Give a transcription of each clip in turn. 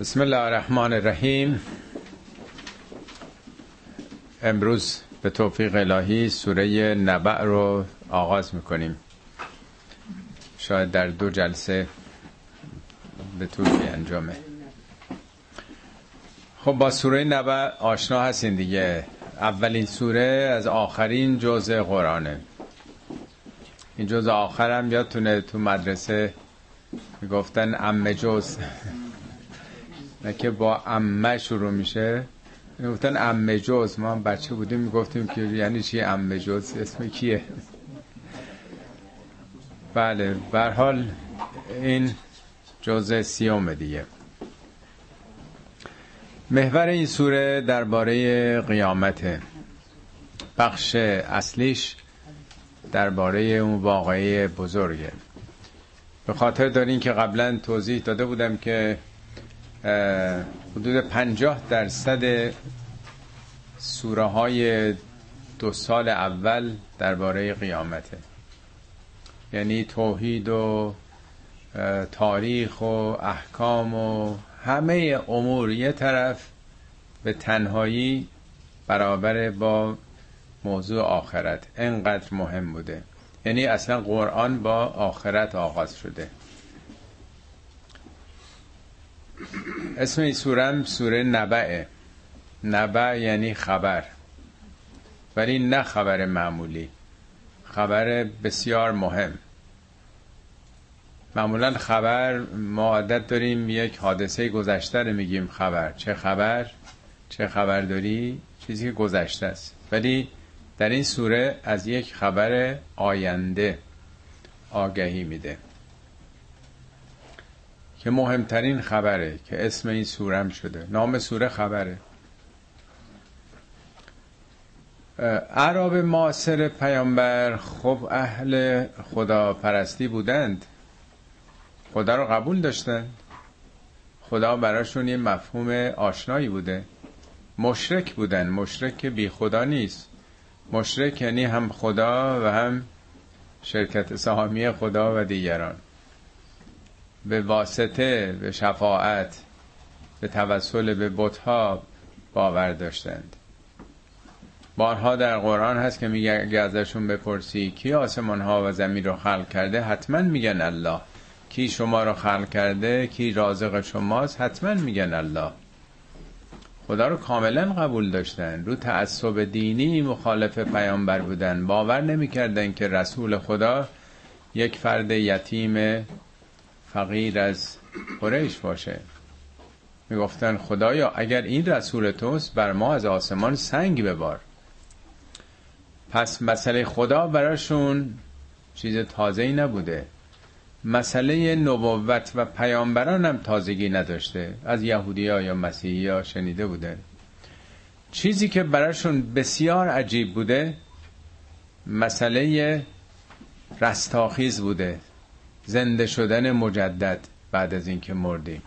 بسم الله الرحمن الرحیم امروز به توفیق الهی سوره نبع رو آغاز می‌کنیم. شاید در دو جلسه به طول انجامه. خب با سوره نبع آشنا هستین دیگه. اولین سوره از آخرین جزء قرآنه. این جزء آخرم یادتونه تو مدرسه می‌گفتن ام جز. نه که با امه شروع میشه. می‌گفتن ام جز. ما هم بچه بودیم می‌گفتیم که یعنی چی ام جز؟ اسم کیه؟ بله حال این جزء سیوم دیگه. محور این سوره درباره قیامته. بخش اصلیش درباره اون واقعی بزرگه. به خاطر دارین که قبلا توضیح داده بودم که حدود پنجاه درصد سوره های دو سال اول درباره قیامته. یعنی توحید و تاریخ و احکام و همه امور. یه طرف به تنهایی برابر با موضوع آخرت. انقدر مهم بوده. یعنی اصلا قرآن با آخرت آغاز شده. اسم این سوره سوره نبعه. نبع یعنی خبر. ولی نه خبر معمولی. خبر بسیار مهم. معمولا خبر ما عادت داریم یک حادثه گذشته رو میگیم خبر. چه خبر؟ چه خبر داری؟ چیزی که گذشته است. ولی در این سوره از یک خبر آینده آگهی میده. که مهمترین خبره که اسم این سورم شده. نام سوره خبره. عرب معاصر پیامبر خب اهل خدا پرستی بودند. خدا رو قبول داشتند خدا براشون یه مفهوم آشنایی بوده. مشرک بودن. مشرک بی خدا نیست. مشرک یعنی هم خدا و هم شرکت سهامی خدا و دیگران. به واسطه به شفاعت به توسل به بتها باور داشتند. بارها در قرآن هست که میگه اگه ازشون بپرسی کی آسمان ها و زمین رو خلق کرده حتما میگن الله. کی شما رو خلق کرده کی رازق شماست حتما میگن الله. خدا رو کاملا قبول داشتن. رو تعصب دینی مخالف پیامبر بودن. باور نمی‌کردن که رسول خدا یک فرد یتیم فقیر از قریش باشه. می‌گفتن خدایا اگر این رسول توست بر ما از آسمان سنگ ببار. پس مسئله خدا براشون چیز تازه ای نبوده. مسئله نبوت و پیامبران هم تازگی نداشته. از یهودی یا مسیحی ها شنیده بوده. چیزی که براشون بسیار عجیب بوده مسئله رستاخیز بوده. زنده شدن مجدد بعد از اینکه مردیم.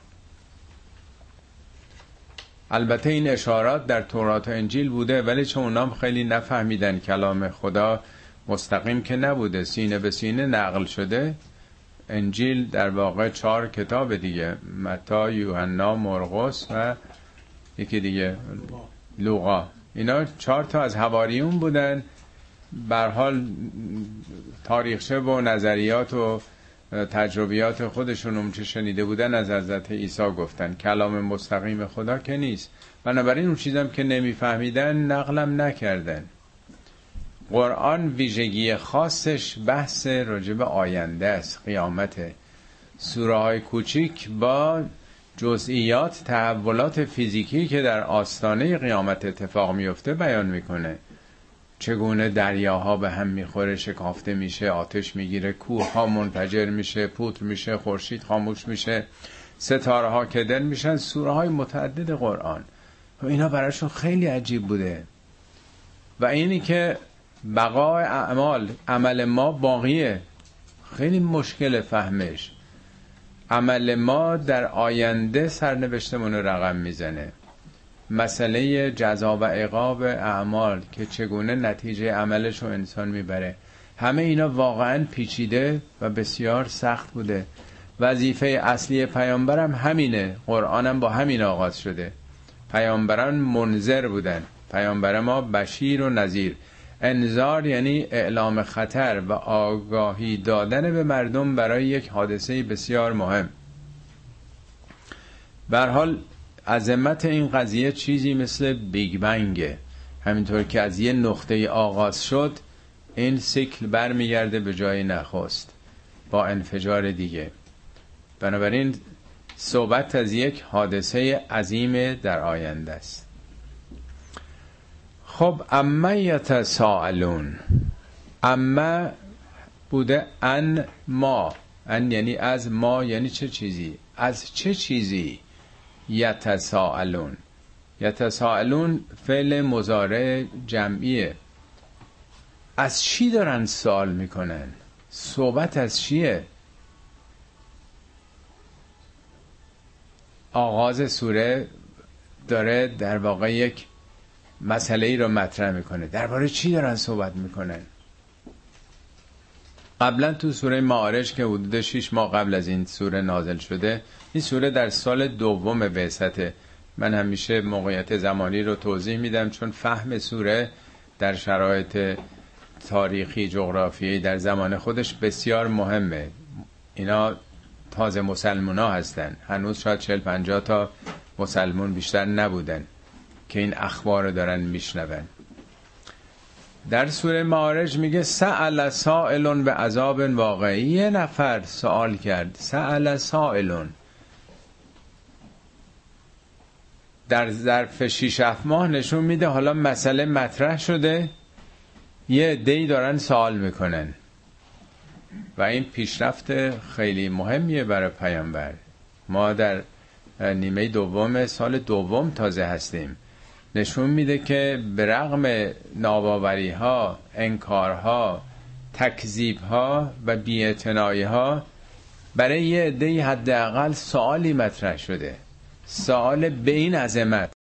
البته این اشارات در تورات و انجیل بوده ولی چون اونام خیلی نفهمیدن کلام خدا مستقیم که نبوده سینه به سینه نقل شده انجیل در واقع چهار کتاب دیگه متا یوحنا مرقس و یکی دیگه لوقا. اینا چهار تا از هواریون بودن. بر حال تاریخچه و نظریات و تجربیات خودشون اون چه شنیده بودن از حضرت عیسی گفتن. کلام مستقیم خدا که نیست. بنابراین اون چیزم که نمیفهمیدن نقلم نکردن. قرآن ویژگی خاصش بحث راجب آینده است. قیامت. سوره های کوچیک با جزئیات تحولات فیزیکی که در آستانه قیامت اتفاق میفته بیان می‌کنه. چگونه دریاها به هم می‌خوره شکافته میشه آتش می‌گیره کوه ها منفجر میشه پودر میشه خورشید خاموش میشه ستاره ها کدر میشن سوره های متعدد قرآن. و اینا براشون خیلی عجیب بوده. و اینی که بقای اعمال عمل ما باقیه. خیلی مشکل فهمش. عمل ما در آینده سرنوشتمون رقم می‌زنه. مسئله جزا و عقاب اعمال که چگونه نتیجه عملش رو انسان می‌بره. همه اینا واقعا پیچیده و بسیار سخت بوده. وظیفه اصلی پیامبرم همینه. قرآنم با همین آغاز شده. پیامبران منذر بودن. پیامبر ما بشیر و نظیر انذار یعنی اعلام خطر و آگاهی دادن به مردم برای یک حادثه بسیار مهم. بر حال عظمت این قضیه چیزی مثل بیگ بنگه. همینطور که از یه نقطه آغاز شد این سیکل برمیگرده به جای نخست با انفجار دیگه. بنابراین صحبت از یک حادثه عظیم در آینده است. خب اما یتساءلون. اما بوده ان ما. ان یعنی از ما یعنی چه چیزی؟ از چه چیزی؟ یتساءلون. یتساءلون فعل مزارع جمعیه. از چی دارن سوال می‌کنن؟ صحبت از چیه؟ آغاز سوره داره در واقع یک مسئله ای رو مطرح می‌کنه. درباره چی دارن صحبت می‌کنن؟ قبلا تو سوره معارج که حدود 6 ماه قبل از این سوره نازل شده این سوره در سال دوم بعثته من همیشه موقعیت زمانی رو توضیح میدم چون فهم سوره در شرایط تاریخی جغرافیایی در زمان خودش بسیار مهمه. اینا تازه مسلمان ها هستن. هنوز شاید 40 50 تا مسلمون بیشتر نبودن که این اخبار رو دارن میشنون. در سوره معارج میگه سأل سائلون به عذاب واقعی یه نفر سوال کرد. سأل سائلون. در ظرف 6 ماه نشون میده حالا مسئله مطرح شده. یه دی دارن سوال می‌کنن. و این پیشرفت خیلی مهمیه برای پیامبر. ما در نیمه دوم سال دوم تازه هستیم. نشون میده که به رغم ناباوری ها انکارها تکذیب ها و بیعتنائی ها برای یه عده حداقل سوالی مطرح شده. سوال به این عظمت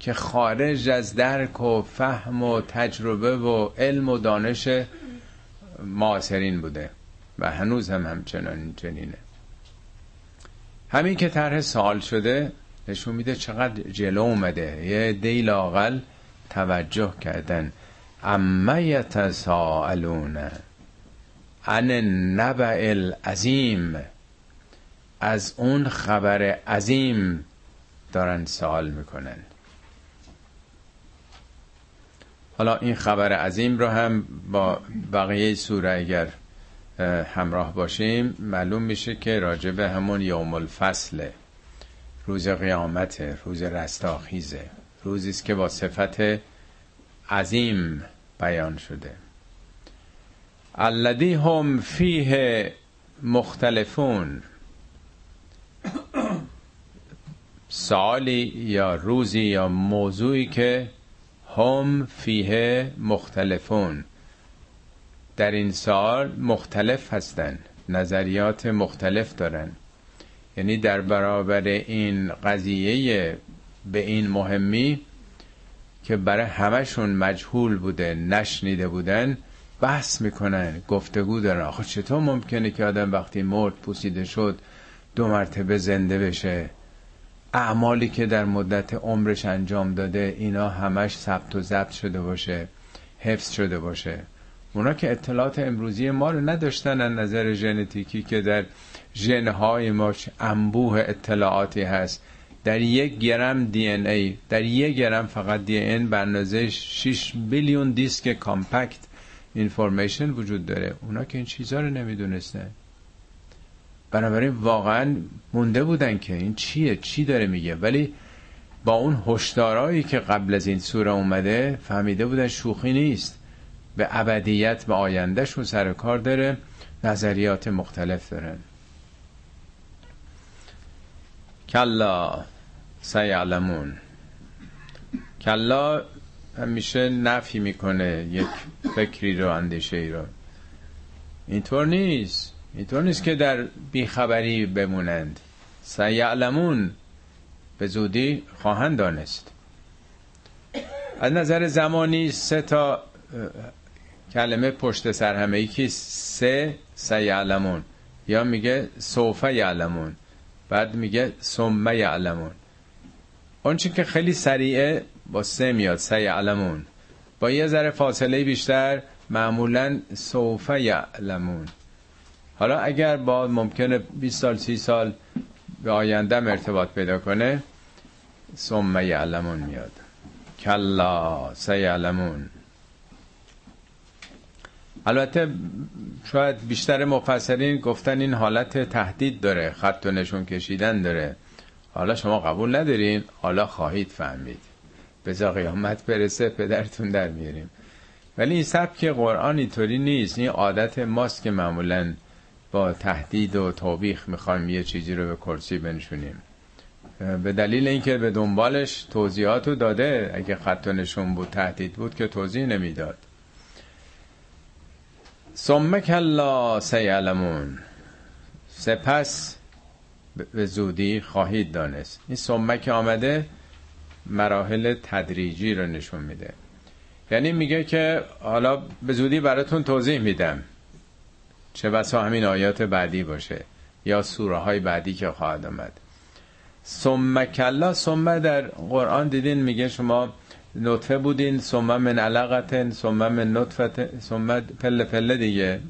که خارج از درک و فهم و تجربه و علم و دانش معاصرین بوده و هنوز هم همچنان چنینه همین که طرح سوال شده نشون میده چقدر جلو اومده. یه دی لاقل توجه کردن. اما یتساءلون عن النبع العظیم. از اون خبر عظیم دارن سوال می‌کنن. حالا این خبر عظیم رو هم با بقیه سوره اگر همراه باشیم معلوم میشه که راجع به همون یوم الفصله روز قیامت روز رستاخیزه روزی است که با صفت عظیم بیان شده. الذی هم فیه مختلفون. سالی یا روزی یا موضوعی که هم فیه مختلفون. در این سال مختلف هستند نظریات مختلف دارن. یعنی در برابر این قضیه به این مهمی که برای همشون مجهول بوده نشنیده بودن بحث می‌کنن گفتگو دارن. آخه چطور ممکنه که آدم وقتی مرد پوسیده شد دو مرتبه زنده بشه؟ اعمالی که در مدت عمرش انجام داده اینا همش ثبت و ضبط شده باشه حفظ شده باشه. اونا که اطلاعات امروزی ما رو نداشتن از نظر ژنتیکی که در ژنهای ما انبوه اطلاعاتی هست. در یک گرم DNA در یک گرم فقط DNA به اندازه 6 billion disk compact information وجود داره. اونا که این چیزها رو نمی‌دونستن. بنابراین واقعا مونده بودن که این چیه چی داره میگه. ولی با اون هشدارایی که قبل از این سوره اومده فهمیده بودن شوخی نیست. به ابدیت به آیندهشون سر کار داره نظریات مختلف دارن کلا سیعلمون. کلا همیشه نفی می‌کنه یک فکری رو اندیشه ای رو. اینطور نیست. اینطور نیست که در بیخبری بمونند. سیعلمون به زودی خواهند دانست. از نظر زمانی سه تا کلمه پشت سر همه یکی سه سیعلمون. یا میگه سوف یعلمون. بعد میگه ثم یعلمون. اون که خیلی سریعه با سه میاد سه یعلمون با یه ذره فاصله بیشتر معمولا سوف یعلمون. حالا اگر با ممکنه 20 سال 30 سال به آینده ارتباط پیدا کنه ثم یعلمون میاد. کلا سیعلمون. البته شاید بیشتر مفسرین گفتن این حالت تهدید داره خط و نشون کشیدن داره. حالا شما قبول ندارین؟ حالا خواهید فهمید. بزا قیامت برسه پدرتون در میاریم. ولی این سبک قرآن اینطوری نیست. این عادت ماست که معمولا با تهدید و توبیخ می‌خوایم یه چیزی رو به کرسی بنشونیم. به دلیل اینکه به دنبالش توضیحاتو داده اگه خط نشون بود تهدید بود که توضیح نمی‌داد. ثم کلا سیعلمون. سپس به زودی خواهید دانست. این ثم که آمده مراحل تدریجی رو نشون میده. یعنی میگه که حالا به زودی براتون توضیح میدم. چه بسا همین آیات بعدی باشه یا سوره های بعدی که خواهد آمد. ثم کلا ثم در قرآن دیدین میگه شما نطفه بودین ثم من علقتن ثم من نطفه ثم پله پله دیگه.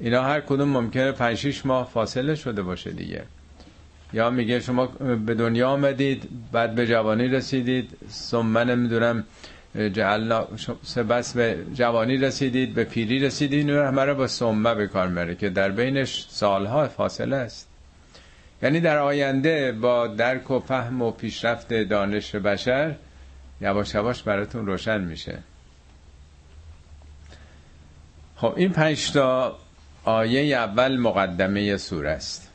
اینا هر کدوم ممکنه 5 6 ماه فاصله شده باشه دیگه. یا میگه شما به دنیا آمدید بعد به جوانی رسیدید ثم نمی‌دونم جعلنا بس به جوانی رسیدید به پیری رسیدید همه رو با ثمه به کار که در بینش سالها فاصله است. یعنی در آینده با درک و فهم و پیشرفت دانش بشر یواش یواش براتون روشن میشه. خب این پنج تا آیه اول مقدمه سوره است.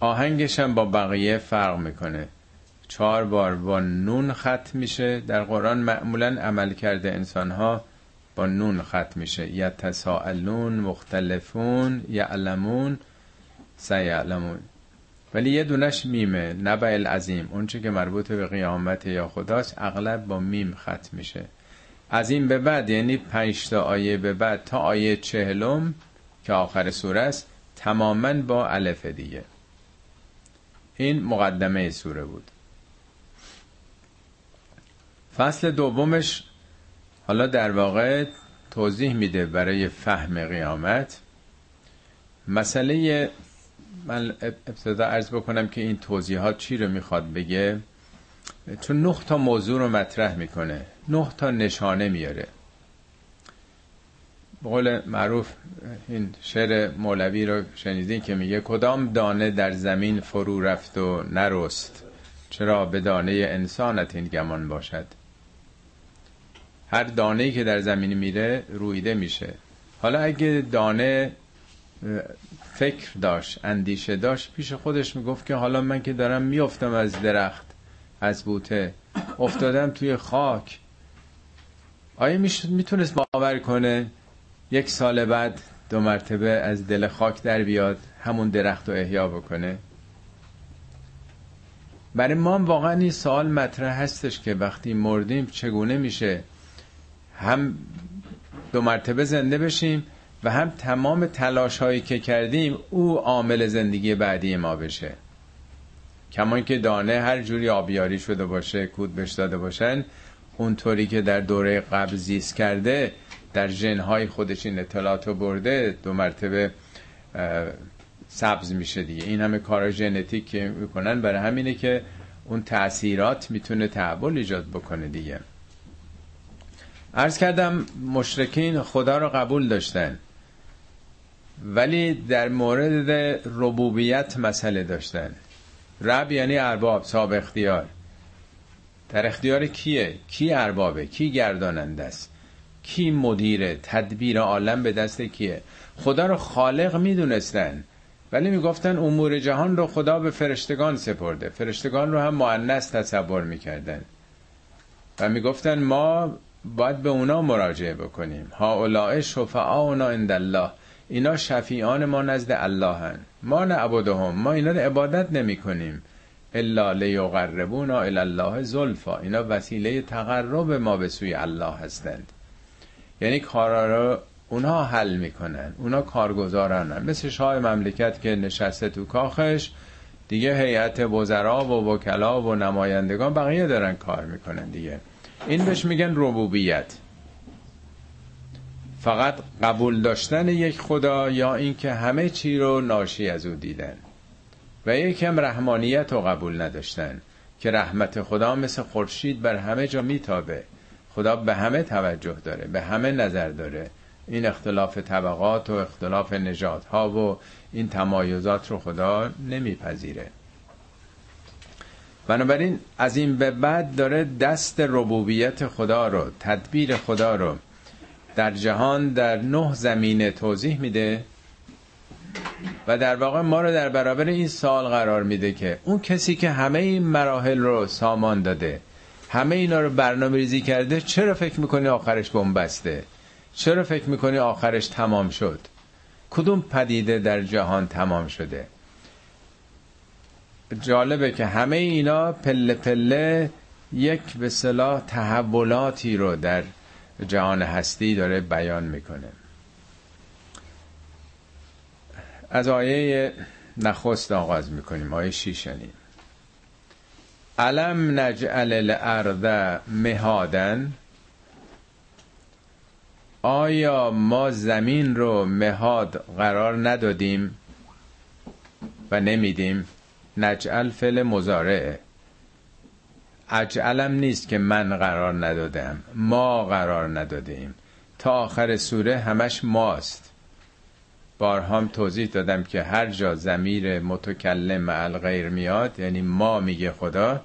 آهنگش هم با بقیه فرق می‌کنه. چهار بار با نون ختم میشه. در قرآن معمولا عمل کرده انسان ها با نون ختم میشه. یتساءلون مختلفون یعلمون سیعلمون. ولی یه دونش میمه. نبع العظیم. اونچه که مربوط به قیامت یا خداست اغلب با میم ختم میشه. از این به بعد یعنی پنج تا آیه به بعد تا آیه چهلم که آخر سوره است تماما با الف دیگه. این مقدمه سوره بود. فصل دومش حالا در واقع توضیح میده برای فهم قیامت. مسئله من ابتدا ارز بکنم که این توضیحات چی رو می‌خواد بگه؟ چون نه تا موضوع رو مطرح می‌کنه نه تا نشانه میاره. قول معروف این شعر مولوی رو شنیدین که میگه کدام دانه در زمین فرو رفت و نرست؟ چرا به دانه انسانت این گمان باشد؟ هر دانه که در زمین میره رویده میشه. حالا اگه دانه فکر داشت اندیشه داشت پیش خودش می‌گفت که حالا من که دارم میافتم از درخت از بوته افتادم توی خاک. آیا می‌تونست باور کنه یک سال بعد دو مرتبه از دل خاک در بیاد همون درخت رو احیا بکنه؟ برای ما واقعا این سوال مطرح هستش که وقتی مردیم چگونه میشه هم دو مرتبه زنده بشیم و هم تمام تلاش هایی که کردیم او عامل زندگی بعدی ما بشه. کمان که دانه هر جوری آبیاری شده باشه کود بش داده باشن اونطوری که در دوره قبل زیست کرده در جنهای خودش این اطلاعات رو برده دو مرتبه سبز میشه دیگه. این همه کار ژنتیک که می‌کنن برای همینه که اون تاثیرات می‌تونه تحول ایجاد بکنه دیگه. عرض کردم مشرکین خدا رو قبول داشتن ولی در مورد ربوبیت مسئله داشتن. رب یعنی ارباب صاحب اختیار. در اختیار کیه؟ کی اربابه؟ کی گرداننده است؟ کی مدیره؟ تدبیر عالم به دست کیه؟ خدا رو خالق می‌دونستن ولی می‌گفتن امور جهان رو خدا به فرشتگان سپرده. فرشتگان رو هم معنس تصور می‌کردن. و می‌گفتن ما باید به اونا مراجعه بکنیم. ها اولائه شفعاؤنا عند الله اینا شفیعان ما نزد الله هن. ما نعبدهم ما اینا رو عبادت نمی کنیم. الا لیقربونا الی الله زلفا. اینا وسیله تقرب ما به سوی الله هستند. یعنی کارا رو اونا حل می‌کنن اونا کارگزارن مثل شاه مملکت که نشسته تو کاخش دیگه هیئت وزرا و وکلا و نمایندگان بقیه دارن کار می‌کنن دیگه. این بهش میگن ربوبیت. فقط قبول داشتن یک خدا یا اینکه همه چی رو ناشی از او دیدن. و یکم رحمانیت رو قبول نداشتن که رحمت خدا مثل خورشید بر همه جا میتابه. خدا به همه توجه داره به همه نظر داره. این اختلاف طبقات و اختلاف نجات ها و این تمایزات رو خدا نمیپذیره. بنابراین از این به بعد داره دست ربوبیت خدا رو تدبیر خدا رو در جهان در نه زمینه توضیح میده و در واقع ما رو در برابر این سال قرار میده که اون کسی که همه این مراحل رو سامان داده همه اینا رو برنامه ریزی کرده چرا فکر می‌کنی آخرش بنبسته؟ چرا فکر می‌کنی آخرش تمام شد؟ کدوم پدیده در جهان تمام شده؟ جالبه که همه اینا پله پله یک به صلاح تحولاتی رو در جهان هستی داره بیان می‌کنه. از آیه نخست آغاز می‌کنیم آیه شیشنی علم نجعل الارض مهادن. آیا ما زمین رو مهاد قرار ندادیم و نمیدیم؟ نجعل فعل مزارعه اجعلم نیست که من قرار ندادم ما قرار ندادیم. تا آخر سوره همش ماست. بارهام توضیح دادم که هر جا زمیر متکلم مع غیر میاد یعنی ما میگه خدا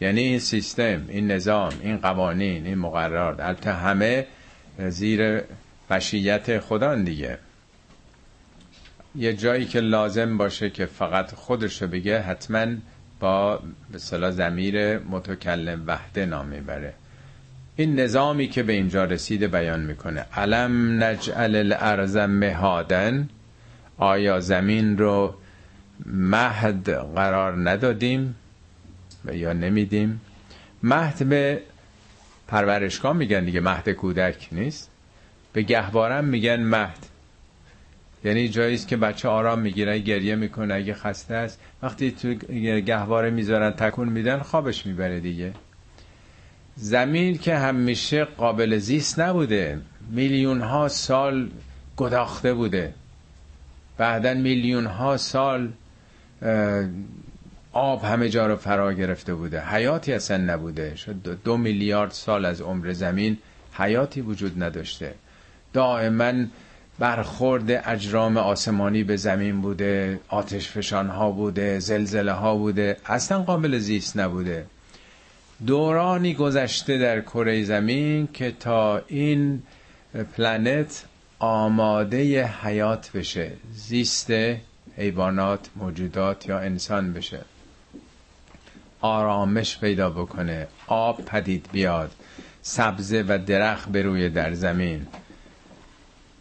یعنی این سیستم این نظام این قوانین این مقررات البته همه زیر بشیت خدا دیگه. یه جایی که لازم باشه که فقط خودش رو بگه حتما با به صلاح زمیر متکلم وحده نام می‌بره. این نظامی که به اینجا رسیده بیان می‌کنه. علم نجعل الارض مهادن آیا زمین رو مهد قرار ندادیم و یا نمیدیم؟ مهد به پرورشگاه میگن دیگه مهد کودک نیست. به گهوارم میگن مهد. یعنی جایی که بچه آرام می‌گیره گریه می‌کنه اگه خسته است وقتی تو گهواره می‌ذارن تکون میدن خوابش می‌بره دیگه. زمین که همیشه قابل زیست نبوده میلیون ها سال گداخته بوده. بعدا میلیون ها سال آب همه جا رو فرا گرفته بوده. حیاتی اصلا نبوده. شد دو میلیارد سال از عمر زمین حیاتی وجود نداشته. دائما برخورد اجرام آسمانی به زمین بوده آتش فشان ها بوده زلزله ها بوده اصلا قابل زیست نبوده. دورانی گذشته در کره زمین که تا این پلنت آماده حیات بشه. زیست حیوانات موجودات یا انسان بشه. آرامش پیدا بکنه. آب پدید بیاد. سبزه و درخت بروی در زمین.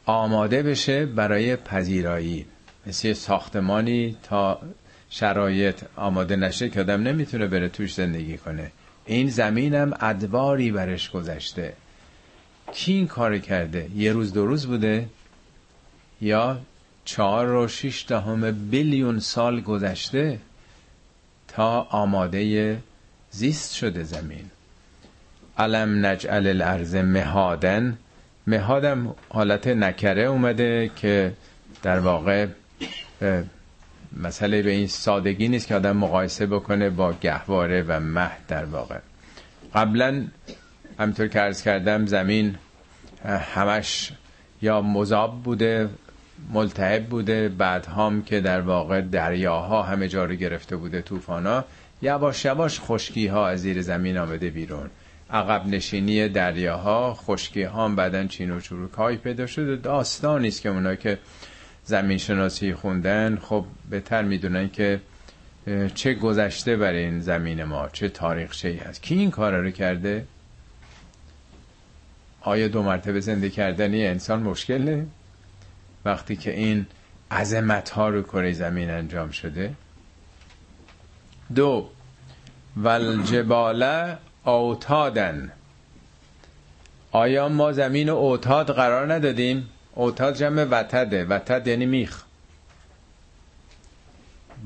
آماده بشه برای پذیرایی. مثل ساختمانی تا شرایط آماده نشه که آدم نمی‌تونه بره توش زندگی کنه. این زمینم ادواری برش گذشته. کی این کار کرده؟ یه روز دو روز بوده؟ یا چهار و شیش دهم بیلیون سال گذشته تا آماده زیست شده زمین. علم نجعل الارض مهادن مهادم حالت نکره اومده که در واقع مسئله به این سادگی نیست که آدم مقایسه بکنه با گهواره و مهد در واقع. قبلا همینطور که ارز کردم زمین همش یا مذاب بوده ملتهب بوده بعد هم که در واقع دریاها همه جا رو گرفته بوده طوفانا یواش یواش خشکی ها از زیر زمین آمده بیرون. عقب نشینی دریاها خشکی ها بعدن چین و چروک های پیدا شده داستانی است که اونا که زمین شناسی خوندن خب بهتر می‌دونن که چه گذشته برای این زمین ما چه تاریخچه ای هست. کی این کار رو کرده؟ آیا دو مرتبه زنده کردنی انسان مشکل نه وقتی که این عظمت ها رو کره زمین انجام شده؟ دو والجبال اوتادن آیا ما زمین و اوتاد قرار ندادیم؟ اوتاد جمع وتده. وتد یعنی میخ.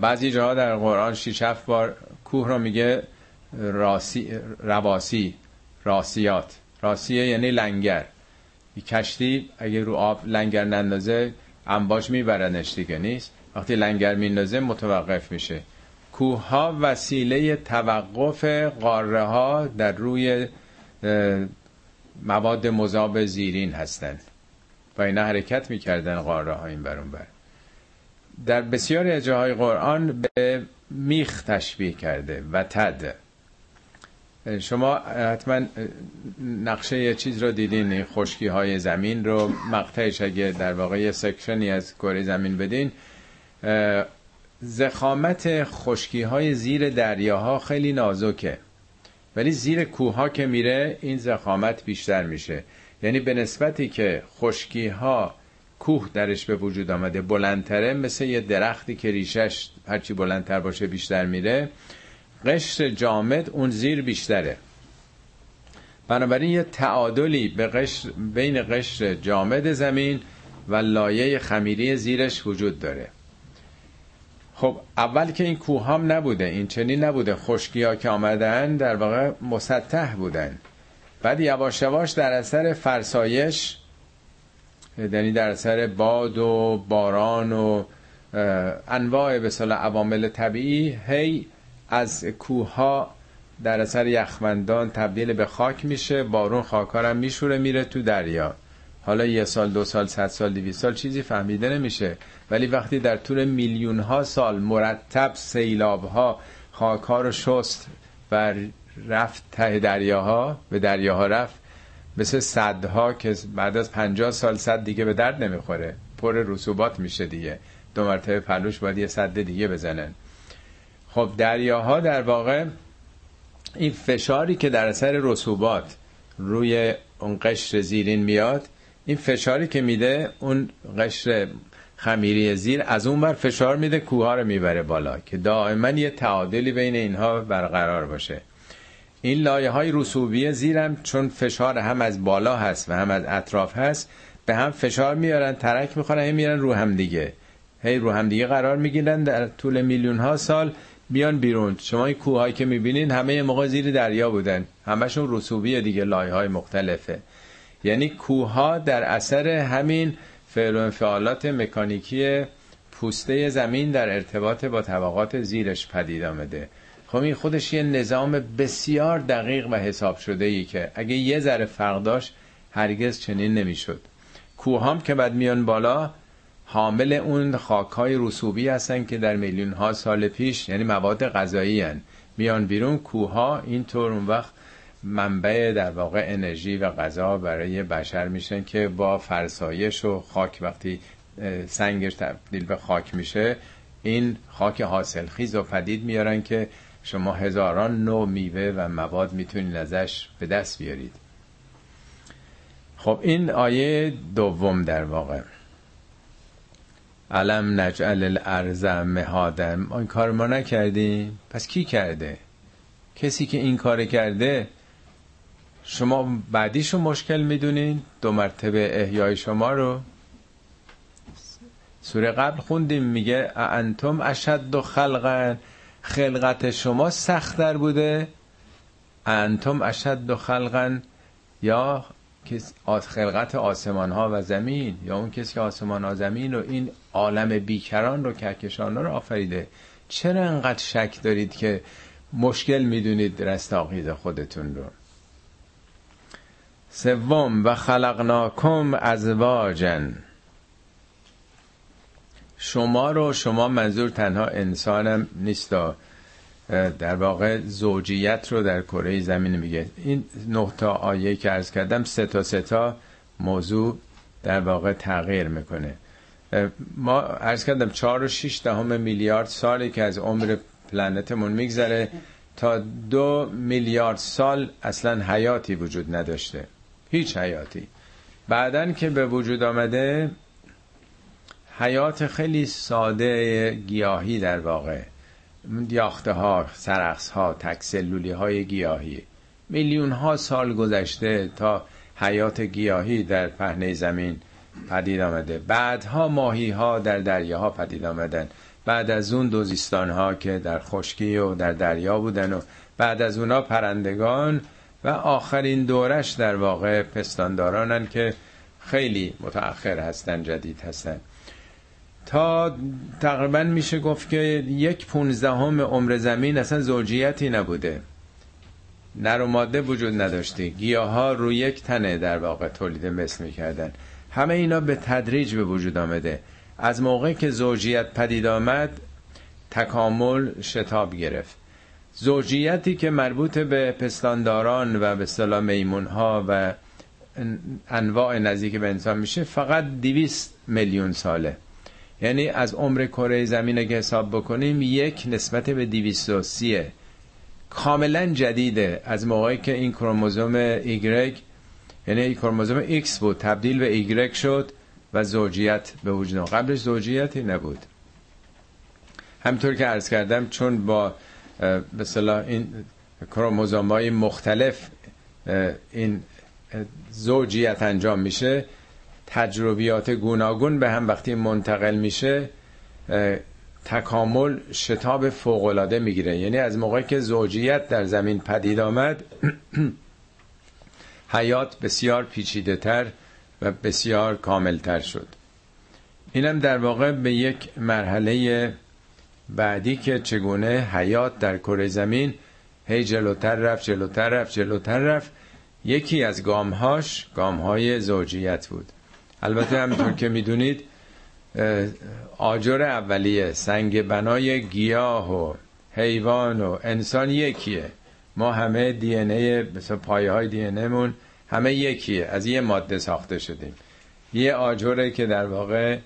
بعضی جاها در قرآن شیش بار کوه رو میگه راسی رواسی راسیات. راسیه یعنی لنگر. کشتی اگه رو آب لنگر نندازه انباش میبرنش دیگه نیست؟ وقتی لنگر میندازه متوقف میشه. کوه ها وسیله توقف قاره ها در روی مواد مذاب زیرین هستند و اینا حرکت می‌کردن قاره ها این برون بر. در بسیاری جاهای قرآن به میخ تشبیه کرده و تد. شما حتما نقشه چیز رو دیدین خشکی های زمین رو. مقطعش اگه در واقع یه سکشنی از کره زمین بدین زخامت خشکی های زیر دریاها خیلی نازکه. ولی زیر کوه که میره این زخامت بیشتر میشه. یعنی به نسبتی که خشکی ها کوه درش به وجود آمده بلندتره مثل یه درختی که ریشش هرچی بلندتر باشه بیشتر میره قشر جامد اون زیر بیشتره. بنابراین یه تعادلی به قشر بین قشر جامد زمین و لایه خمیری زیرش وجود داره. خب اول که این کوه هم نبوده این چنین نبوده. خشکی ها که آمدن در واقع مسطح بودن. بعد یواش یواش در اثر فرسایش یعنی در اثر باد و باران و انواع به عوامل طبیعی هی از کوه ها در اثر یخمندان تبدیل به خاک میشه. بارون خاکارم میشوره میره تو دریا. حالا یه سال دو سال صد سال دویست سال چیزی فهمیده نمیشه. ولی وقتی در طول میلیون ها سال مرتب سیلاب ها خاک ها رو شست و رفت ته دریاها به دریاها رفت مثل صدها که بعد از پنجاه سال صد دیگه به درد نمی‌خوره. پر رسوبات میشه دیگه. دو مرتبه پلوش باید یه صد دیگه بزنن. خب دریاها در واقع این فشاری که در اثر رسوبات روی اون قشر زیرین میاد این فشاری که میده اون قشر خمیری زیر از اون بر فشار میده کوه رو می‌بره بالا که دائما یه تعادلی بین اینها برقرار باشه. این لایه های رسوبی زیرم چون فشار هم از بالا هست و هم از اطراف هست به هم فشار میارن ترک می‌خورن هی میارن رو هم دیگه. هی رو هم دیگه قرار می‌گیرن در طول میلیون ها سال بیان بیرون. شما این کوههایی که می‌بینین همه موقع زیر دریا بودن. همشون رسوبی دیگه لایه های مختلفه. یعنی کوه در اثر همین فعل و انفعالات مکانیکی پوسته زمین در ارتباط با طبقات زیرش پدید آمده خب این خودش یه نظام بسیار دقیق و حساب شده ای که اگه یه ذره فرق داشت هرگز چنین نمی‌شد کوهام که بعد میان بالا حامل اون خاکهای رسوبی هستن که در میلیون ها سال پیش یعنی مواد غذایی هن. میان بیرون کوها اینطور اون وقت منبع در واقع انرژی و غذا برای بشر میشن که با فرسایش و خاک وقتی سنگش تبدیل به خاک میشه این خاک حاصل خیز و پدید میارن که شما هزاران نوع میوه و مواد می‌تونید ازش به دست بیارید. خب این آیه دوم در واقع. علم نجعل الارض مهادا؟ ما این کار ما نکردیم. پس کی کرده؟ کسی که این کار کرده شما بعدیشو مشکل می‌دونین؟ دو مرتبه احیای شما رو. سوره قبل خوندیم میگه انتم اشد و خلقن خلقت شما سختتر بوده انتم اشد و خلقن یا خلقت آسمان ها و زمین یا اون کسی که آسمان ها زمین و این عالم بیکران رو کهکشان رو آفریده. چرا انقدر شک دارید که مشکل می‌دونید رستاقید خودتون رو؟ سوم و خلقناکم ازواجن. شما رو شما منظور تنها انسانم نیست در واقع زوجیت رو در کره زمین میگه. این نقطه آیه که ارز کردم سه تا سه تا موضوع در واقع تغییر می‌کنه. ما ارز کردم چهار و شیش دهم میلیارد سالی که از عمر پلنتمون میگذره تا دو میلیارد سال اصلا حیاتی وجود نداشته. هیچ حیاتی. بعدن که به وجود آمده حیات خیلی ساده گیاهی در واقع. یاخته ها سرخص ها تکسلولی های گیاهی. میلیون ها سال گذشته تا حیات گیاهی در پهنه زمین پدید آمده. بعدها ماهی ها در دریاها پدید آمدن. بعد از اون دوزیستان ها که در خشکی و در دریا بودن و بعد از اونا پرندگان و آخرین دورش در واقع پستاندارانن که خیلی متأخر هستن جدید هستن. تا تقریبا میشه گفت که یک پونزدهم عمر زمین اصلا زوجیتی نبوده. نر و ماده وجود نداشته. گیاه ها روی یک تنه در واقع تولید مثل می‌کردن. همه اینا به تدریج به وجود آمده. از موقعی که زوجیت پدید آمد تکامل شتاب گرفت. زوجیتی که مربوط به پستانداران و به صلاح میمون ها و انواع نزدیک به انسان میشه فقط دیویست میلیون ساله. یعنی از عمر کره زمین که حساب بکنیم یک نسبت به دیویست و سیه. کاملا جدیده. از موقعی که این کروموزوم ایگرگ یعنی این کروموزوم ایکس بود تبدیل به ایگرگ شد و زوجیت به وجود قبلش زوجیتی نبود. همطور که عرض کردم چون با به این کروموزوم های مختلف این زوجیت انجام میشه. تجربیات گوناگون به هم وقتی منتقل میشه تکامل شتاب فوقالعاده می‌گیره. یعنی از موقعی که زوجیت در زمین پدید آمد حیات بسیار پیچیده تر و بسیار کاملتر شد. اینم در واقع به یک مرحله بعدی که چگونه حیات در کره زمین هی جلوتر رفت جلوتر رفت جلوتر رفت یکی از گامهاش گامهای زوجیت بود. البته همینطور که می‌دونید آجر اولیه سنگ بنای گیاه و حیوان و انسان یکیه. ما همه دی ان ای پایه های دی مون همه یکیه. از یه ماده ساخته شدیم. یه آجره که در واقع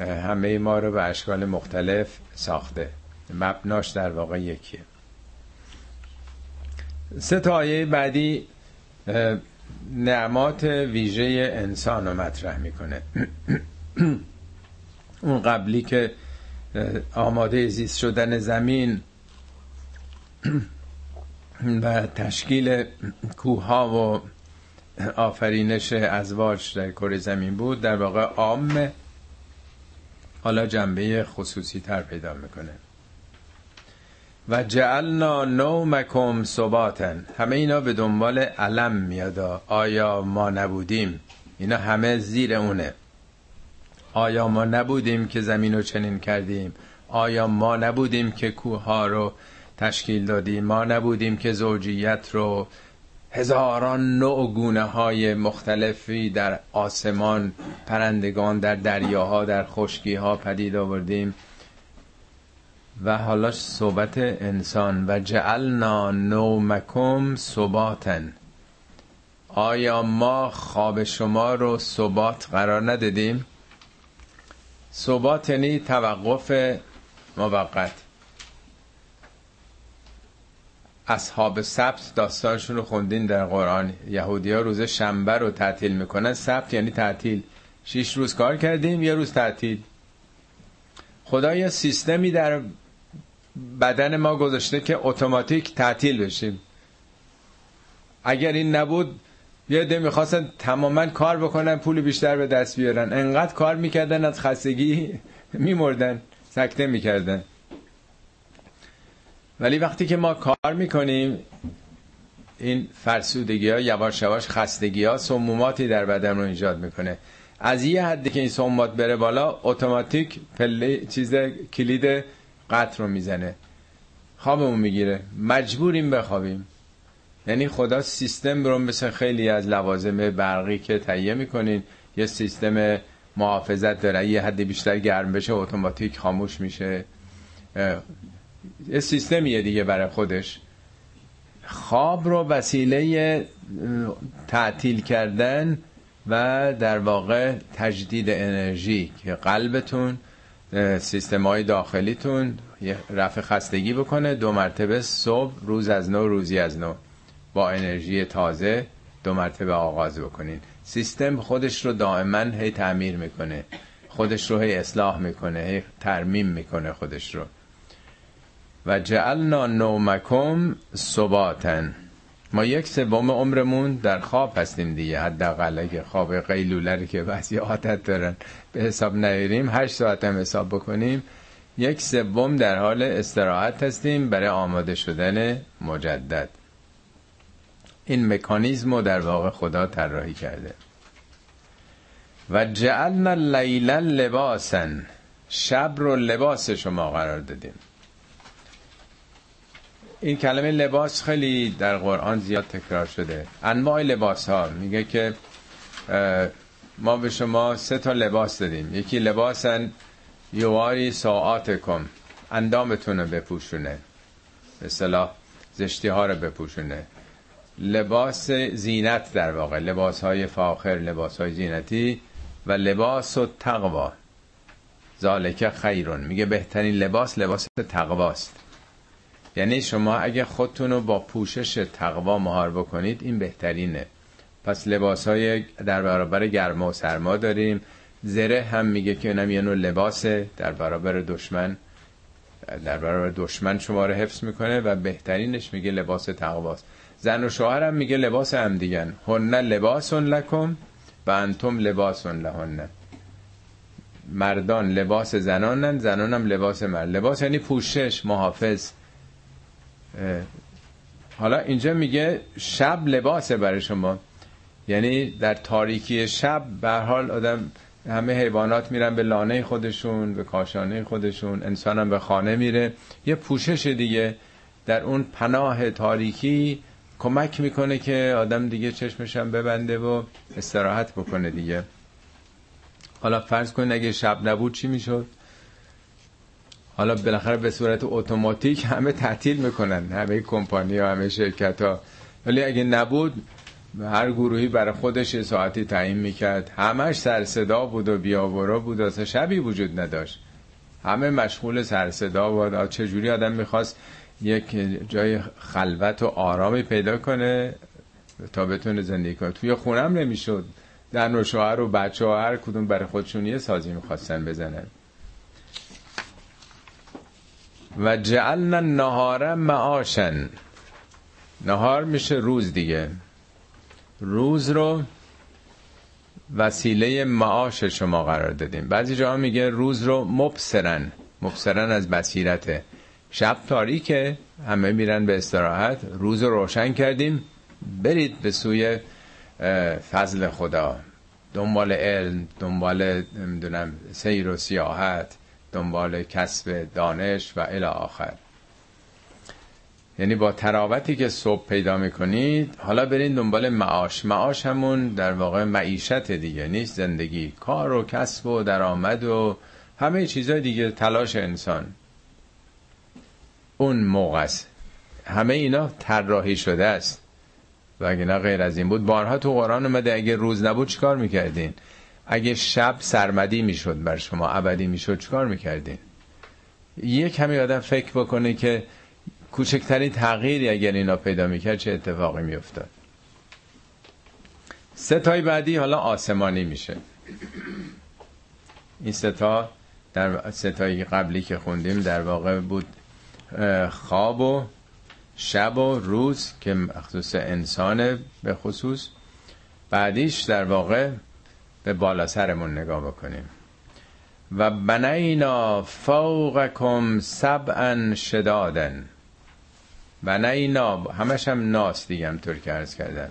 همه ما رو به اشکال مختلف ساخته. مبناش در واقع یکیه. سه تا آیه بعدی نعمات ویژه انسان رو مطرح می‌کنه. اون قبلی که آماده زیست شدن زمین و تشکیل کوها و آفرینش ازواج در کره زمین بود در واقع عام حالا جنبه خصوصی تر پیدا می‌کنه. و جعلنا نومکم صباتن همه اینا به دنبال علم میاد. آیا ما نبودیم؟ اینا همه زیر اونه. آیا ما نبودیم که زمین رو چنین کردیم؟ آیا ما نبودیم که کوه ها رو تشکیل دادیم؟ ما نبودیم که زوجیت رو هزاران نوع گونه های مختلفی در آسمان پرندگان در دریاها در خشکی ها پدید آوردیم. و حالا صحبت انسان. و جعلنا نومکم صباتن آیا ما خواب شما رو صبات قرار ندادیم؟ صبات یعنی توقف موقت. اصحاب سبت داستانشون رو خوندین در قرآن. یهودی ها روز شنبه رو تعطیل می‌کنن. سبت یعنی تعطیل. شیش روز کار کردیم یه روز تعطیل. خدا یه سیستمی در بدن ما گذاشته که اتوماتیک تعطیل بشیم اگر این نبود یه ده می‌خواستن تماما کار بکنن پول بیشتر به دست بیارن. انقدر کار می‌کردن از خستگی میمردن سکته می‌کردن. ولی وقتی که ما کار می‌کنیم این فرسودگی ها یواش یواش خستگی ها سموماتی در بدن رو ایجاد می‌کنه. از یه حدی که این سمومات بره بالا اتوماتیک پله چیز کلید قطر رو می‌زنه. خوابمون می‌گیره. مجبوریم بخوابیم. یعنی خدا سیستم رو مثل خیلی از لوازم برقی که تهیه می‌کنین یه سیستم محافظت داره. یه حدی بیشتر گرم بشه اتوماتیک خاموش میشه. یه سیستمیه دیگه برای خودش. خواب رو وسیله تعطیل کردن و در واقع تجدید انرژی که قلبتون سیستم های داخلیتون رفع خستگی بکنه دو مرتبه صبح روز از نو روزی از نو. با انرژی تازه دو مرتبه آغاز بکنین. سیستم خودش رو دائما هی تعمیر می‌کنه. خودش رو هی اصلاح می‌کنه هی ترمیم می‌کنه خودش رو. و جعلنا نومکم صباتن ما یک سوم عمرمون در خواب هستیم دیگه. حداقل اگه خواب قیلوله که بعضی عادت دارن به حساب نیاریم هشت ساعت هم حساب بکنیم. یک سوم در حال استراحت هستیم برای آماده شدن مجدد. این مکانیزم رو در واقع خدا طراحی کرده. و جعلنا لیلا لباسا. شب رو لباس شما قرار دادیم. این کلمه لباس خیلی در قرآن زیاد تکرار شده. انواع لباس ها میگه که ما به شما سه تا لباس دادیم. یکی لباسن یواری ساعاتکم اندامتون رو بپوشونه. به صلاح زشتی ها رو بپوشونه. لباس زینت در واقع. لباس های فاخر لباس های زینتی و لباس و تقوا. ذالک خیرون. میگه بهترین لباس لباس تقواست. یعنی شما اگه خودتون رو با پوشش تقوا مهار بکنید این بهترینه. پس لباس های در برابر گرما و سرما داریم. زره هم میگه که اونم یه نوع لباسه. در برابر دشمن در برابر دشمن شما رو حفظ می‌کنه و بهترینش میگه لباس تقواست. زن و شوهر هم میگه لباس هم دیگن. هن لباسون لکم و انتم لباسون لهن. مردان لباس زنانن زنان هم لباس مرد. لباس یعنی پوشش محافظ. حالا اینجا میگه شب لباسه برای شما. یعنی در تاریکی شب به حال آدم همه حیوانات میرن به لانه خودشون به کاشانه خودشون انسان هم به خانه میره. یه پوشش دیگه در اون پناه تاریکی کمک می‌کنه که آدم دیگه چشمشم ببنده و استراحت بکنه دیگه. حالا فرض کن اگه شب نبود چی می‌شد؟ حالا بالاخره به صورت اتوماتیک همه تعطیل می‌کنن همه کمپانی ها همه شرکت ها. ولی اگه نبود هر گروهی برای خودش ساعتی تعیین می‌کرد. همش سر صدا بود و بیاورا بود اصلا شبی وجود نداشت. همه مشغول سر صدا بود. چجوری آدم می‌خواست یک جای خلوت و آرامی پیدا کنه تا بتونه زندگی کنه؟ توی خونم نمی‌شد. در و شوهر و بچه ها هر کدوم برای خودشون یه سازی می‌خواستن بزنن. و جعلنا نهارا معاشن نهار میشه روز دیگه. روز رو وسیله معاش شما قرار دادیم. بعضی جاها میگه روز رو مبصرن. مبصرن از بصیرته. شب تاریکه. همه میرن به استراحت. روز رو روشن کردیم. برید به سوی فضل خدا. دنبال علم دنبال نمی‌دونم سیر و سیاحت. دنبال کسب دانش و الی آخر. یعنی با تراوتی که صبح پیدا می‌کنید حالا برین دنبال معاش. معاش همون در واقع معیشت دیگه نیست زندگی. کار و کسب و درآمد و همه چیزای دیگه تلاش انسان. اون موقع است. همه اینا طراحی شده است. و اگه نه غیر از این بود بارها تو قرآن اومده اگه روز نبود چیکار می‌کردین؟ اگه شب سرمدی می‌شد بر شما ابدی می‌شد چیکار می‌کردین؟ یه کمی آدم فکر بکنه که کوچکترین تغییری اگر اینا پیدا می‌کرد چه اتفاقی میافتاد. ستای بعدی حالا آسمانی میشه. این ستا در ستایی قبلی که خوندیم در واقع بود خواب و شب و روز که مخصوص انسان به خصوص. بعدیش در واقع به بالا سرمون نگاه بکنیم. و بنینا فوقکم سبعا شدادن بنینا همش هم ناس دیگه طور که عرض کردن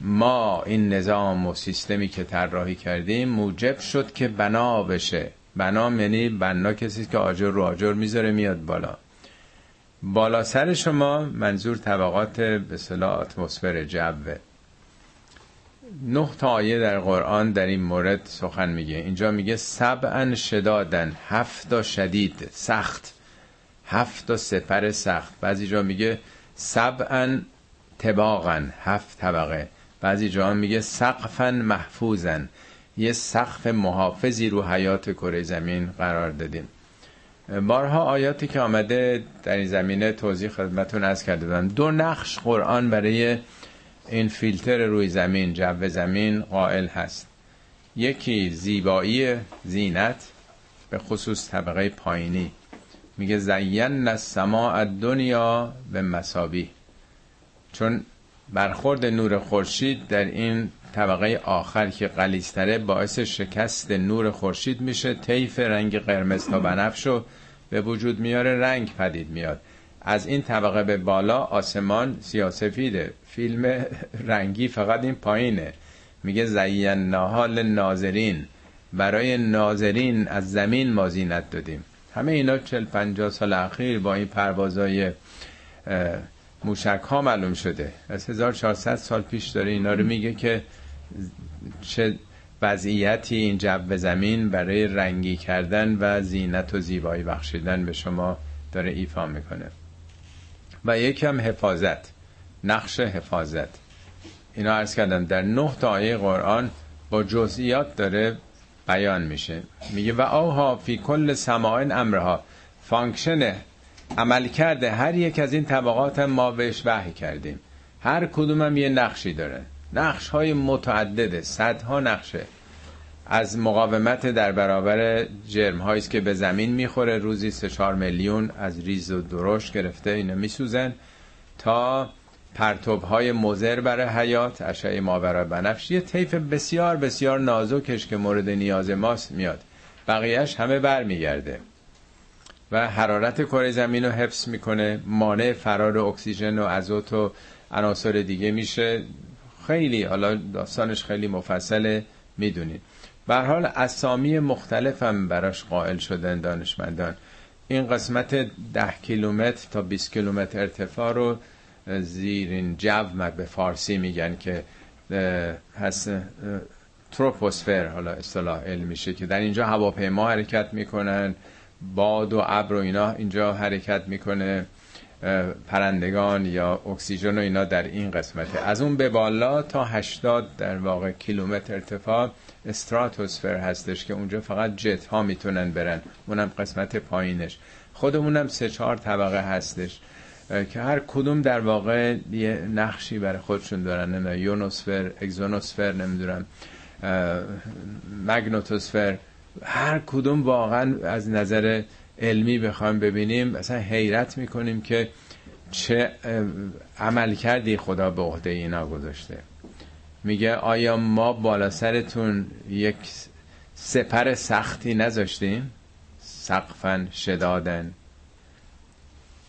ما این نظام و سیستمی که طراحی کردیم موجب شد که بنا بشه. بنا یعنی بنا کسی که آجر رو آجر می‌ذاره میاد بالا. بالا سر شما منظور طبقات به صلاح اتمسفر جوه. نه تا آیه در قرآن در این مورد سخن میگه. اینجا میگه سبعا شدادن هفت شدید سخت. هفت سپر سخت. بعضی جا میگه سبعا تباغن هفت طبقه. بعضی جا میگه سقفا محفوظن یه سقف محافظی رو حیات کره زمین قرار دادیم. بارها آیاتی که آمده در این زمینه توضیح خدمتون از کرده دو نقش قرآن برای این فیلتر روی زمین جو زمین قائل هست. یکی زیبایی زینت به خصوص طبقه پایینی. میگه زین السماء دنیا به مسابی چون برخورد نور خورشید در این طبقه آخر که قلیستره باعث شکست نور خورشید میشه طیف رنگ قرمز تا بنفش رو به وجود میاره رنگ پدید میاد. از این طبقه به بالا آسمان سیاسفیده. فیلم رنگی فقط این پایینه. میگه زین نهال ناظرین. برای ناظرین از زمین ما زینت دادیم. همه اینا چل پنجاه سال اخیر با این پروازای موشک ها معلوم شده. از 1400 سال پیش داره اینا رو میگه که چه وضعیتی این جو زمین برای رنگی کردن و زینت و زیبایی بخشیدن به شما داره ایفا می‌کنه. و یکم حفاظت. نقش حفاظت. اینا عرض کردم در نه تا آیه قرآن با جزئیات داره بیان میشه. میگه و اوحی فی کل سماء امرها. function عمل کرده هر یک از این طبقات ما بهش وحی کردیم. هر کدوم هم یه نقشی داره. نقش های متعدده صدها نقشه. از مقاومت در برابر جرم هایی که به زمین می‌خوره. روزی 3 میلیون از ریز و درشت گرفته اینا میسوزن تا پرتوب های مزر برای حیات اشعه ماورا بنفش یه طیف بسیار بسیار نازکش که مورد نیاز ماست میاد. بقیهش همه بر میگرده و حرارت کره زمین رو حفظ می‌کنه مانع فرار اکسیژن و ازوت و عناصر دیگه میشه. خیلی حالا داستانش خیلی مفصله می‌دونید. به حال اسامی مختلف هم براش قائل شدن دانشمندان. این قسمت ده کیلومتر تا 20 کیلومتر ارتفاع رو زیرین جو به فارسی میگن که هست تروپوسفر حالا اصطلاح علمیشه که در اینجا هواپیما حرکت می‌کنن باد و ابر و اینا اینجا حرکت می‌کنه پرندگان یا اکسیژن و اینا در این قسمته از اون به بالا تا 80 در واقع کیلومتر ارتفاع استراتوسفر هستش که اونجا فقط جت ها می‌تونن برن. اونم قسمت پایینش. خودمونم سه چهار طبقه هستش. که هر کدوم در واقع یه نقشی برای خودشون دارن نه یونوسفر اگزونوسفر نمی‌دونم مگنوتوسفر هر کدوم واقعا از نظر علمی بخوایم ببینیم مثلا حیرت می‌کنیم که چه عمل کردی خدا به عهده اینا گذاشته. میگه آیا ما بالا سرتون یک سپر سختی نذاشتیم؟ سقفن شدادن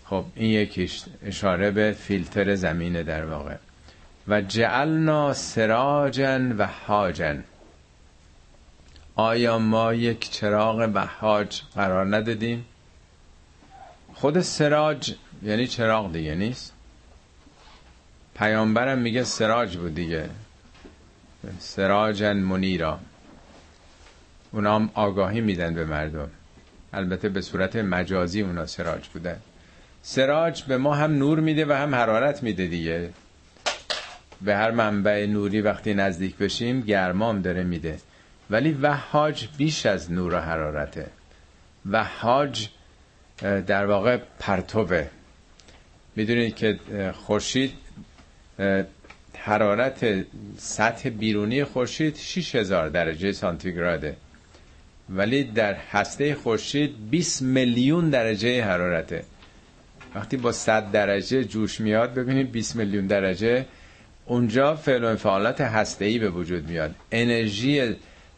خب این یکیش اشاره به فیلتر زمینه در واقع. و جعلنا سراجن و حاجن آیا ما یک چراغ وحاج قرار ندادیم؟ خود سراج یعنی چراغ دیگه نیست. پیامبرم میگه سراج بود دیگه. سراجن منیرا. اونا هم آگاهی میدن به مردم. البته به صورت مجازی اونا سراج بودن. سراج به ما هم نور میده و هم حرارت میده دیگه. به هر منبع نوری وقتی نزدیک بشیم گرمام داره میده. ولی وحاج بیش از نور و حرارته. وحاج در واقع پرتوه. می‌دونید که خورشید حرارت سطح بیرونی خورشید 6000 درجه سانتیگراده. ولی در هسته خورشید 20 میلیون درجه حرارته. وقتی با 100 درجه جوش میاد ببینید 20 میلیون درجه اونجا فعل و انفعالات هسته‌ای به وجود میاد. انرژی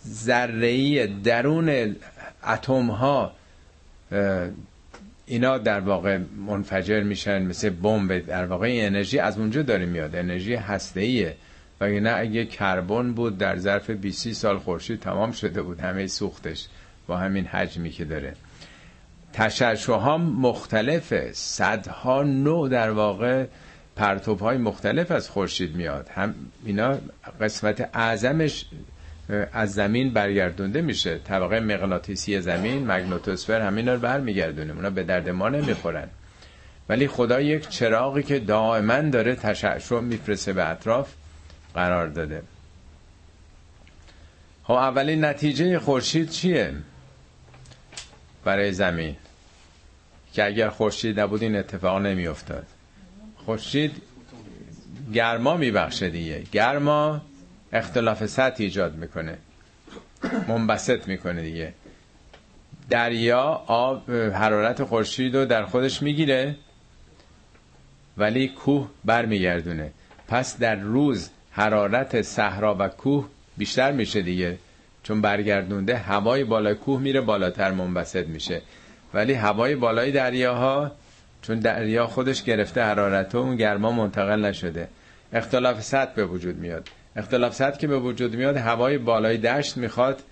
ذره‌ای درون اتم ها اینا در واقع منفجر میشن مثل بمب. در واقع انرژی از اونجا داره میاد. انرژی هسته‌ایه و نه اگه کربن بود در ظرف 20 سال خورشید تمام شده بود همه سوختش با همین حجمی که داره. تشعشع ها مختلفه صدها نوع در واقع پرتوب های مختلف از خورشید میاد. هم اینا قسمت اعظمش از زمین برگردونده میشه. طبقه مغناطیسی زمین مگنوتوسفر همین رو برمیگردونه اونا به درد ما نمی‌خورن. ولی خدا یک چراغی که دائما داره تشعشع میفرسته به اطراف قرار داده. خب اولین نتیجه خورشید چیه؟ برای زمین. که اگر خورشید نبود این اتفاق نمیافتاد. خورشید گرما میبخشه دیگه. گرما اختلاف سطح ایجاد می‌کنه. منبسط می‌کنه دیگه. دریا آب حرارت خورشید رو در خودش می‌گیره ولی کوه برمیگردونه. پس در روز حرارت صحرا و کوه بیشتر میشه دیگه. چون برگردونده هوای بالای کوه میره بالاتر منبسط میشه. ولی هوای بالای دریاها چون دریا خودش گرفته حرارت و اون گرما منتقل نشده. اختلاف سطح به وجود میاد. اختلاف سطح که به وجود میاد هوای بالای دشت می‌خواد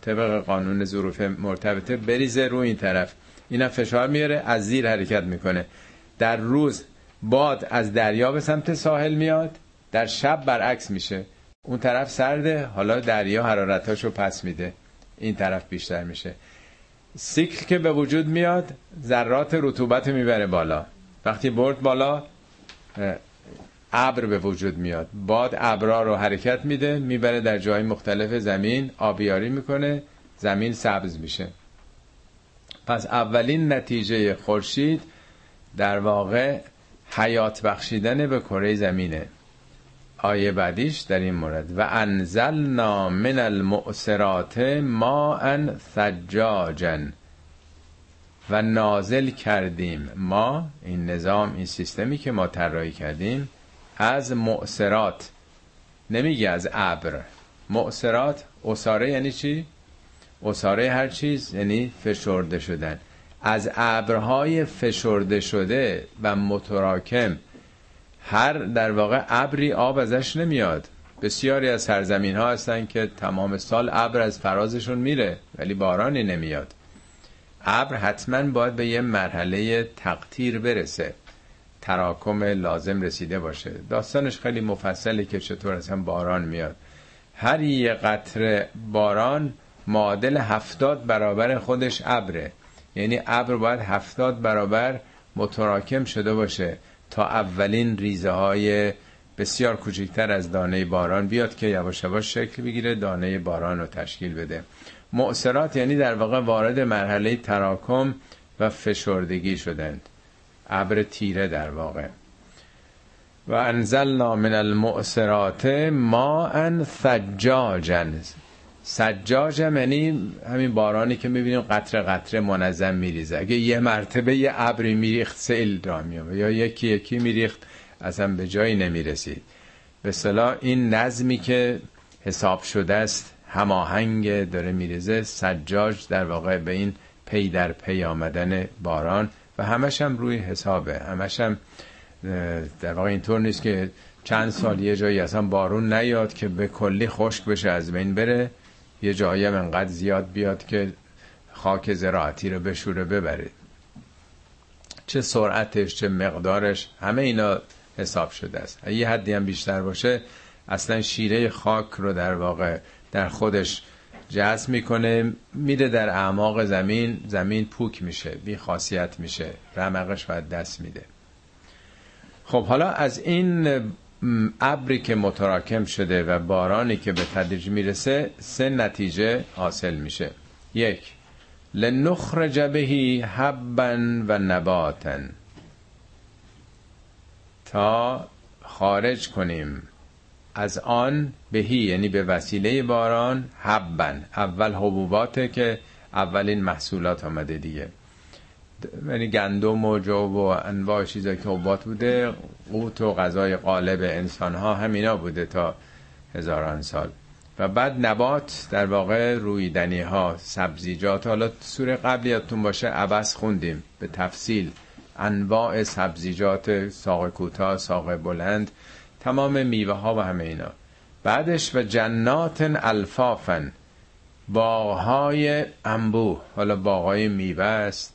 طبق قانون ظروف مرتبطه بریزه رو این طرف. اینا فشار میاره از زیر حرکت می‌کنه. در روز باد از دریا به سمت ساحل میاد در شب برعکس میشه. اون طرف سرده حالا دریا حرارتاشو پس میده. این طرف بیشتر میشه. سیکل که به وجود میاد ذرات رطوبت می‌بره بالا. وقتی برد بالا ابر به وجود میاد. باد ابرا رو حرکت میده می‌بره در جای مختلف زمین آبیاری می‌کنه زمین سبز میشه. پس اولین نتیجه خورشید در واقع حیات بخشیدن به کره زمینه. آیه بعدیش در این مورد. و انزلنا من المعصرات ماء ثجاجا و نازل کردیم. ما این نظام این سیستمی که ما طراحی کردیم از معصرات نمیگه از ابر. معصرات اساره یعنی چی؟ اساره هر چیز یعنی فشرده شدن. از ابرهای فشرده شده و متراکم. هر در واقع ابری آب ازش نمیاد. بسیاری از سرزمین ها هستن که تمام سال ابر از فرازشون میره ولی بارانی نمیاد. ابر حتما باید به یه مرحله تقطیر برسه. تراکم لازم رسیده باشه. داستانش خیلی مفصله که چطور اصلا باران میاد. هر یه قطره باران معادل هفتاد برابر خودش ابره. یعنی ابر باید هفتاد برابر متراکم شده باشه. تا اولین ریزه های بسیار کوچکتر از دانه باران بیاد که یواش یواش شکل بگیره دانه باران رو تشکیل بده. مؤثرات یعنی در واقع وارد مرحله تراکم و فشردگی شدند. ابر تیره در واقع. و انزلنا من المؤثرات ماء ثجاجا. سجاج یعنی همین بارانی که می‌بینیم قطره قطره منظم میریزه. اگه یه مرتبه یه ابری میریخت سیل را میامه یا یکی یکی میریخت اصلا به جایی نمی‌رسید. به صلاح این نظمی که حساب شده است هماهنگ داره میریزه سجاج در واقع به این پی در پی آمدن باران و همش هم روی حسابه. همش هم در واقع اینطور نیست که چند سال یه جایی اصلا بارون نیاد که به کلی خشک بشه از بین بره. یه جایی هم انقدر زیاد بیاد که خاک زراعتی رو بشوره ببره. چه سرعتش چه مقدارش همه اینا حساب شده است. یه حدی هم بیشتر باشه اصلا شیره خاک رو در واقع در خودش جذب می‌کنه میره در اعماق زمین زمین پوک میشه بی خاصیت میشه رمقش باید دست میده. خب حالا از این ابری که متراکم شده و بارانی که به تدریج می‌رسه سه نتیجه حاصل میشه. یک لنخرج بهی حبا و نباتا. تا خارج کنیم. از آن بهی یعنی به وسیله باران حبا. اول حبوباته که اولین محصولات آمده دیگه. یعنی گندم و جو و انواع چیزایی که حبوبات بوده قوت و غذای قالب انسان ها همینا بوده تا هزاران سال. و بعد نبات در واقع رویدنی ها سبزیجات. حالا سور قبلی یادتون باشه عبس خوندیم به تفصیل. انواع سبزیجات ساق کوتاه ساق بلند تمام میوه ها و همه اینا. بعدش و جنات الفافن باغهای انبوه. حالا باغهای میوه است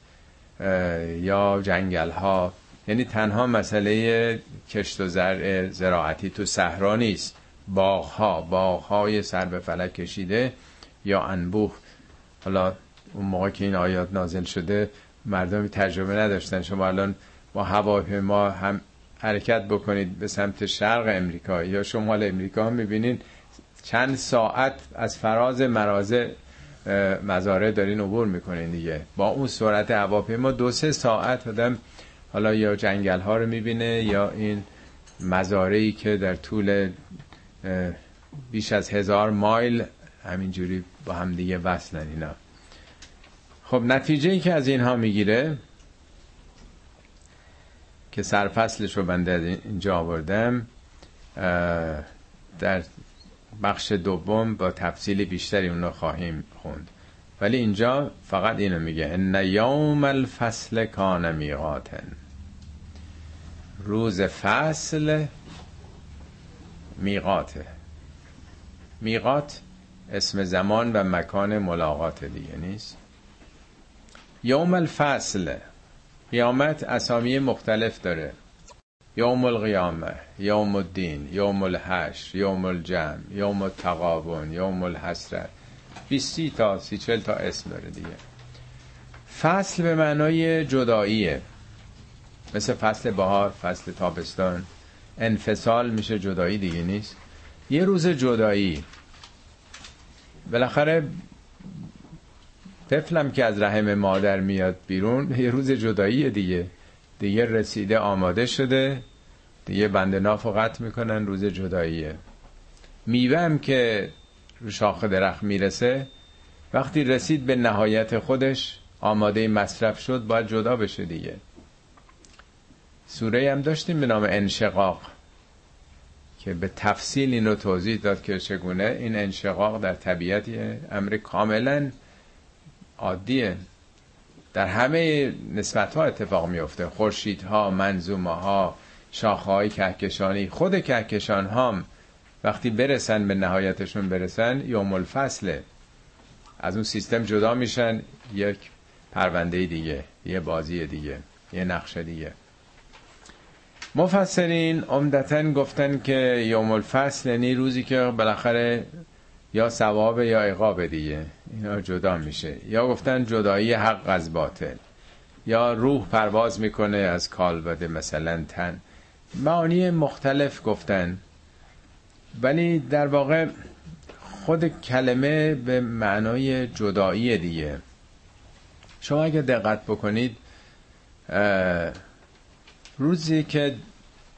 یا جنگل ها یعنی تنها مسئله کشت و زرع زراعتی تو صحرا نیست. باغ ها باغ های سر به فلک کشیده یا انبوه. حالا اون موقع که این آیات نازل شده مردمی تجربه نداشتن. شما الان با هواپیما هم حرکت بکنید به سمت شرق امریکا یا شمال امریکا هم می‌بینین چند ساعت از فراز مرازه مزاره دارین عبور می‌کنین دیگه. با اون سرعت هواپیما دو سه ساعت آدم حالا یا جنگل ها رو می‌بینه یا این مزارعی که در طول بیش از هزار مایل همینجوری با هم دیگه وصلن اینا. خب نتیجه ای که از اینها می‌گیره که سرفصلش رو بنده اینجا آوردم در بخش دوم با تفصیل بیشتری اونو خواهیم خوند. ولی اینجا فقط اینو میگه. ان یوم الفصل کان میقاتن. روز فصل میقاته. میقات اسم زمان و مکان ملاقات دیگه نیست. یوم الفصل. قیامت اسامی مختلف داره. یوم القیامه یوم الدین یوم الحشر یوم الجمع یوم التقابن یوم الحسرت. بیستی تا سی چل تا اسم داره دیگه. فصل به معنای جداییه. مثل فصل بهار فصل تابستان. انفصال میشه جدایی دیگه نیست. یه روز جدایی. بالاخره طفلم که از رحم مادر میاد بیرون یه روز جدایی دیگه. دیگه رسیده آماده شده. دیگه بند نافو قطع می‌کنن روز جداییه. میوه هم که رو شاخ درخت می‌رسه وقتی رسید به نهایت خودش آماده مصرف شد باید جدا بشه دیگه. سوره هم داشتیم به نام انشقاق که به تفصیل این رو توضیح داد که چگونه این انشقاق در طبیعت امر کاملا عادیه. در همه نسبت ها اتفاق میفته خورشید ها منظومه ها شاخه های کهکشانی خود کهکشان هم وقتی برسن به نهایتشون برسن یوم الفصله از اون سیستم جدا میشن یک پرونده دیگه یه بازی دیگه یه نقشه دیگه. مفسرین عمدتا گفتن که یوم الفصل یعنی روزی که بالاخره یا ثواب یا عقاب دیگه. اینا جدا میشه. یا گفتن جدایی حق از باطل. یا روح پرواز می‌کنه از کالبد مثلا تن. معانی مختلف گفتن. ولی در واقع خود کلمه به معنای جدایی دیگه. شما اگه دقت بکنید روزی که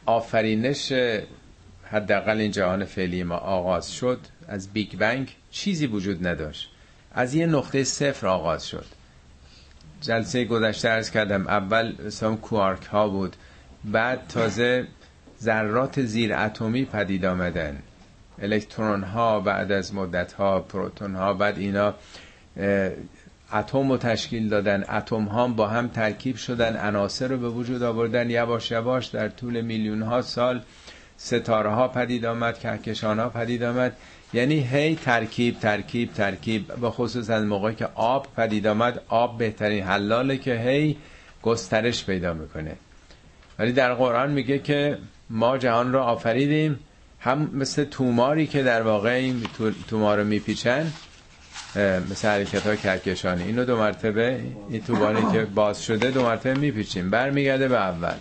آفرینش حداقل این جهان فعلی ما آغاز شد از بیگ بنگ چیزی وجود نداشت. از یه نقطه صفر آغاز شد. جلسه گذشته ارز کردم اول مثلا کوارک ها بود بعد تازه ذرات زیر اتمی پدید آمدن. الکترون ها بعد از مدت ها پروتون ها بعد اینا اتم رو تشکیل دادن. اتم ها با هم ترکیب شدن عناصر رو به وجود آوردن. یواش یواش در طول میلیون ها سال ستاره ها پدید آمد کهکشان ها پدید آمد. یعنی هی ترکیب ترکیب ترکیب. به خصوص از موقعی که آب پدید آمد آب بهترین حلاله که هی گسترش پیدا می‌کنه. ولی در قرآن میگه که ما جهان را آفریدیم. هم مثل توماری که در واقع این تومار رو میپیچن مثل حرکت های کرکشانی اینو دو مرتبه این توبانی که باز شده دو مرتبه میپیچیم. برمیگرده به اول.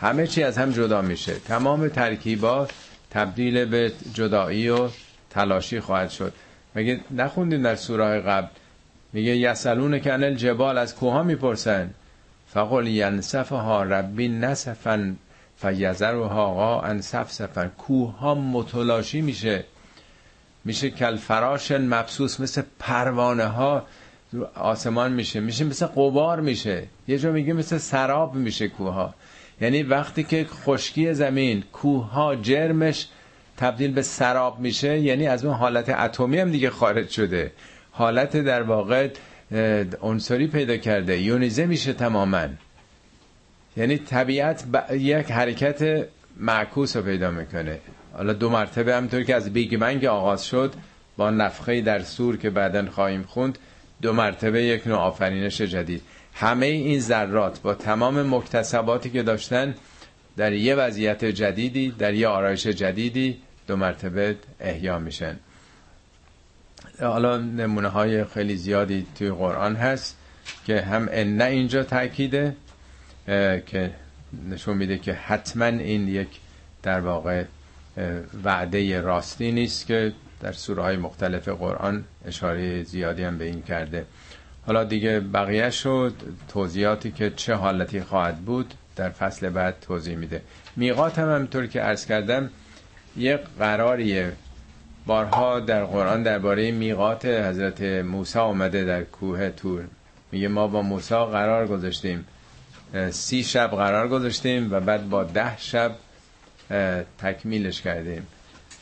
همه چی از هم جدا میشه. تمام ترکیبات تبدیل به جدایی و تلاشی خواهد شد. مگه نخوندیم در سوره قبل؟ میگه یسلون کنل الجبال از کوها می‌پرسن. فقل ینسفها ربی نسفن فیزر و هاقا انصف سفن کوه ها متلاشی میشه. میشه کل فراش مبسوس مثل پروانه ها آسمان میشه. میشه مثل قبار میشه. یه جا میگه مثل سراب میشه کوه یعنی وقتی که خشکی زمین کوه ها جرمش تبدیل به سراب میشه یعنی از اون حالت اتمی هم دیگه خارج شده. حالت در واقع عنصری پیدا کرده. یونیزه میشه تماما. یعنی طبیعت یک حرکت معکوس رو پیدا می‌کنه. حالا دو مرتبه همطور که از بیگ منگ آغاز شد با نفخه در سور که بعدا خواهیم خوند دو مرتبه یک نوع آفرینش جدید. همه این ذرات با تمام مکتسباتی که داشتن در یه وضعیت جدیدی در یه آرایش جدیدی دو مرتبه احیا میشن. حالا نمونه های خیلی زیادی توی قرآن هست که هم نه اینجا تاکیده که نشون میده که حتما این یک در واقع وعده راستی نیست که در سوره های مختلف قرآن اشاره زیادی هم به این کرده. حالا دیگه بقیه شد توضیحاتی که چه حالتی خواهد بود در فصل بعد توضیح میده. میقات هم همطور که عرض کردم یک قراریه. بارها در قرآن درباره میقات حضرت موسی آمده در کوه تور. میگه ما با موسی قرار گذاشتیم. سی شب قرار گذاشتیم و بعد با ده شب تکمیلش کردیم.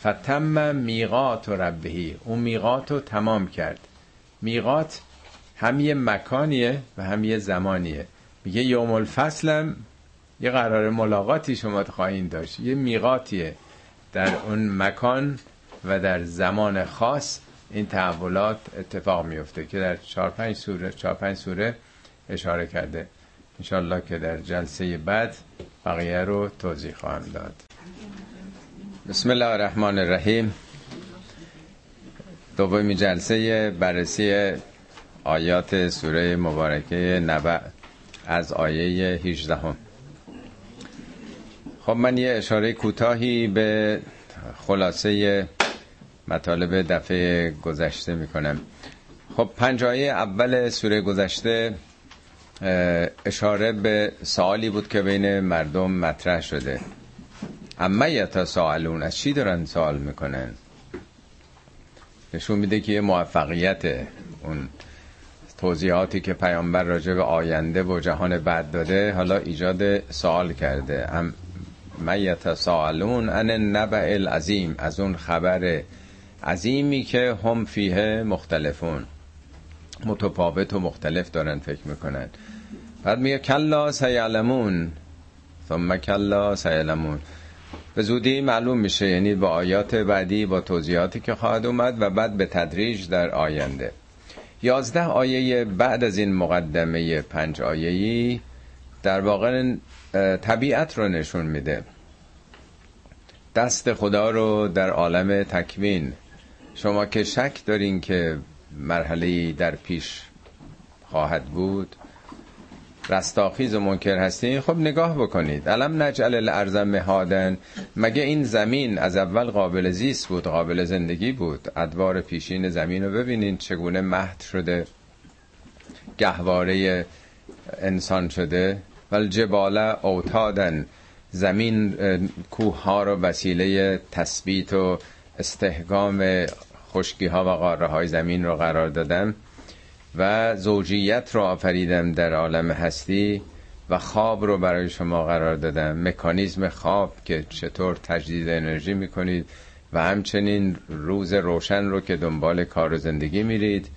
فتم میقات و ربهی. اون میقات رو تمام کرد. میقات هم یه مکانیه و هم یه زمانیه. میگه یوم الفصلم یه قرار ملاقاتی شما خواهید داشت. یه میقاتیه در اون مکان و در زمان خاص این تحولات اتفاق میفته که در چهار پنج سوره چهار پنج سوره اشاره کرده. انشالله که در جلسه بعد بقیه رو توضیح خواهم داد. بسم الله الرحمن الرحیم. دومی جلسه بررسی آیات سوره مبارکه نبع از آیه 18 هم. خب من یه اشاره کوتاهی به خلاصه مطالب دفعه گذشته می‌کنم. خب پنج آیه اول سوره گذشته اشاره به سوالی بود که بین مردم مطرح شده. اما یتا سوالون از چی دارن سوال می‌کنن؟ نشون میده که یه موفقیت اون توضیحاتی که پیامبر راجع به آینده و جهان بعد داده حالا ایجاد سوال کرده. ام سوالون ان نبع العظیم از اون خبر عظیمی که هم فیه مختلفون. متفاوت و مختلف دارن فکر می‌کنن. بعد میگه کلا سیعلمون. ثم کلا سیعلمون. به زودی معلوم میشه یعنی با آیات بعدی با توضیحاتی که خواهد اومد و بعد به تدریج در آینده. یازده آیه بعد از این مقدمه پنج آیهی در واقع طبیعت رو نشون میده. دست خدا رو در عالم تکوین. شما که شک دارین که مرحله در پیش خواهد بود رستاخیز و منکر هستین خب نگاه بکنید. علم نجعل الارض مهادن؟ مگه این زمین از اول قابل زیست بود قابل زندگی بود؟ ادوار پیشین زمین رو ببینید چگونه مهد شده گهواره انسان شده. ول جبال اوتادن؟ زمین کوه ها رو وسیله تثبیت و استحکام خشکی ها و قاره های زمین رو قرار دادم و زوجیت رو آفریدم در عالم هستی و خواب رو برای شما قرار دادم. مکانیزم خواب که چطور تجدید انرژی می‌کنید و همچنین روز روشن رو که دنبال کار و زندگی میرید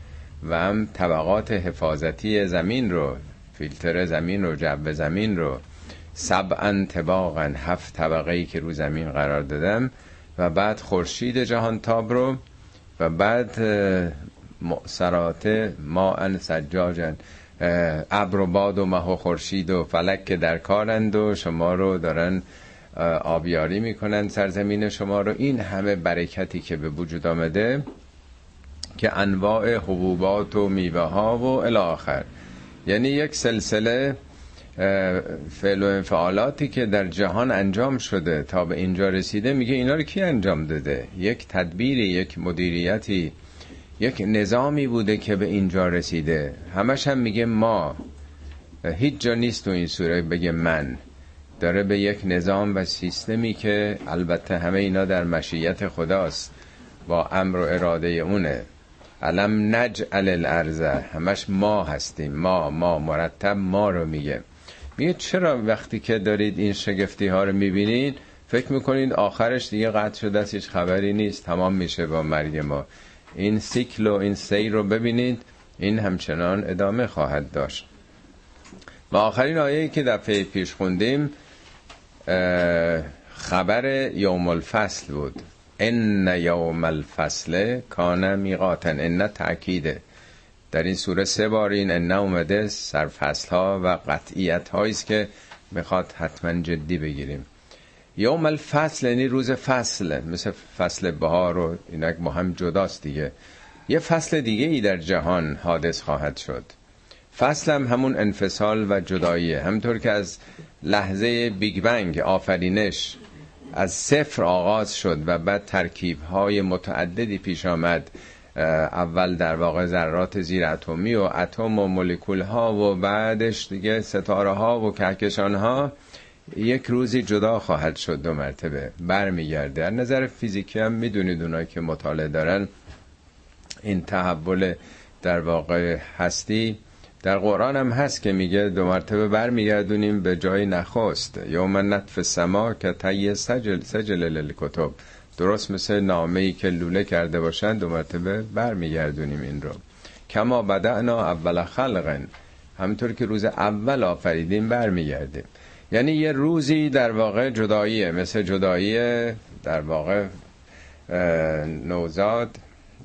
و هم طبقات حفاظتی زمین رو فیلتر زمین رو جو زمین رو سبعا طباقا هفت طبقه ای که رو زمین قرار دادم و بعد خورشید جهان تاب رو و بعد معصرات ما ان سجاجن ابر و باد و مه و خورشید و فلک که در کارند و شما رو دارن آبیاری می‌کنن سرزمین شما رو. این همه برکتی که به وجود آمده که انواع حبوبات و میوه ها و الاخر یعنی یک سلسله فعل و انفعالاتی که در جهان انجام شده تا به اینجا رسیده میگه اینا رو کی انجام داده؟ یک تدبیری یک مدیریتی. یک نظامی بوده که به اینجا رسیده. همش هم میگه ما. هیچ جا نیست تو این سوره بگه من. داره به یک نظام و سیستمی که البته همه اینا در مشیت خداست با امر و اراده اونه. علم نجعل الارزه همش ما هستیم. ما ما مرتب ما رو میگه. میگه چرا وقتی که دارید این شگفتی ها رو می‌بینید فکر می‌کنید آخرش دیگه قطع شده هیچ خبری نیست. تمام میشه با مرگ ما. این سیکل و این سیر رو ببینید. این همچنان ادامه خواهد داشت. و آخرین آیه که دفعه پیش خوندیم خبر یوم الفصل بود. ان یوم الفصل کان میقاتن ان تأکیده. در این سوره سه بار این ان اومده سرفصل ها و قطعیت هایی است که می‌خواد حتما جدی بگیریم. یوم الفصل یعنی روز فصل مثل فصل بهار و اینا که با هم جداست دیگه. یه فصل دیگه ای در جهان حادث خواهد شد. فصل هم همون انفصال و جداییه. همطور که از لحظه بیگ بنگ آفرینش از صفر آغاز شد و بعد ترکیب های متعددی پیش آمد. اول در واقع ذرات زیر اتمی و اتم و مولکول ها و بعدش دیگه ستاره ها و کهکشان ها یک روزی جدا خواهد شد دو مرتبه برمیگرده. از نظر فیزیکی هم می‌دونید اونایی که مطالعه دارن این تحول در واقع هستی. در قرآن هم هست که میگه دو مرتبه برمیگردونیم به جای نخست. یوم نطف سما که تی سجل سجل للکتب درست مثل نامه ای که لوله کرده باشن دو مرتبه برمیگردونیم این رو. کما بدعنا اول خلقن. همینطور که روز اول آفریدیم برمیگردیم. یعنی یه روزی در واقع جداییه مثل جدایی در واقع نوزاد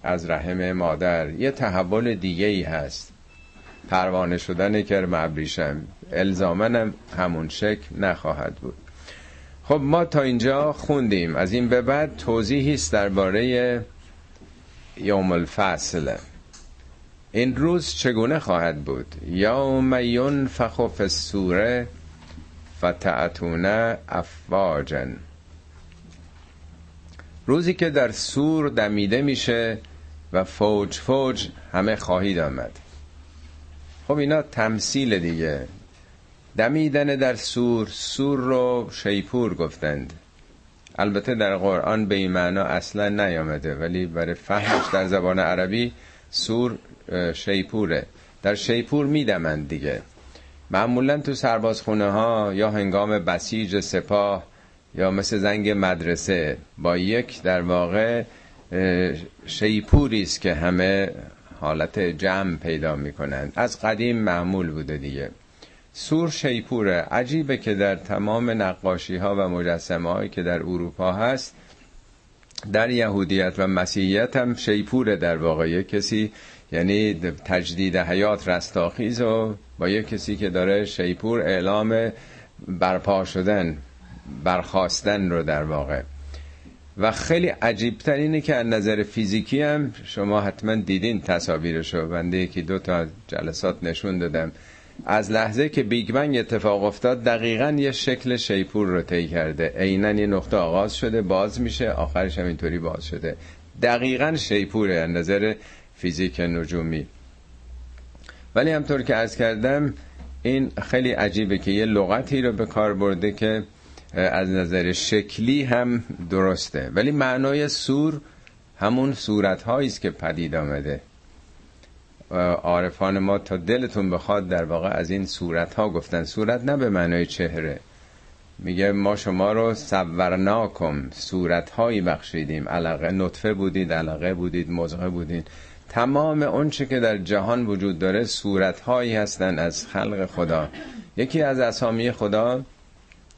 از رحم مادر. یه تحول دیگه ای هست. پروانه شدن کرم ابریشم. الزامن همون شکل نخواهد بود. خب ما تا اینجا خوندیم. از این به بعد توضیحی است درباره یوم الفصل این روز چگونه خواهد بود؟ یوم ینفخ فی فتعتون افواجن روزی که در سور دمیده میشه و فوج فوج همه خواهید آمد. خب اینا تمثیل دیگه. دمیدن در سور سور رو شیپور گفتند. البته در قرآن به این معنا اصلا نیامده ولی برای فهمش در زبان عربی سور شیپوره. در شیپور میدمند دیگه. معمولا تو سربازخونه ها یا هنگام بسیج سپاه یا مثل زنگ مدرسه با یک در واقع شیپوری است که همه حالت جمع پیدا می‌کنند. از قدیم معمول بوده دیگه. سور شیپوره. عجیبه که در تمام نقاشی ها و مجسمه هایی که در اروپا هست در یهودیت و مسیحیت هم شیپوره در واقع. کسی یعنی تجدید حیات رستاخیز و با یک کسی که داره شیپور اعلام برپا شدن برخاستن رو در واقع. و خیلی عجیبتر اینه که از نظر فیزیکی هم شما حتما دیدین تصاویرشو بنده یکی دو تا جلسات نشون دادم. از لحظه که بیگ بنگ اتفاق افتاد دقیقا یه شکل شیپور رو طی کرده. عینا یه نقطه آغاز شده باز میشه آخرش هم اینطوری باز شده. دقیقا شیپوره. از نظر فیزیک نجومی. ولی همطور که از کردم این خیلی عجیبه که یه لغتی رو به کار برده که از نظر شکلی هم درسته. ولی معنای سور همون صورت است که پدید آمده. عارفان ما تا دلتون بخواد در واقع از این صورت ها گفتن. صورت نه به معنای چهره. میگه ما شما رو سورناکم صورت هایی بخشیدیم. علاقه نطفه بودید علاقه بودید مزغه بودید. تمام اونچه که در جهان وجود داره صورت هایی هستن از خلق خدا. یکی از اسامی خدا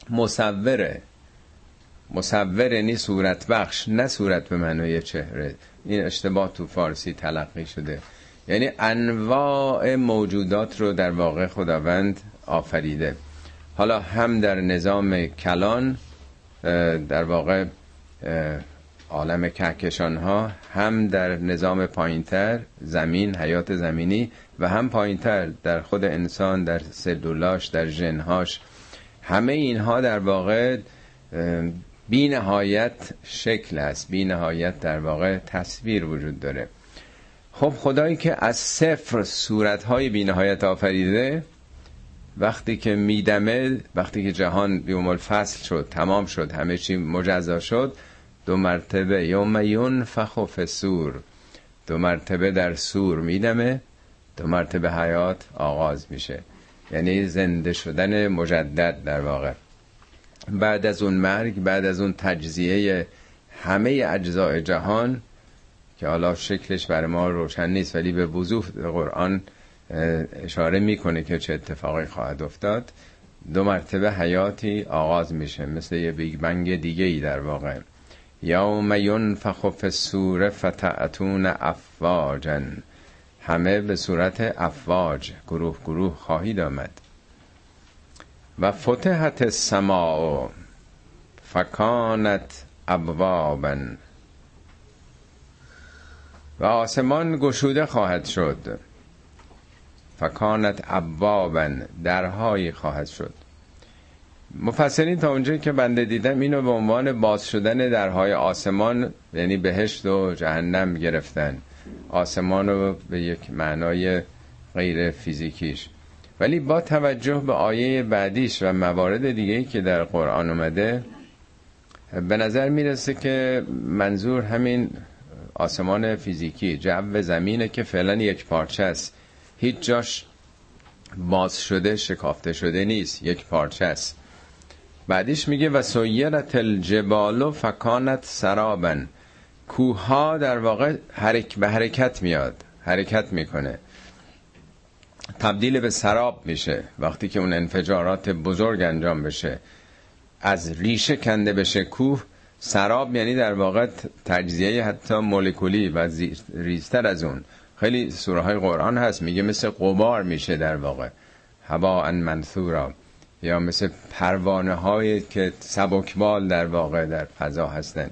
مصوره. مصور یعنی صورت بخش نه صورت به معنای چهره. این اشتباه تو فارسی تلقی شده. یعنی انواع موجودات رو در واقع خداوند آفریده. حالا هم در نظام کلان در واقع عالم کهکشان ها هم در نظام پایینتر زمین حیات زمینی و هم پایینتر در خود انسان در سلولاش در جنهاش همه اینها در واقع بی نهایت شکل است. بی نهایت در واقع تصویر وجود داره. خب خدایی که از صفر صورتهای بی نهایت آفریده وقتی که میدمه وقتی که جهان بیوم فصل شد تمام شد همه چی مجزا شد دو مرتبه. یوم ینفخ فی سور دو مرتبه در سور میدمه. دو مرتبه حیات آغاز میشه. یعنی زنده شدن مجدد در واقع. بعد از اون مرگ بعد از اون تجزیه همه اجزای جهان که حالا شکلش برای ما روشن نیست ولی به وضوح قرآن اشاره می‌کنه که چه اتفاقی خواهد افتاد. دو مرتبه حیاتی آغاز میشه مثل یه بیگ بنگ دیگه ای در واقع. یوم ینفخ فی الصور فتأتون افواجا. همه به صورت افواج گروه گروه خواهید آمد. و فتحت السماء فکانت ابوابا. و آسمان گشوده خواهد شد. فکانت ابوابا درهایی خواهد شد. مفسرین تا اونجایی که بنده دیدم اینو به عنوان باز شدن درهای آسمان یعنی بهشت و جهنم گرفتن. آسمان رو به یک معنای غیر فیزیکیش. ولی با توجه به آیه بعدیش و موارد دیگه که در قرآن اومده به نظر می‌رسه که منظور همین آسمان فیزیکی جو زمینه که فعلا یک پارچه است. هیچ جاش باز شده شکافته شده نیست یک پارچه است. بعدیش میگه و سیرت الجبال فکانت سرابن. کوها در واقع حرک به حرکت میاد حرکت می‌کنه. تبدیل به سراب میشه وقتی که اون انفجارات بزرگ انجام بشه. از ریشه کنده بشه کوه. سراب یعنی در واقع تجزیه حتی مولکولی و ریزتر از اون. خیلی سوره های قرآن هست میگه مثل قبار میشه در واقع. هوا ان منثورا. یا مثل پروانه های که سبکبال در واقع در فضا هستن.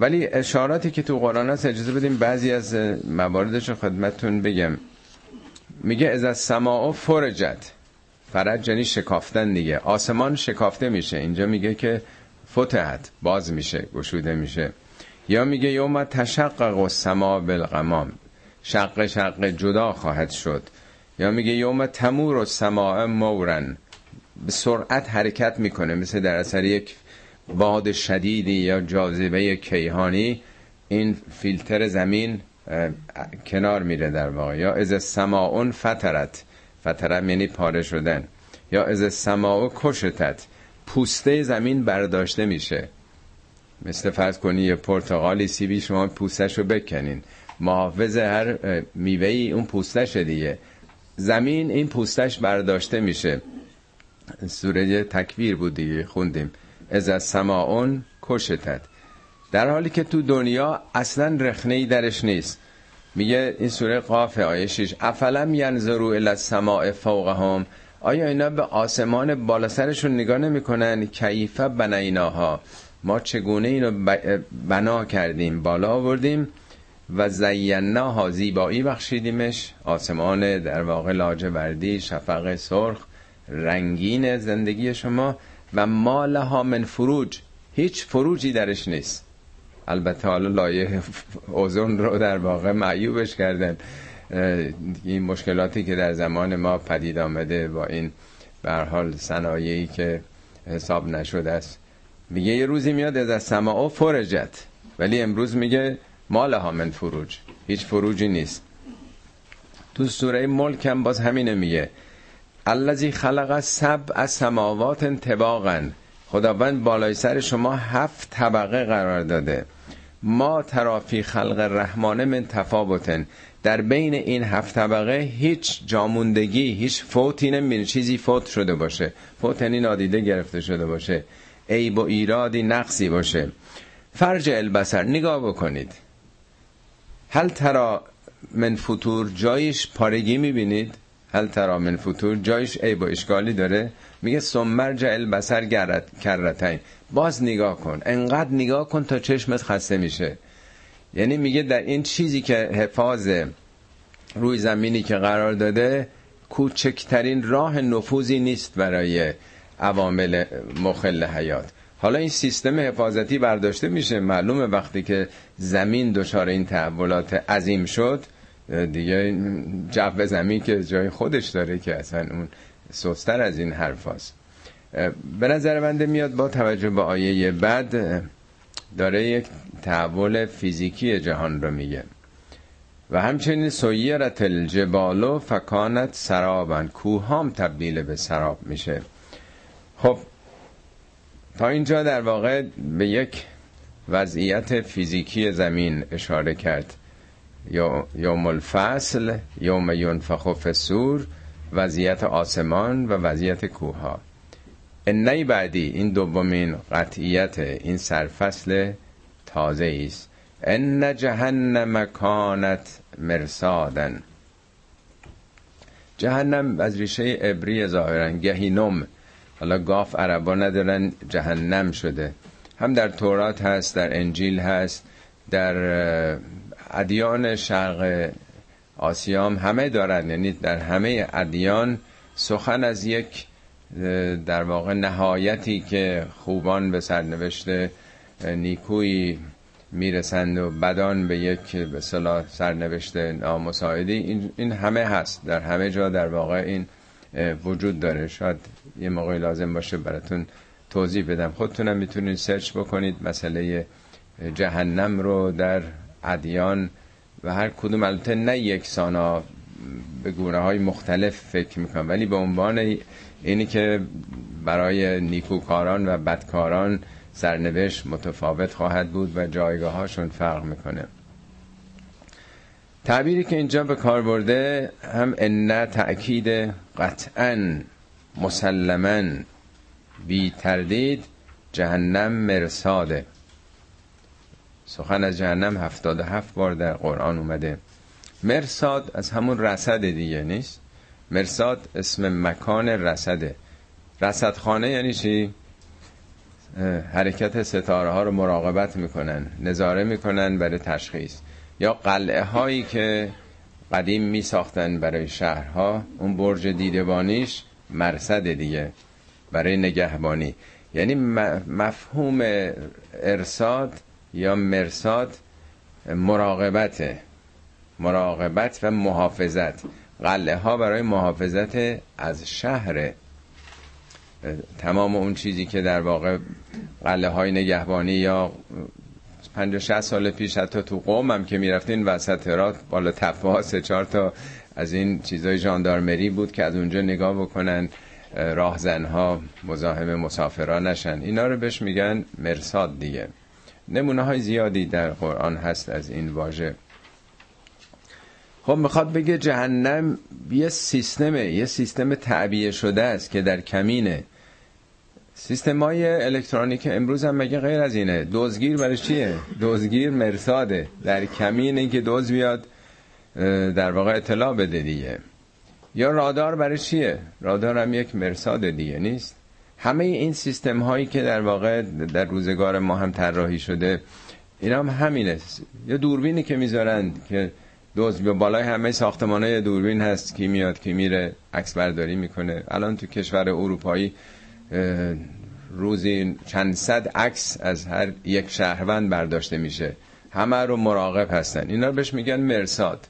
ولی اشاراتی که تو قرآن هست اجازه بدیم بعضی از مواردش رو خدمتتون بگم. میگه از از سماع فرجت فرج یعنی شکافتن دیگه. آسمان شکافته میشه. اینجا میگه که فتحت باز میشه گشوده میشه. یا میگه یوم تشقق و سما بالغمام شق شق جدا خواهد شد. یا میگه یوم تمور و سماع مورن به سرعت حرکت می‌کنه مثل در اثر یک باد شدیدی یا جاذبه کیهانی این فیلتر زمین کنار میره در واقع. یا از سماعون فترت فترت یعنی پاره شدن. یا از سماع کشتت پوسته زمین برداشته میشه. مثل فرض کنی یه پرتغالی سیبی شما پوستش رو بکنین. محافظ هر میوهی اون پوستش دیگه. زمین این پوستش برداشته میشه. سوره تکویر بود دیگه خوندیم. از از سماعون کشتت. در حالی که تو دنیا اصلا رخنه ای درش نیست. میگه این سوره قاف آیه 6 افلم ینظروا الی السماء فوقهم. آیا اینا به آسمان بالا سرشون نگاه نمی‌کنن؟ کیف بنیناها. ما چگونه اینو بنا کردیم؟ بالا آوردیم و زیناها زیبایی بخشیدیمش. آسمان در واقع لاجوردی شفق سرخ. رنگین زندگی شما و مالها من فروج. هیچ فروجی درش نیست. البته حالا لایه اوزون رو در واقع معیوبش کردن. این مشکلاتی که در زمان ما پدید آمده با این به حال صنایعی که حساب نشده است. میگه یه روزی میاد از سماع فرجت. ولی امروز میگه مالها من فروج. هیچ فروجی نیست. تو سوره ملک هم باز همینه میگه. الذی خلق سبع سماوات طباقا. خداوند بالای سر شما هفت طبقه قرار داده. ما ترافی خلق رحمانه من تفاوتن در بین این هفت طبقه هیچ جاموندگی هیچ فوتی نمی‌بینه چیزی فوت شده باشه. فوت یعنی نادیده گرفته شده باشه. عیب و ایرادی نقصی باشه. فرج البسر نگاه بکنید. هل ترا من فطور جایش پارگی می‌بینید؟ هل ترا من فطور؟ جایش عیب و اشکالی داره. میگه سمرج البسر کرتین. باز نگاه کن. انقدر نگاه کن تا چشمت خسته میشه. یعنی میگه در این چیزی که حفاظ روی زمینی که قرار داده کوچکترین راه نفوذی نیست برای عوامل مخل حیات. حالا این سیستم حفاظتی برداشته میشه. معلومه وقتی که زمین دچار این تحولات عظیم شد دیگه جو زمین که جای خودش داره که اصلا اون سستر از این حرف هست. به نظر بنده میاد با توجه به آیه بعد داره یک تحول فیزیکی جهان رو میگه. و همچنین سویرت الجبالو فکانت سرابن کوهام تبدیل به سراب میشه. خب تا اینجا در واقع به یک وضعیت فیزیکی زمین اشاره کرد. یوم الفصل یوم ینفخ فسور وضعیت آسمان و وضعیت کوها نی بعدی این دومین قطعیت این سرفصل تازه است. ان جهنم کانت مرصادن. جهنم از ریشه عبری ظاهرا گهینم حالا گاف عربا ندارن جهنم شده. هم در تورات هست در انجیل هست در ادیان شرق آسیام همه دارن. یعنی در همه ادیان سخن از یک در واقع نهایتی که خوبان به سرنوشت نیکویی می‌رسند و بدان به یک به صلاح سرنوشت نامساعدی. این, این همه هست. در همه جا در واقع این وجود داره. شاید یه موقعی لازم باشه براتون توضیح بدم. خودتونم می‌تونید سرچ بکنید. مسئله جهنم رو در ادیان و هر کدوم البته نه یکسانا به گونه های مختلف فکر می‌کنم ولی به عنوان اینی که برای نیکوکاران و بدکاران سرنوشت متفاوت خواهد بود و جایگاه هاشون فرق می‌کنه. تعبیری که اینجا به کار برده هم ان تأکید قطعا مسلما بی تردید جهنم مرساده سخن از جهنم هفتاد هفت بار در قرآن اومده. مرساد از همون رسد دیگه نیست؟ مرساد اسم مکان رسده. رسدخانه یعنی چی؟ حرکت ستاره ها رو مراقبت می‌کنن نظاره می‌کنن برای تشخیص. یا قلعه هایی که قدیم می ساختن برای شهرها اون برج دیدبانیش مرصد دیگه برای نگهبانی. یعنی مفهوم ارساد یا مرساد مراقبت مراقبت و محافظت. قلعه ها برای محافظت از شهر. تمام اون چیزی که در واقع قلعه های نگهبانی یا 50 سال پیش حتی تو قوم هم که می‌رفتین وسط رات بالا تپه ها سه چهار تا از این چیزای جاندارمری بود که از اونجا نگاه بکنن راهزنها مزاحم مسافران نشن. اینا رو بهش میگن مرساد دیگه. نمونه های زیادی در قرآن هست از این واژه. خب می‌خواد بگه جهنم یه سیستمه یه سیستم تعبیه شده است که در کمینه. سیستم های الکترونیک امروز هم مگه غیر از اینه؟ دوزگیر برای چیه؟ دوزگیر مرساده در کمینه که دوز بیاد در واقع اطلاع بده دیگه. یا رادار برای چیه؟ رادار هم یک مرساد دیگه نیست. همه این سیستم هایی که در واقع در روزگار ما هم طراحی شده اینا هم همینه. یا دوربینی که می‌ذارن که دوز به بالای همه ساختمان های دوربین هست کی میاد کی میره عکس برداری می‌کنه. الان تو کشور اروپایی روزی چند صد عکس از هر یک شهروند برداشته میشه. همه رو مراقب هستن. اینا بهش میگن مرساد.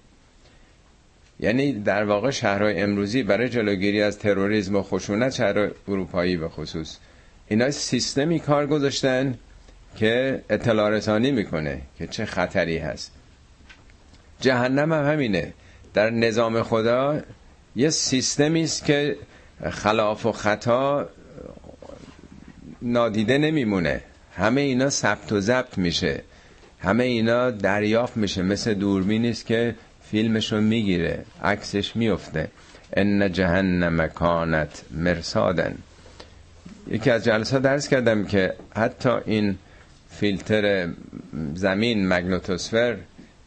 یعنی در واقع شهرهای امروزی برای جلوگیری از تروریسم و خشونت شهر اروپایی به خصوص اینا سیستمی کار گذاشتن که اطلاع رسانی می‌کنه که چه خطری هست. جهنم هم همینه. در نظام خدا یه سیستمی است که خلاف و خطا نادیده نمیمونه. همه اینا ثبت و ضبط میشه. همه اینا دریافت میشه. مثل دوربینی است که فیلمشو می‌گیره عکسش میفته. ان جهنم کانت مرسادن یکی از جلسات درس کردم که حتی این فیلتر زمین مگنوتوسفر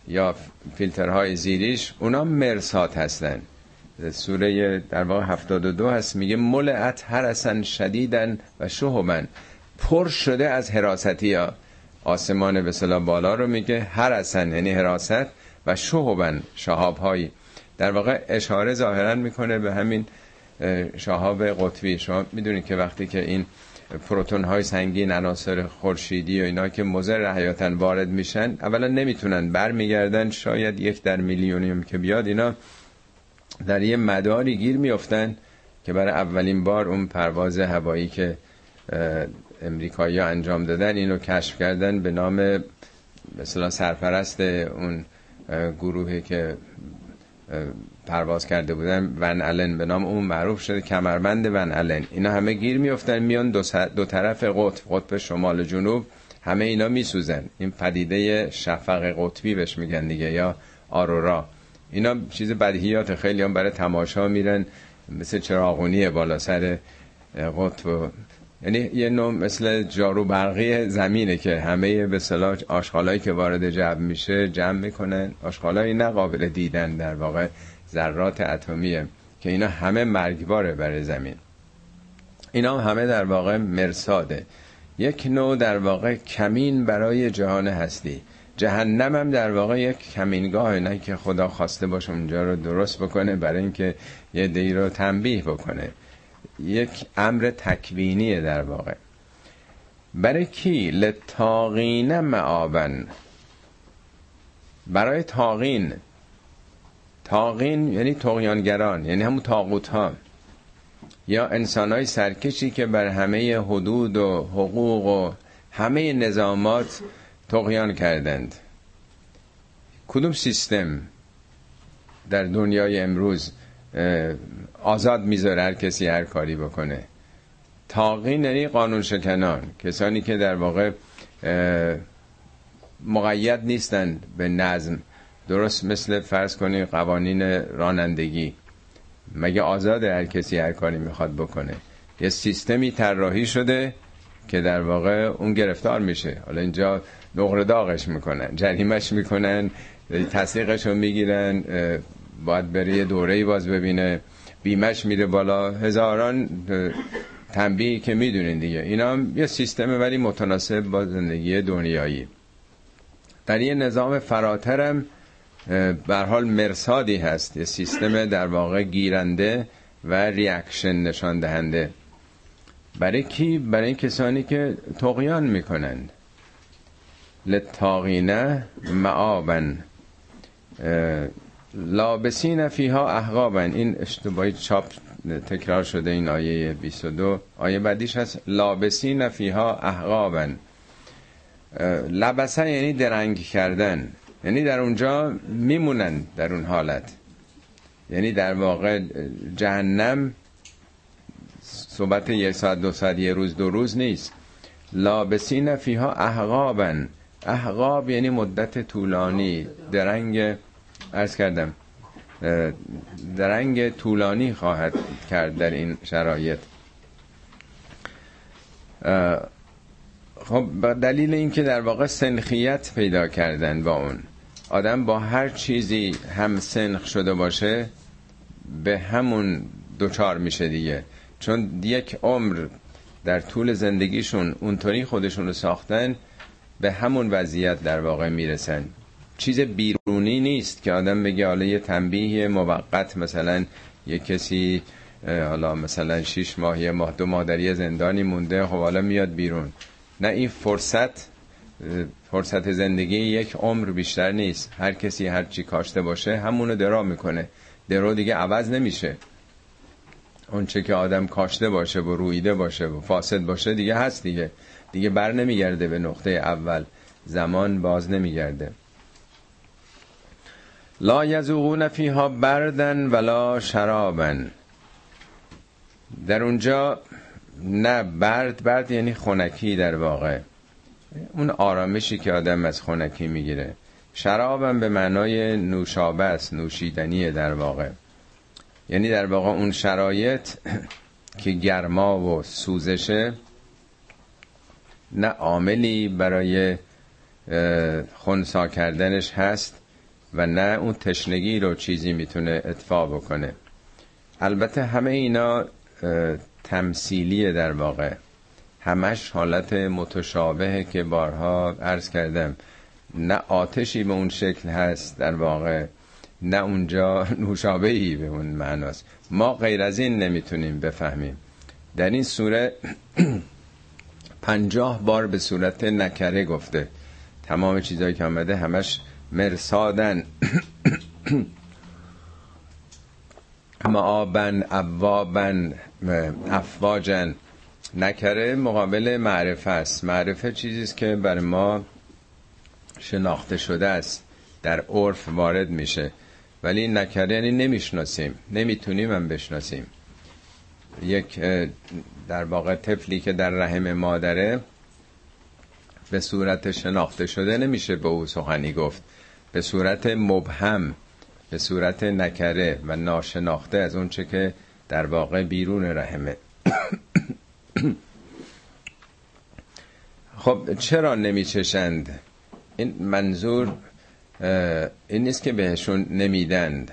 یا فیلترهای زیریش اونا مرسات هستن. سوره در واقع 72 هست میگه ملعت حرسن شدیدن و شهبن پر شده از حراستی ها آسمان به بالا رو میگه حرسن یعنی حراست. و شهبن شهاب هایی در واقع اشاره ظاهرا می‌کنه به همین شهاب قطبی. شما می‌دونید که وقتی که این پروتون های سنگین عناصر خورشیدی و اینا که مضر حیاتن وارد میشن اولا نمی‌تونن برمیگردن. شاید یک در میلیونیم که بیاد اینا در یه مداری گیر میفتن که برای اولین بار اون پرواز هوایی که امریکایی انجام دادن اینو کشف کردن به نام مثلا سرپرست اون گروهی که پرواز کرده بودن ون الن به نام اون معروف شده کمربند ون الن. اینا همه گیر میفتن میان دو, دو طرف قطب قطب شمال جنوب همه اینا میسوزن. این پدیده شفق قطبی بهش میگن دیگه یا آرورا. اینا چیز بدیهیات خیلی هم برای تماشا میرن مثل چراغونی بالا سر قطب یعنی یه نوع مثل جارو برقی زمینه که همه به صلاح آشغالایی که وارد جمع میشه جمع می‌کنن. آشغالایی نه قابل دیدن در واقع ذرات اتمیه که اینا همه مرگباره برای زمین. اینا همه در واقع مرساده یک نوع در واقع کمین برای جهان هستی. جهنم هم در واقع یک کمینگاه نه که خدا خواسته باشه اونجا رو درست بکنه برای اینکه یه دی رو تنبیه بکنه. یک امر تکوینیه در واقع. برای کی؟ لتاقین معابن برای تاقین تاقین یعنی تقیانگران یعنی همون تاقوت ها یا انسان های سرکشی که بر همه حدود و حقوق و همه نظامات تقیان کردند. کدوم سیستم در دنیای امروز آزاد می‌ذاره هر کسی هر کاری بکنه. تاقین یعنی قانون شکنان. کسانی که در واقع مقید نیستند به نظم. درست مثل فرض کنید قوانین رانندگی. مگه آزاد هر کسی هر کاری می‌خواد بکنه؟ یه سیستمی طراحی شده که در واقع اون گرفتار میشه. حالا اینجا نقره داغش می‌کنن جریمش می‌کنن تصدیقش رو می‌گیرن باید بره یه دوره باز ببینه. بیمش میره بالا. هزاران تنبیهی که می‌دونین دیگه. اینا هم یه سیستم ولی متناسب با زندگی دنیایی. در یه نظام فراترم بر حال مرسادی هست. یه سیستم در واقع گیرنده و reaction نشان دهنده برای کی؟ برای کسانی که طغیان می‌کنند للطاغین مآبا. لابثین فیها احقابا. این اشتباهی چاپ تکرار شده این آیه 22 آیه بعدیش هست لابثین فیها احقابا. لبث یعنی درنگ کردن. یعنی در اونجا میمونن در اون حالت. یعنی در واقع جهنم صحبت یک ساعت دو ساعت یه روز دو روز نیست. لابسین فیها احقابن. احقاب یعنی مدت طولانی درنگ ارز کردم درنگ طولانی خواهد کرد در این شرایط. خب دلیل اینکه در واقع سنخیت پیدا کردن با اون آدم با هر چیزی هم سنخ شده باشه به همون دوچار میشه دیگه. چون یک عمر در طول زندگیشون اونطوری خودشون رو ساختن به همون وضعیت در واقع می‌رسن. چیز بیرونی نیست که آدم بگه حالا یه تنبیه موقت مثلا یه کسی حالا مثلا شیش ماه یه ماه دو ماه در یه زندانی مونده خب حالا میاد بیرون. نه این فرصت فرصت زندگی یک عمر بیشتر نیست. هر کسی هر چی کاشته باشه همونو درا می‌کنه. درو دیگه عوض نمیشه. اون چه که آدم کاشته باشه و رویده باشه و فاسد باشه دیگه هست دیگه. دیگه بر نمیگرده به نقطه اول. زمان باز نمیگرده. لا یذوقون فیها بردن ولا شرابن. در اونجا نه برد برد یعنی خونکی در واقع. اون آرامشی که آدم از خونکی می‌گیره. شرابم به معنای نوشابه است نوشیدنی در واقع. یعنی در واقع اون شرایط که گرما و سوزشه نه عاملی برای خونسا کردنش هست. و نه اون تشنگی رو چیزی می‌تونه اتفاع بکنه. البته همه اینا تمثیلیه در واقع. همش حالت متشابهه که بارها عرض کردم. نه آتشی به اون شکل هست در واقع نه اونجا نوشابهی به اون معناست. ما غیر از این نمی‌تونیم بفهمیم. در این سوره پنجاه بار به صورت نکره گفته. تمام چیزهایی که آمده همش مرسادن معابن ابوابن افواجن نکره مقابل معرفه است. معرفه چیزیست که بر ما شناخته شده است. در عرف وارد میشه. ولی نکره یعنی نمی‌شناسیم. نمی‌تونیم هم بشناسیم. یک در واقع طفلی که در رحم مادره به صورت شناخته شده نمیشه به او سخنی گفت. به صورت مبهم به صورت نکره و ناشناخته از اونچه که در واقع بیرون رحمه. خب چرا نمیچشند؟ این منظور این نیست که بهشون نمیدند.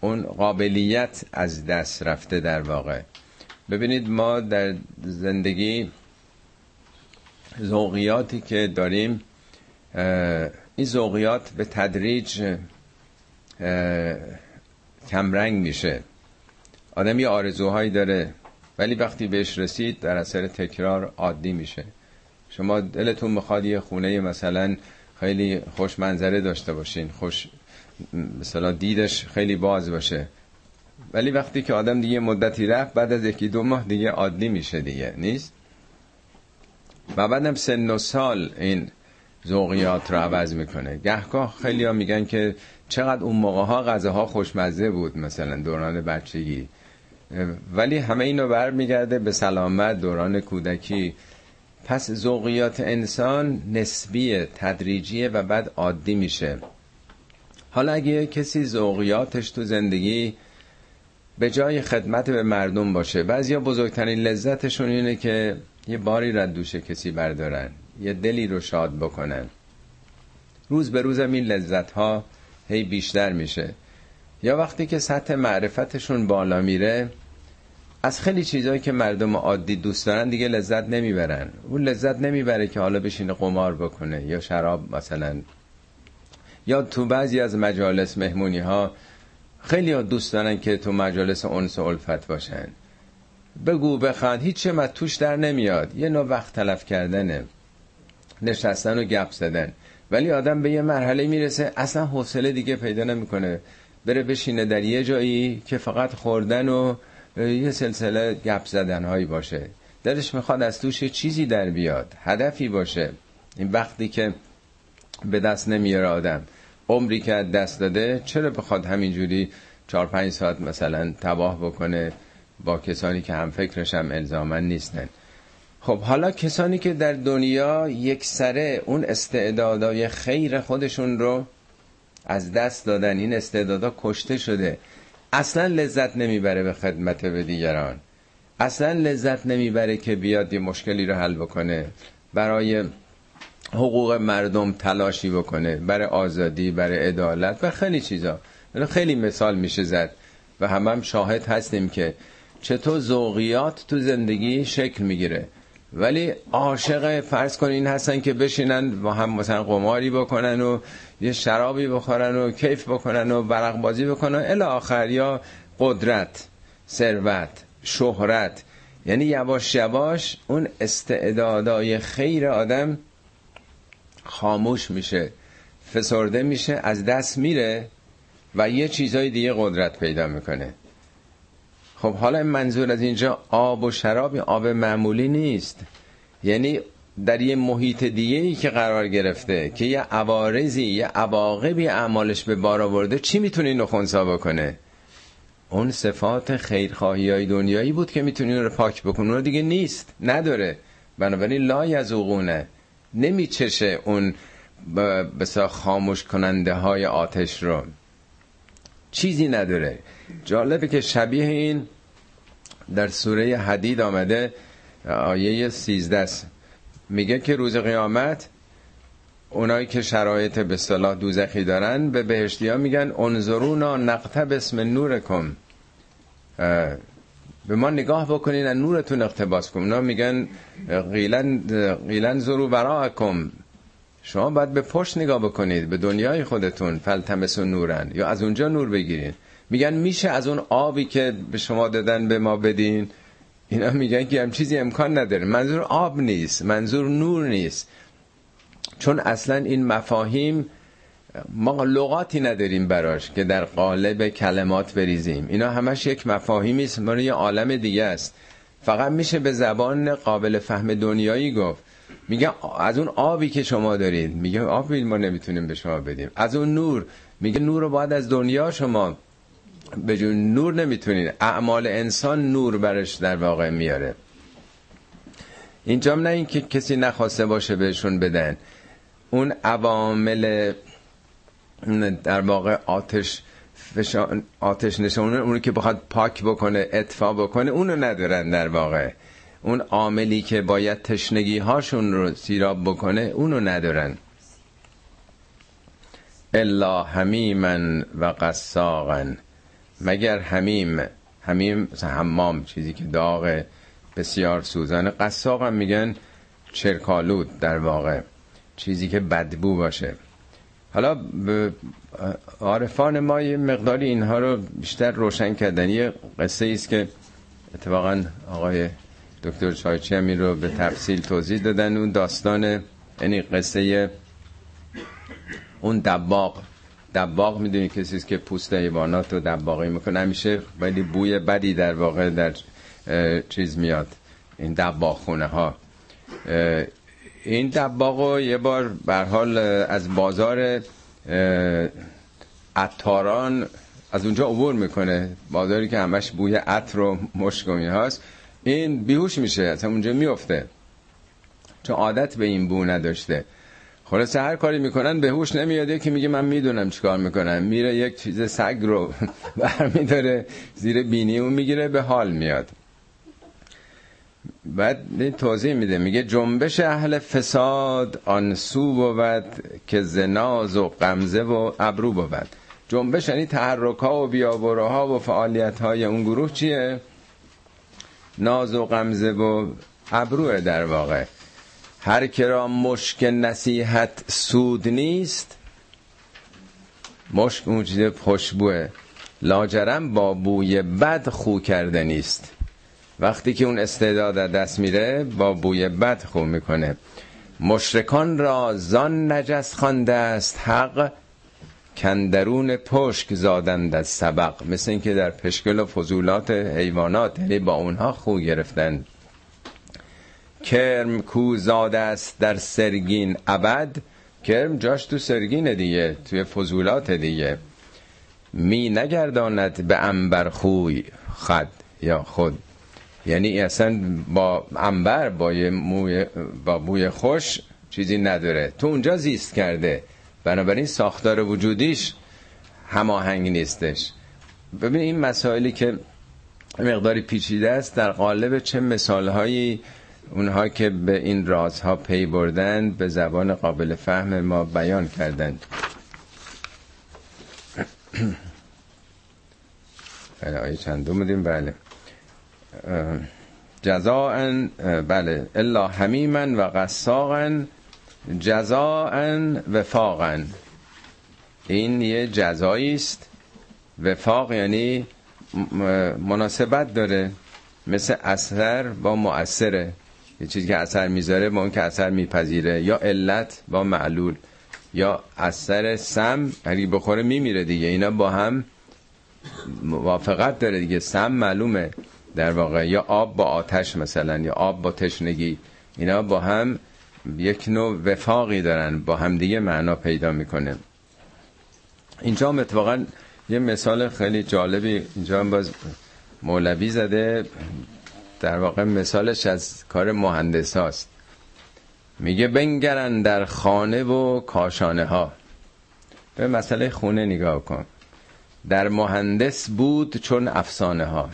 اون قابلیت از دست رفته در واقع. ببینید ما در زندگی ذوقیاتی که داریم این ذوقیات به تدریج کمرنگ میشه. آدم یه آرزوهایی داره ولی وقتی بهش رسید در اثر تکرار عادی میشه. شما دلتون می‌خواد یه خونه مثلا خیلی خوش منظره داشته باشین خوش مثلا دیدش خیلی باز باشه. ولی وقتی که آدم دیگه مدتی رفت بعد از یکی دو ماه دیگه عادی میشه دیگه نیست؟ و بعدم سن و سال این ذوقیات رو عوض می‌کنه. گهگاه خیلی ها میگن که چقدر اون موقع ها غذاها خوشمزه بود مثلا دوران بچگی. ولی همه اینو بر میگرده به سلامت دوران کودکی. پس ذوقیات انسان نسبیه تدریجیه و بعد عادی میشه. حالا اگه کسی ذوقیاتش تو زندگی به جای خدمت به مردم باشه بعضیا بزرگترین لذتشون اینه که یه باری را دوش کسی بردارن. یه دلی رو شاد بکنن. روز به روزم این لذت ها هی بیشتر میشه. یا وقتی که سطح معرفتشون بالا میره از خیلی چیزهایی که مردم عادی دوست دارن دیگه لذت نمی‌برن. اون لذت نمی‌بره که حالا بشینه قمار بکنه یا شراب مثلا. یا تو بعضی از مجالس مهمونی ها خیلی ها دوست دارن که تو مجالس انس و الفت باشن. بگو بخند هیچ چه توش در نمیاد. یه نوع وقت تلف کردنه. نشستن و گپ زدن. ولی آدم به یه مرحله می‌رسه اصلا حوصله دیگه پیدا نمی‌کنه. بره بشینه در یه جایی که فقط خوردن و یه سلسله گپ زدن هایی باشه. دلش می‌خواد از توش چیزی در بیاد هدفی باشه. این وقتی که به دست نمیاره آدم. عمری که دست داده چرا بخواد همینجوری چهار پنج ساعت مثلا تباه بکنه با کسانی که هم فکرش هم الزامن نیستن؟ خب حالا کسانی که در دنیا یک سره اون استعدادای خیر خودشون رو از دست دادن این استعدادا کشته شده اصلا لذت نمی‌بره به خدمت به دیگران. اصلا لذت نمی‌بره که بیاد یه مشکلی رو حل بکنه برای حقوق مردم تلاشی بکنه برای آزادی برای عدالت و خیلی چیزا. خیلی مثال میشه زد و همه هم شاهد هستیم که چطور ذوقیات تو زندگی شکل می‌گیره. ولی عاشق فرض کنین هستن که بشینن با هم مثلا قماری بکنن و یه شرابی بخورن و کیف بکنن و برق بازی بکنن. الی آخر یا قدرت ثروت شهرت. یعنی یواش یواش اون استعدادای خیر آدم خاموش میشه فسرده میشه از دست میره و یه چیزای دیگه قدرت پیدا می‌کنه. خب حالا منظور از اینجا آب و شراب آب معمولی نیست. یعنی در یه محیط دیگه ای که قرار گرفته که یه عوارضی یه عواقبی اعمالش به بار آورده چی می‌تونه اینو خونسا بکنه؟ اون صفات خیرخواهی های دنیایی بود که می‌تونی اون رو پاک بکنه اون دیگه نیست نداره. بنابراین لا یزوقونه نمیچشه اون بسا خاموش کننده های آتش رو. چیزی نداره. جالبه که شبیه این در سوره حدید آمده آیه 13 میگه که روز قیامت اونایی که شرایط به صلاح دوزخی دارن به بهشتی ها میگن انظرونا نقطه اسم نورکم. به ما نگاه بکنین از نورتون اقتباس کن اونا میگن قیلن, قیلن زرو براکم شما باید به پشت نگاه بکنید به دنیای خودتون فلتمس و نورن. یا از اونجا نور بگیرین. میگن میشه از اون آبی که به شما دادن به ما بدین. اینا میگن که هم چیزی امکان نداره. منظور آب نیست منظور نور نیست. چون اصلا این مفاهیم ما لغاتی نداریم براش که در قالب کلمات بریزیم. اینا همش یک مفاهیمی است. ما یه عالم دیگه است. فقط میشه به زبان قابل فهم دنیایی گفت. میگه از اون آبی که شما دارید میگه آبی ما نمی‌تونیم به شما بدیم. از اون نور میگه نور رو باید از دنیا شما به جون نور نمی‌تونید اعمال انسان نور برش در واقع میاره. اینجا نه این که کسی نخواسته باشه بهشون بدن. اون عوامل در واقع آتش فشان آتش نشون اونو که بخواد پاک بکنه اطفا بکنه اونو ندارن در واقع. اون عاملی که باید تشنگی هاشون رو سیراب بکنه اونو ندارن. الا حمیمن و قساقن مگر حمیم حمیم حمام چیزی که داغ بسیار سوزن. قساق هم میگن چرکالود در واقع چیزی که بدبو باشه. حالا عارفان ما یه مقداری اینها رو بیشتر روشن کردن. یه قصه است که اتفاقا آقای دکتر چایچی هم رو به تفصیل توضیح دادن. اون داستان یعنی قصه اون دباغ. دباغ می‌دونی کسی که پوست حیوانات رو دباغی می‌کنه. همیشه ولی بوی بدی در واقع در چیز میاد. این دباغ خونه ها این دباغ یه بار حال از بازار عطاران از اونجا عبور می‌کنه. بازاری که همش بوی عطر و مشکمی هاست. این بیهوش میشه از اونجا میفته چون عادت به این بو نداشته. خلاص هر کاری می‌کنن به هوش نمیاده که میگه من می‌دونم چیکار می‌کنم. میره یک چیز سگ رو برمیداره زیر بینی اون می‌گیره به حال میاد. بعد توضیح میده. میگه جنبش اهل فساد آن سو بود که زناز و قمزه و ابرو بود. جنبش یعنی تحرک ها و بیابروها و فعالیت های اون گروه چیه؟ ناز و قمزه و ابروه در واقع. هر کرا مشک نصیحت سود نیست مشک اون چیز خوشبوه لاجرم با بوی بد خو کرده نیست. وقتی که اون استعداد دست میره با بوی بد خو می‌کنه. مشرکان را زان نجس خوانده است حق کندرون پشک زادند از سبق. مثل اینکه در پشکل و فضولات حیوانات یعنی با اونها خو گرفتن کرم کو زاده است در سرگین ابد. کرم جاش تو سرگین دیگه توی فضولات دیگه. می نگرداند به انبر خوی خد یا خود. یعنی اصلا با انبر با, موی با بوی خوش چیزی نداره. تو اونجا زیست کرده. بنابراین ساختار وجودیش هماهنگ نیستش. ببین این مسائلی که مقداری پیچیده است در قالب چه مثالهایی اونها که به این رازها پی بردن به زبان قابل فهم ما بیان کردند. بله آیه چند بودیم بله. جزاء بله. الا حمیما و قساقا جزاء وفاقا این یه جزایی است. وفاق یعنی مناسبت داره. مثل اثر با مؤثره. یه چیزی که اثر می‌ذاره با اون که اثر میپذیره. یا علت با معلول یا اثر سم اگه بخوره میمیره دیگه. اینا با هم موافقت داره دیگه. سم معلومه در واقع. یا آب با آتش مثلا یا آب با تشنگی. اینا با هم یک نوع وفاقی دارن با هم دیگه معنا پیدا می‌کنه. اینجا هم یه مثال خیلی جالبی. اینجا هم باز مولوی زده. در واقع مثالش از کار مهندس هاست میگه بنگرن در خانه و کاشانه ها به مسئله خونه نگاه کن. در مهندس بود چون افسانه ها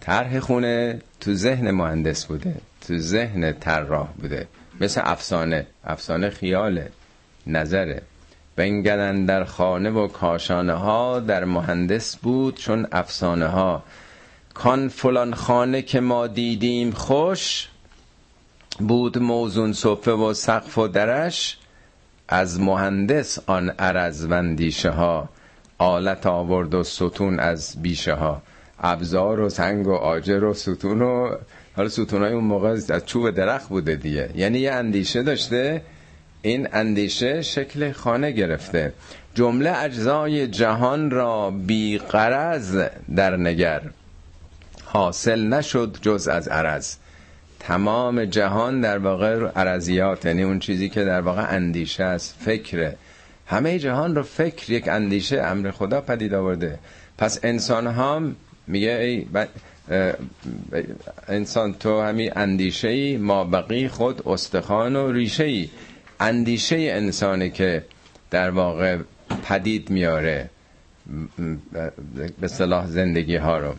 طرح خونه تو ذهن مهندس بوده تو ذهن طراح بوده. مثل افسانه. افسانه خیاله نظره. بنگرن در خانه و کاشانه ها در مهندس بود چون افسانه ها کان فلان خانه که ما دیدیم خوش بود موزون صفه و سقف و درش از مهندس آن عرز وندیشه ها آلت آورد و ستون از بیشه ها. ابزار و سنگ و آجر و ستون و حالا ستون های اون موقع از چوب درخت بوده دیگه. یعنی یه اندیشه داشته این اندیشه شکل خانه گرفته. جمله اجزای جهان را بی در نگر. حاصل نشد جز از عرض. تمام جهان در واقع عرضیات یعنی اون چیزی که در واقع اندیشه است فکره. همه جهان رو فکر یک اندیشه امر خدا پدید آورده. پس انسان هم میگه ای انسان تو همین اندیشه ای ما بقی خود استخوان و ریشه ای اندیشه انسانی که در واقع پدید میاره به صلاح زندگی ها رو.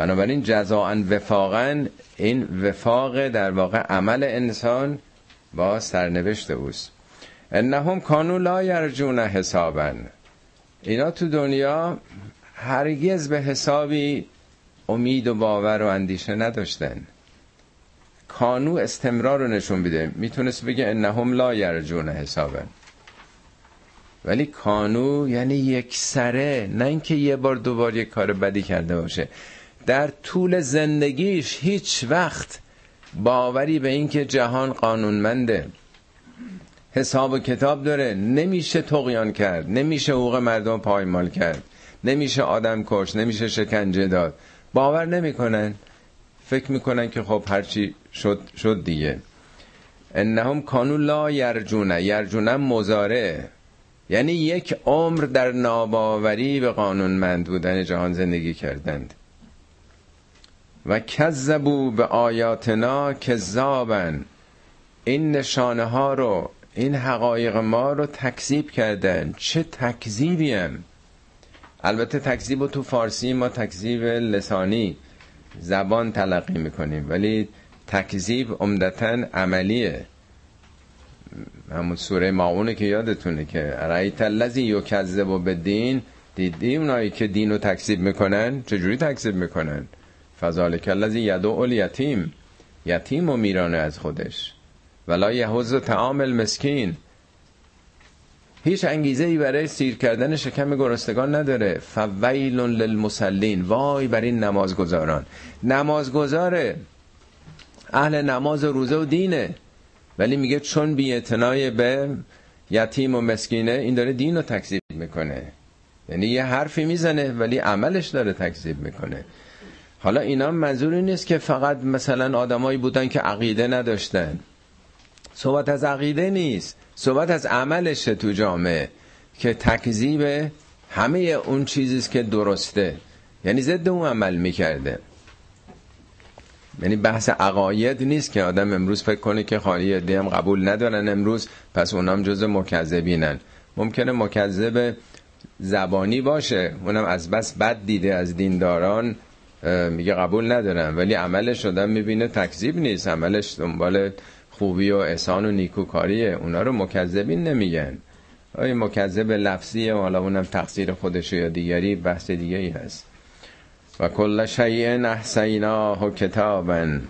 بنابراین جزاء وفاقا این وفاق در واقع عمل انسان با سرنوشت اوست. انهم کانو لا یرجون حسابا اینا تو دنیا هرگز به حسابی امید و باور و اندیشه نداشتن. کانو استمرار رو نشون میده. می‌تونست بگه انهم لا یرجون حسابا ولی کانو یعنی یک سره نه اینکه یه بار دوبار یک کار بدی کرده باشه. در طول زندگیش هیچ وقت باوری به اینکه جهان قانونمنده. حساب و کتاب داره نمیشه تقیان کرد نمیشه حقوق مردم پایمال کرد نمیشه آدم کش نمیشه شکنجه داد. باور نمی‌کنن. فکر می‌کنن که خب هرچی شد شد دیگه. انهم کانو لا یرجونه یرجونه مزاره یعنی یک عمر در ناباوری به قانونمند بودن جهان زندگی کردند. و کذبو به آیاتنا کذابن این نشانه ها رو این حقایق ما رو تکذیب کردن. چه تکذیبی هم البته تکذیب تو فارسی ما تکذیب لسانی زبان تلقی می‌کنیم. ولی تکذیب عمدتا عملیه. همون سوره ماعونه که یادتونه که رایت الذی یکذب به دین دیدی اونایی که دین رو تکذیب می‌کنن؟ چجوری تکذیب می‌کنن؟ فذالک الذی یدعو الیتیم. یتیم و میرانه از خودش. ولا یهوز تعام المسکین. هیچ انگیزه ای برای سیر کردن شکم گرستگان نداره. فویل للمسلین وای بر این نمازگزاران. نمازگزاره اهل نماز و روزه و دینه. ولی میگه چون بی به یتیم و مسکینه این داره دین رو تکذیب می‌کنه. یعنی یه حرفی می‌زنه ولی عملش داره تکذیب می‌کنه. حالا اینا منظوری نیست که فقط مثلا آدمایی بودن که عقیده نداشتن. صحبت از عقیده نیست. صحبت از عملشه تو جامعه که تکذیب همه اون چیزیست که درسته. یعنی ضد اون عمل می‌کرده. یعنی بحث عقاید نیست که آدم امروز فکر کنه که خالی عده هم قبول ندارن امروز پس اونام جز مکذبینن. ممکنه مکذب زبانی باشه. اونم از بس بد دیده از دینداران. میگه قبول ندارم ولی عملش آدم می‌بینه تکذیب نیست. عملش دنبال خوبی و احسان و نیکوکاریه. اونا رو مکذبین نمیگن. آیا مکذب لفظیه؟ حالا اونم تقصیر خودشه یا دیگری بحث دیگه ای هست. و کل شیء احسیناه کتابن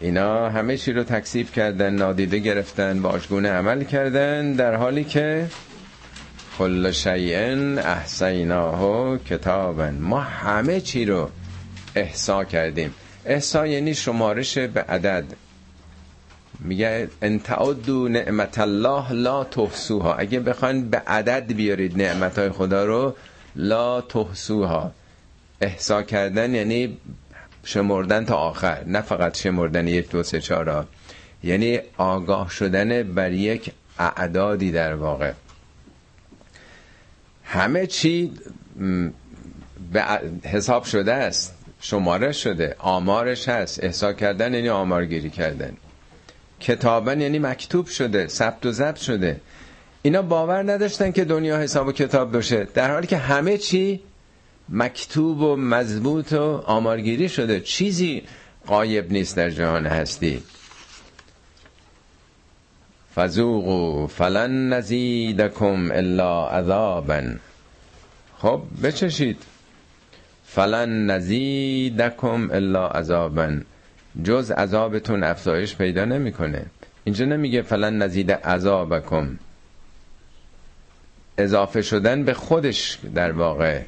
اینا همه چی رو تکسیب کردن نادیده گرفتن باشگونه عمل کردن در حالی که کل شیء احسیناه کتابن. ما همه چی رو احسا کردیم. احسا یعنی شمارش به عدد. میگه ان تعدوا نعمت الله لا تحصوها. اگه بخواین به عدد بیارید نعمت های خدا رو لا تحصوها. احسا کردن یعنی شمردن تا آخر نه فقط شمردن یک دو سه چهار یعنی آگاه شدن بر یک اعدادی در واقع. همه چی به حساب شده است شماره شده آمارش هست احسا کردن یعنی آمارگیری کردن. کتابن یعنی مکتوب شده ثبت و ضبط شده. اینا باور نداشتن که دنیا حساب و کتاب بشه در حالی که همه چی مکتوب و مضبوط و آمارگیری شده. چیزی قایب نیست در جهان هستی. فزوقو فلن نزیدکم الا عذابا. خب بچشید. فلن نزیدکم الا عذابا. جز عذابتون افزایش پیدا نمی‌کنه. اینجا نمیگه فلن نزید عذابکم. اضافه شدن به خودش در واقع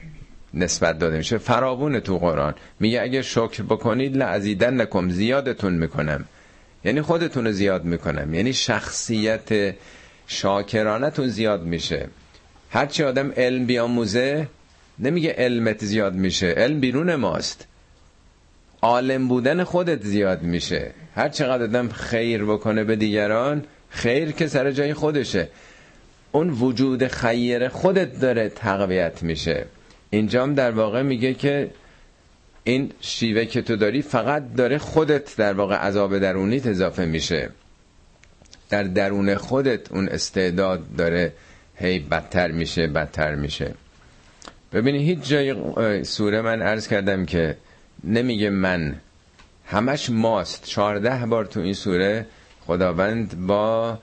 نسبت داده میشه. فراوون تو قرآن. میگه اگه شکر بکنید لعزیدن نکم زیادتون می‌کنم. یعنی خودتون رو زیاد می‌کنم. یعنی شخصیت شاکرانتون زیاد میشه. هرچی آدم علم بیاموزه نمیگه علمت زیاد میشه. علم بیرون ماست. عالم بودن خودت زیاد میشه. هر چقدر آدم خیر بکنه به دیگران خیر که سر جای خودشه. اون وجود خیر خودت داره تقویت میشه. اینجام در واقع میگه که این شیوه که تو داری فقط داره خودت در واقع عذاب درونیت اضافه میشه. در درون خودت اون استعداد داره هی بدتر میشه بدتر میشه. ببینی هیچ جای سوره من عرض کردم که نمیگه من. همش ماست. چهارده بار تو این سوره خداوند با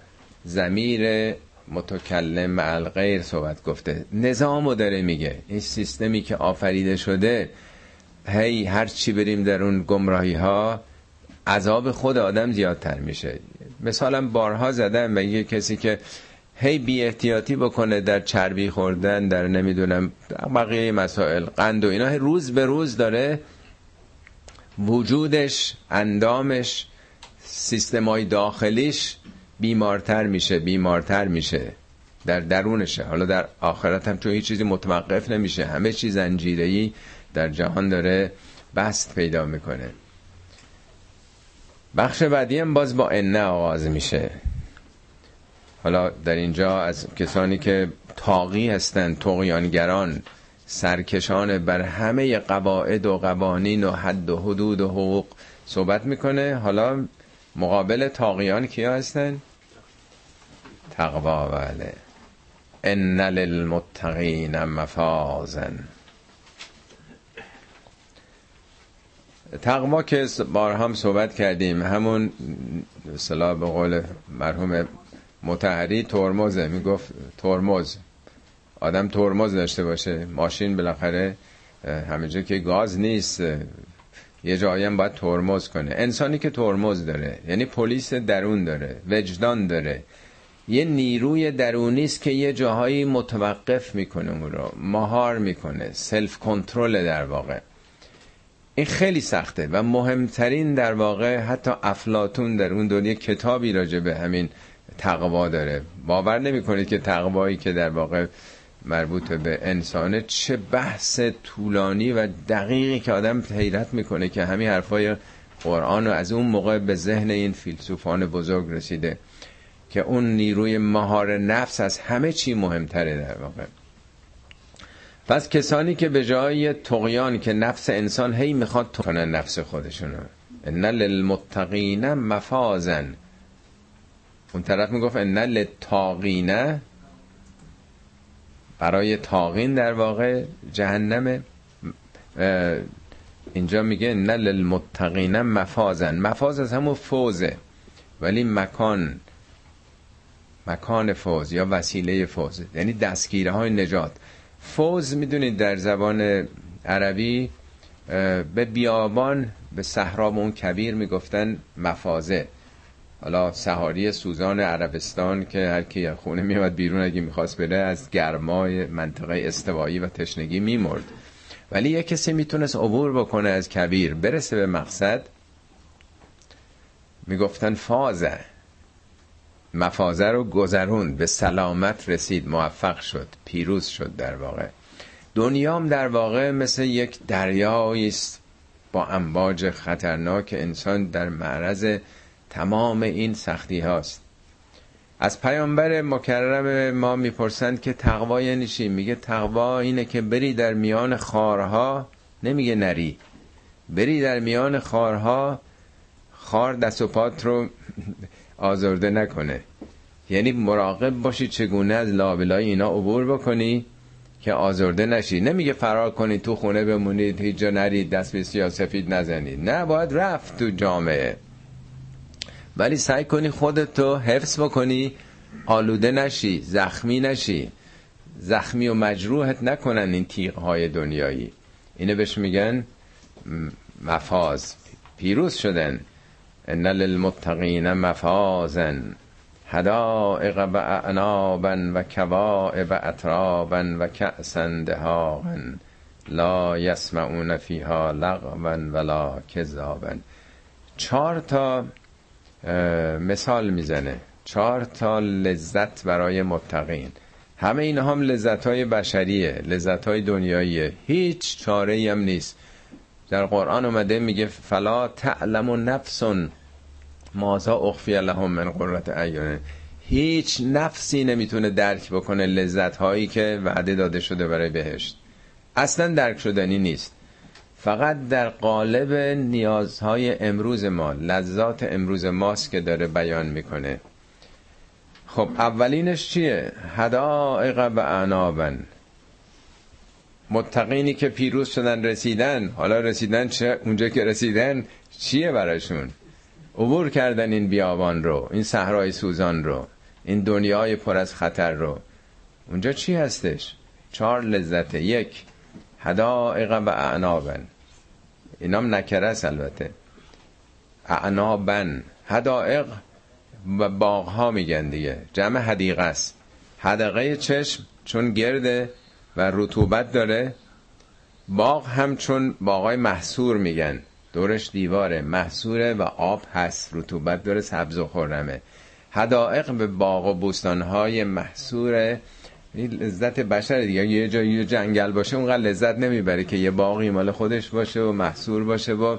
زمیر متکلم مع غیر صحبت گفته. نظامو داره میگه. این سیستمی که آفریده شده هی هر چی بریم در اون گمراهی ها عذاب خود آدم زیادتر میشه. مثلا بارها زدم به یه کسی که هی بی احتیاطی بکنه در چربی خوردن در نمی‌دونم بقیه مسائل قند و اینا روز به روز داره وجودش اندامش سیستمای داخلیش بیمارتر میشه بیمارتر میشه. در درونشه. حالا در آخرت هم چون هیچ چیزی متوقف نمیشه. همه چیز زنجیره‌ای. در جهان داره بست پیدا می‌کنه. بخش بعدی هم باز با انه آغاز میشه. حالا در اینجا از کسانی که تاقی هستند تقیانگران سرکشان بر همه قواعد و قوانین و حد و حدود و حقوق صحبت می‌کنه. حالا مقابل تاقیان کیا هستن؟ تقوا بله. ان للمتقین مفازن تقوا که بار هم صحبت کردیم همون صلاح به قول مرحوم متحری ترمزه می‌گفت ترمز. آدم ترمز داشته باشه ماشین بالاخره همینجا که گاز نیست یه جایی هم باید ترمز کنه. انسانی که ترمز داره یعنی پلیس درون داره وجدان داره. یه نیروی درونی است که یه جاهایی متوقف می‌کنه اون رو مهار می‌کنه سلف کنترل در واقع. این خیلی سخته و مهمترین در واقع حتی افلاتون در اون دنیا کتابی راجع به همین تقوا داره. باور نمی کنید که تقوایی که در واقع مربوط به انسانه چه بحث طولانی و دقیقی که آدم حیرت می‌کنه که همین حرفای قرآن و از اون موقع به ذهن این فیلسوفان بزرگ رسیده که اون نیروی مهار نفس از همه چی مهمتره در واقع. پس کسانی که به جای تقیان که نفس انسان هی می‌خواد کنه نفس خودشونو. ان للمتقین مفازن. اون طرف می‌گفت ان للتاقین برای تاقین در واقع جهنم. اینجا میگه نه للمتقین مفازن. مفاز از همون فوزه. ولی مکان مکان فوز یا وسیله فوز. یعنی دستگیره های نجات. فوز می‌دونید در زبان عربی به بیابان به صحرا اون کبیر می‌گفتن مفازه. حالا سهاری سوزان عربستان که هر کی خونه میاد بیرون اگه می‌خواست بره از گرمای منطقه استوایی و تشنگی میمرد. ولی یه کسی می‌تونست عبور بکنه از کبیر برسه به مقصد می‌گفتن فازه. مفازه رو گذرون به سلامت رسید موفق شد پیروز شد در واقع. دنیام در واقع مثل یک دریایی است با امواج خطرناک انسان در معرض تمام این سختی هاست از پیامبر مکرم ما می‌پرسند که تقوا یعنی چی؟ میگه تقوا اینه که بری در میان خارها نمیگه نری. بری در میان خارها خار دست و پات رو آزرده نکنه. یعنی مراقب باشی چگونه از لابلای اینا عبور بکنی که آزرده نشی. نمیگه فرار کنید تو خونه بمونید هیچ جا نرید دست به سیاسفید نزنید. نه باید رفت تو جامعه. ولی سعی کنی خودتو حفظ بکنی آلوده نشی زخمی نشی. زخمی و مجروحت نکنن این تیغ های دنیایی. اینه بهش میگن مفاز پیروز شدن. ان للمتقین مفازن حدائق و اعنابا و کوائب اطرابا و کأسا دهاقا لا یسمعون فیها لغوا ولا کذابا. چهار تا مثال می‌زنه. چهار تا لذت برای متقین. همه این هم لذت های بشریه لذت های دنیاییه. هیچ چاره هم نیست. در قرآن اومده میگه فلا تعلم و نفس مازا اخفی لهم من قررت ایانه هیچ نفسی نمی‌تونه درک بکنه لذت هایی که وعده داده شده برای بهشت. اصلا درک شدنی نیست. فقط در قالب نیازهای امروز ما لذات امروز ماست که داره بیان می‌کنه. خب اولینش چیه؟ هدائق و اعنابن. متقینی که پیروز شدن رسیدن. حالا رسیدن چه؟ اونجا که رسیدن چیه براشون عبور کردن این بیابان رو این صحرای سوزان رو این دنیای پر از خطر رو. اونجا چی هستش؟ چهار لذت یک هدائق و اعنابن. اینام نکره است البته. اعنابن. هدائق و باغ ها میگن دیگه. جمع حدیقه است. حدقه چشم چون گرده و رطوبت داره. باغ هم چون باغای محصور میگن. دورش دیواره محصوره و آب هست. رطوبت داره سبز و خورمه حدائق به باغ و بوستانهای محصور لذت بشر دیگه. یه جایی جنگل باشه اونقدر لذت نمی‌بره که یه باقی مال خودش باشه و محصور باشه و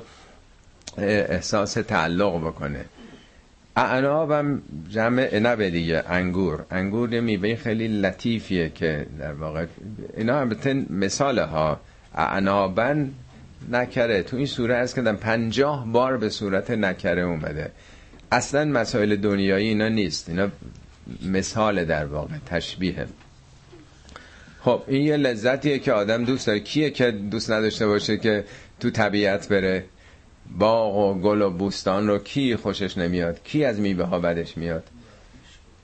احساس تعلق بکنه. اعنابم جمع عنب دیگه انگور. انگور یه میوه خیلی لطیفیه که در واقع اینا البته مثال ها اعنابن نکره. تو این سوره هست که پنجاه بار به صورت نکره اومده. اصلا مسائل دنیایی اینا نیست. اینا مثال در واقع تشبیه. خب این یه لذتیه که آدم دوست داره. کیه که دوست نداشته باشه که تو طبیعت بره؟ باغ و گل و بوستان رو کی خوشش نمیاد؟ کی از میوه ها بدش میاد؟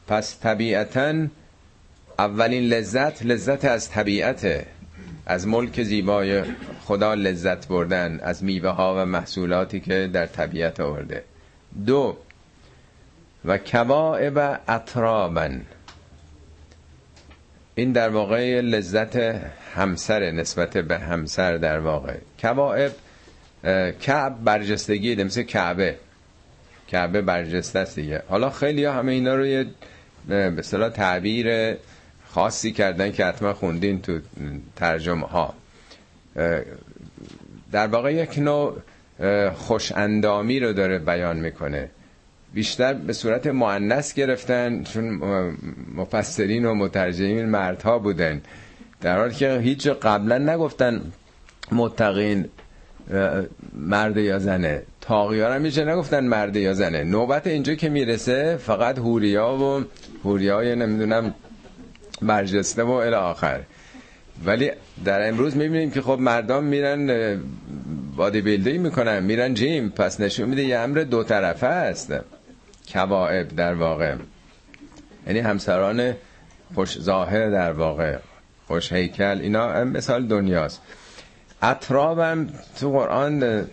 پس طبیعتا اولین لذت لذت از طبیعته. از ملک زیبای خدا لذت بردن از میوه ها و محصولاتی که در طبیعت آورده. دو و کواعب اطرابن. این در واقع لذت همسر نسبت به همسر در واقع. کواعب کعب برجستگی مثل کعبه. کعبه برجسته است دیگه. حالا خیلی ها همه اینا رو یه به تعبیر خاصی کردن که حتما خوندین تو ترجمه ها. در واقع یک نوع خوش اندامی رو داره بیان می‌کنه. بیشتر به صورت معنس گرفتن چون مفسرین و مترجمین مردها بودن. در حالی که هیچ قبلا نگفتن متقین مرد یا زنه. تاقیار هم میشه نگفتن مرد یا زنه. نوبت اینجا که می‌رسه فقط هوریا و هوریای نمی‌دونم برجسته و الی آخر. ولی در امروز می‌بینیم که خب مردم میرن بادی بیلدینگ می‌کنن میرن جیم پس نشون میده یه امر دو طرفه است. کواعب در واقع. یعنی همسران خوش ظاهر در واقع خوش هیکل اینا مثال دنیاست. اطرابم تو قرآن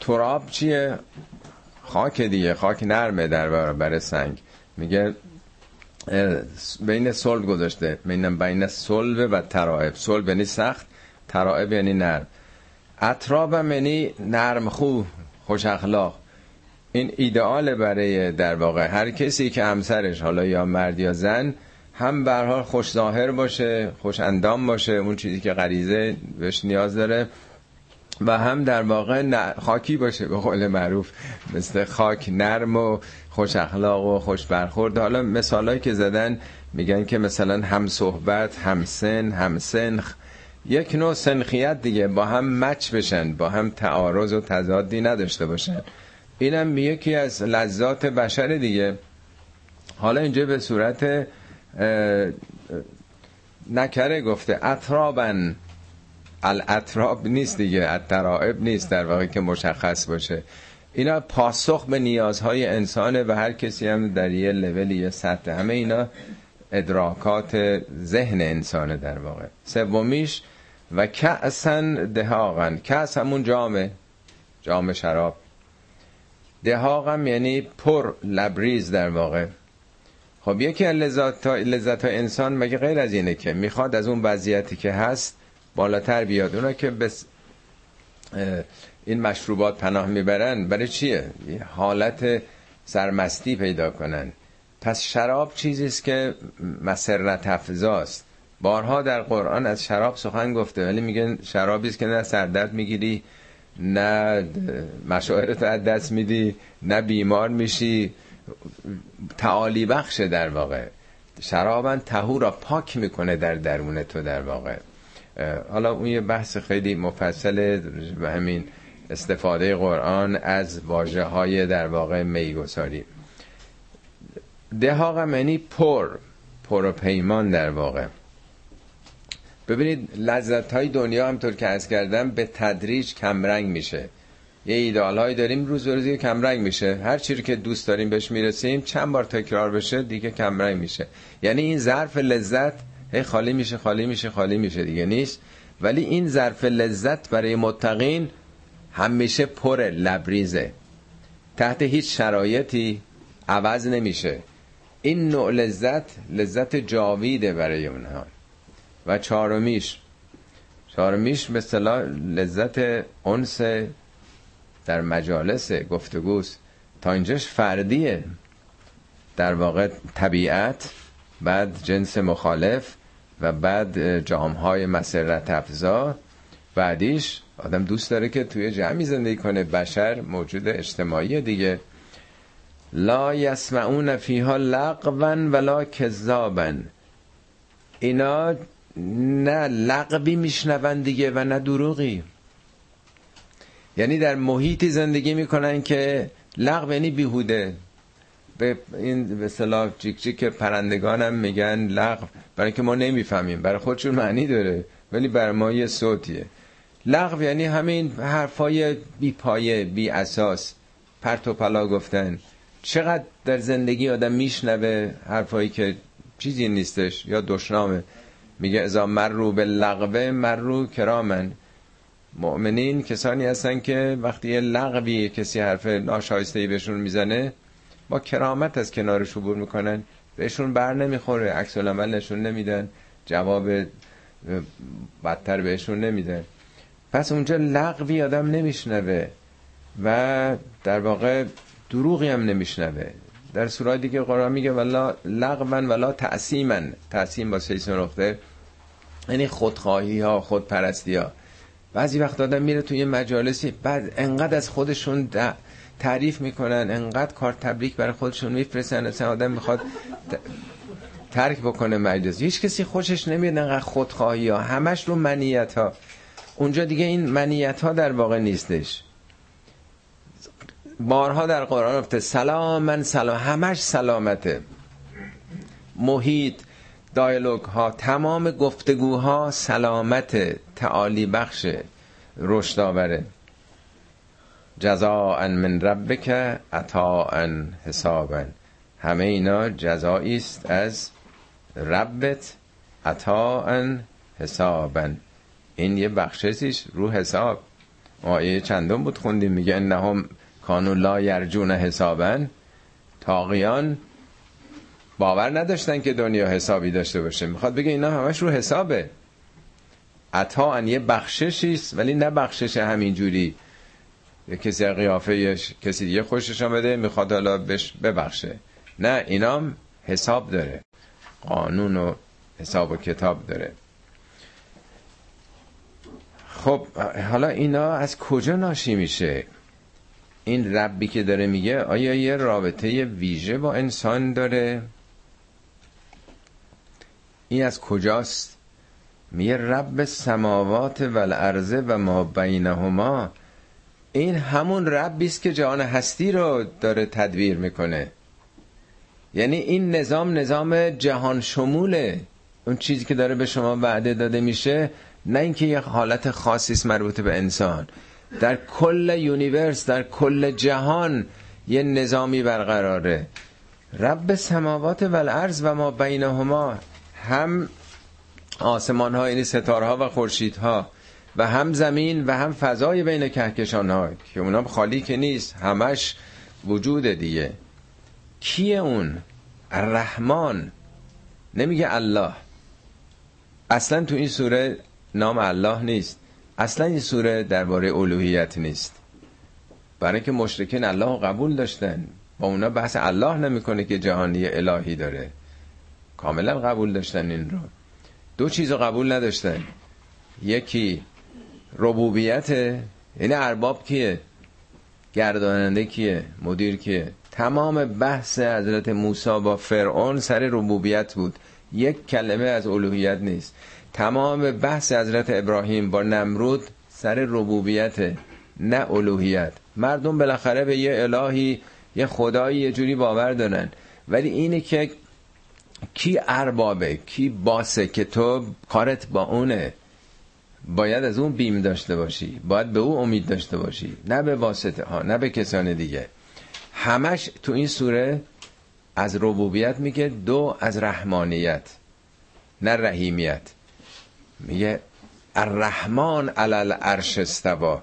تراب چیه؟ خاک دیگه خاک نرمه در برابر سنگ. میگه بین صلب گذاشته. بین بین صلب و ترائب. صلب یعنی سخت ترائب یعنی نرم. اطرابم یعنی نرم خو خوش اخلاق. این ایدئال برای در واقع هر کسی که همسرش حالا یا مرد یا زن هم به خوش ظاهر باشه خوش اندام باشه اون چیزی که غریزه بهش نیاز داره. و هم در واقع خاکی باشه به قول معروف. مثل خاک نرم و خوش اخلاق و خوش برخورد. حالا مثالایی که زدن میگن که مثلا هم صحبت هم سن هم سنخ. یک نوع سنخیت دیگه با هم مچ بشن با هم تعارض و تضادی نداشته باشن. اینم یکی از لذات بشر دیگه. حالا اینجا به صورت نکره گفته اطرابن. الاطراب نیست دیگه اطرائب نیست در واقع که مشخص باشه. اینا پاسخ به نیازهای انسانه و هر کسی هم در یه لول یه سطح. همه اینا ادراکات ذهن انسانه در واقع. سومیش و کأسن دهاغن کأس همون جامه جام شراب. دهاغم یعنی پر لبریز در واقع. خب یکی از لذت, لذت انسان مگه غیر از اینه که می‌خواد از اون وضعیتی که هست بالاتر بیاد. اونا که بس این مشروبات پناه می‌برن برای چیه؟ حالت سرمستی پیدا کنن. پس شراب چیزیست که مسرت افزاست. بارها در قرآن از شراب سخن گفته ولی میگن شرابی است که نه سردرد می‌گیری نه مشاعرت از دست میدی نه بیمار میشی. تعالی بخشه در واقع. شرابن تهو را پاک می‌کنه در درون تو در واقع. حالا اون یه بحث خیلی مفصل به همین استفاده قرآن از واجه های در واقع میگساری. دهاق منی پر پر و پیمان در واقع. ببینید لذت های دنیا همطور که از کردم به تدریج کمرنگ میشه. یه ایدال هایی داریم روز به روز کمرنگ میشه. هر چیزی که دوست داریم بهش می‌رسیم چند بار تکرار بشه دیگه کمرنگ میشه. یعنی این ظرف لذت هی خالی میشه خالی میشه خالی میشه دیگه نیست. ولی این ظرف لذت برای متقین همیشه پر لبریزه. تحت هیچ شرایطی عوض نمیشه. این نوع لذت لذت جاویده برای اونها. و چهارمیش. چهارمیش به لذت انس در مجالس گفتگوست. تا اینجاش فردیه. در واقع طبیعت بعد جنس مخالف و بعد جامهای مسرت افزا. بعدیش آدم دوست داره که توی جمعی زندگی کنه. بشر موجود اجتماعی دیگه. لا یسمعون فیها لغوا ولا کذابا اینا نه لغوی میشنون دیگه و نه دروغی. یعنی در محیطی زندگی می‌کنن که لغو یعنی بیهوده. به این به صلاح جیک جیک پرندگانم میگن لغو. برای که ما نمی‌فهمیم. برای خودشون معنی داره. ولی بر ما یه صوتیه. لغو یعنی همین حرفای بی پایه بی اساس. پرت و پلا گفتن. چقدر در زندگی آدم میشنوه حرفایی که چیزی نیستش یا دشنامه. میگه ازا مرو به لغوه مرو کرامن مؤمنین کسانی هستن که وقتی یه لغوی کسی حرف ناشایسته بهشون می‌زنه با کرامت از کنارش عبور می‌کنن. بهشون بر نمی‌خوره. عکس العمل نشون نمیدن. جواب بدتر بهشون نمیدن. پس اونجا لغوی آدم نمیشنوه و در واقع دروغی هم نمیشنوه. در سورای دیگه قرآن میگه ولا لغوان ولا تعصیمن تعصیم با سیسون نقطه یعنی خودخواهی ها خودپرستی ها بعضی وقت آدم میره توی مجالسی بعد انقدر از خودشون تعریف می‌کنن انقدر کار تبریک برای خودشون میفرستن اصلا آدم می‌خواد ترک بکنه مجلس. هیچ کسی خوشش نمیاد انقدر خودخواهی ها. همش رو منیت ها. اونجا دیگه این منیت ها در واقع نیستش. بارها در قرآن گفته سلام من سلام. همش سلامته. محیط دایلوگ ها تمام گفتگوها سلامت تعالی بخش رشد آوره. جزاء من ربک عطاء حسابا. همه اینا جزایی است از ربت عطاء حسابا. این یه بخششیش رو حساب. آیه چندم بود خوندیم میگه انهم کانو لا یرجون حسابا. تاقیان باور نداشتن که دنیا حسابی داشته باشه. می‌خواد بگه اینا همش رو حسابه. عطا یه بخششیست ولی نه بخشش همینجوری. کسی قیافه کسی دیگه خوشش آمده می‌خواد حالا بش ببخشه. نه اینام حساب داره. قانون و حساب و کتاب داره. خب حالا اینا از کجا ناشی میشه؟ این ربی که داره میگه آیا یه رابطه ویژه با انسان داره؟ این از کجاست؟ میگه رب سماوات و الارض و ما بینهما این همون ربی است که جهان هستی رو داره تدبیر می‌کنه. یعنی این نظام نظام جهان شموله. اون چیزی که داره به شما وعده داده میشه نه اینکه یه حالت خاصی است مربوط به انسان. در کل یونیورس در کل جهان یه نظامی برقراره. رب سماوات و الارض و ما بینهما هم آسمان ها یعنی ستاره ها و خورشید ها و هم زمین و هم فضای بین کهکشان ها که اونا خالی که نیست همش وجود دیگه. کیه اون؟ الرحمن. نمیگه الله. اصلا تو این سوره نام الله نیست. اصلا این سوره درباره الوهیت نیست. برای اینکه مشرکین الله قبول داشتن. با اونا بحث الله نمی‌کنه که جهانی الهی داره. کاملا قبول داشتن این رو. دو چیز قبول نداشتن. یکی ربوبیت یعنی ارباب کیه؟ گرداننده کیه؟ مدیر کیه؟ تمام بحث حضرت موسی با فرعون سر ربوبیت بود. یک کلمه از الوهیت نیست. تمام بحث حضرت ابراهیم با نمرود سر ربوبیت نه الوهیت. مردم بالاخره به یه الهی یه خدایی یه جوری باور دارن. ولی اینه که کی اربابه کی باسه که تو کارت با اونه. باید از اون بیم داشته باشی. باید به او امید داشته باشی. نه به واسطه ها نه به کسان دیگه. همش تو این سوره از ربوبیت میگه دو از رحمانیت نه رحیمیت. میگه الرحمن علل عرش استوا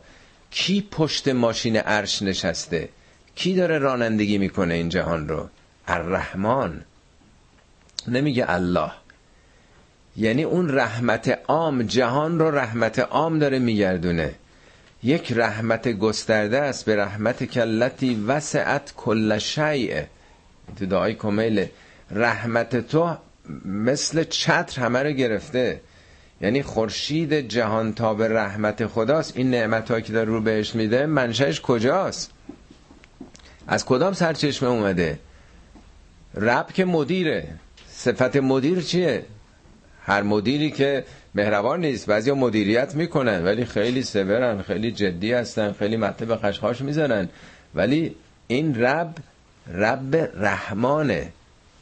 کی پشت ماشین عرش نشسته؟ کی داره رانندگی می‌کنه این جهان رو؟ الرحمن. نمیگه الله. یعنی اون رحمت عام جهان رو رحمت عام داره میگردونه. یک رحمت گسترده است به رحمت کلتی وسعت کل شیء. تو دعای کمیل رحمت تو مثل چتر همه رو گرفته. یعنی خورشید جهان تاب رحمت خداست. این نعمت که داره رو بهش میده منشأش کجاست؟ از کدام سرچشمه اومده؟ رب که مدیره. صفت مدیر چیه؟ هر مدیری که مهربان نیست بعضی مدیریت می‌کنن ولی خیلی سورن خیلی جدی هستن خیلی مطلب خشخاش می‌زنن ولی این رب رب رحمانه.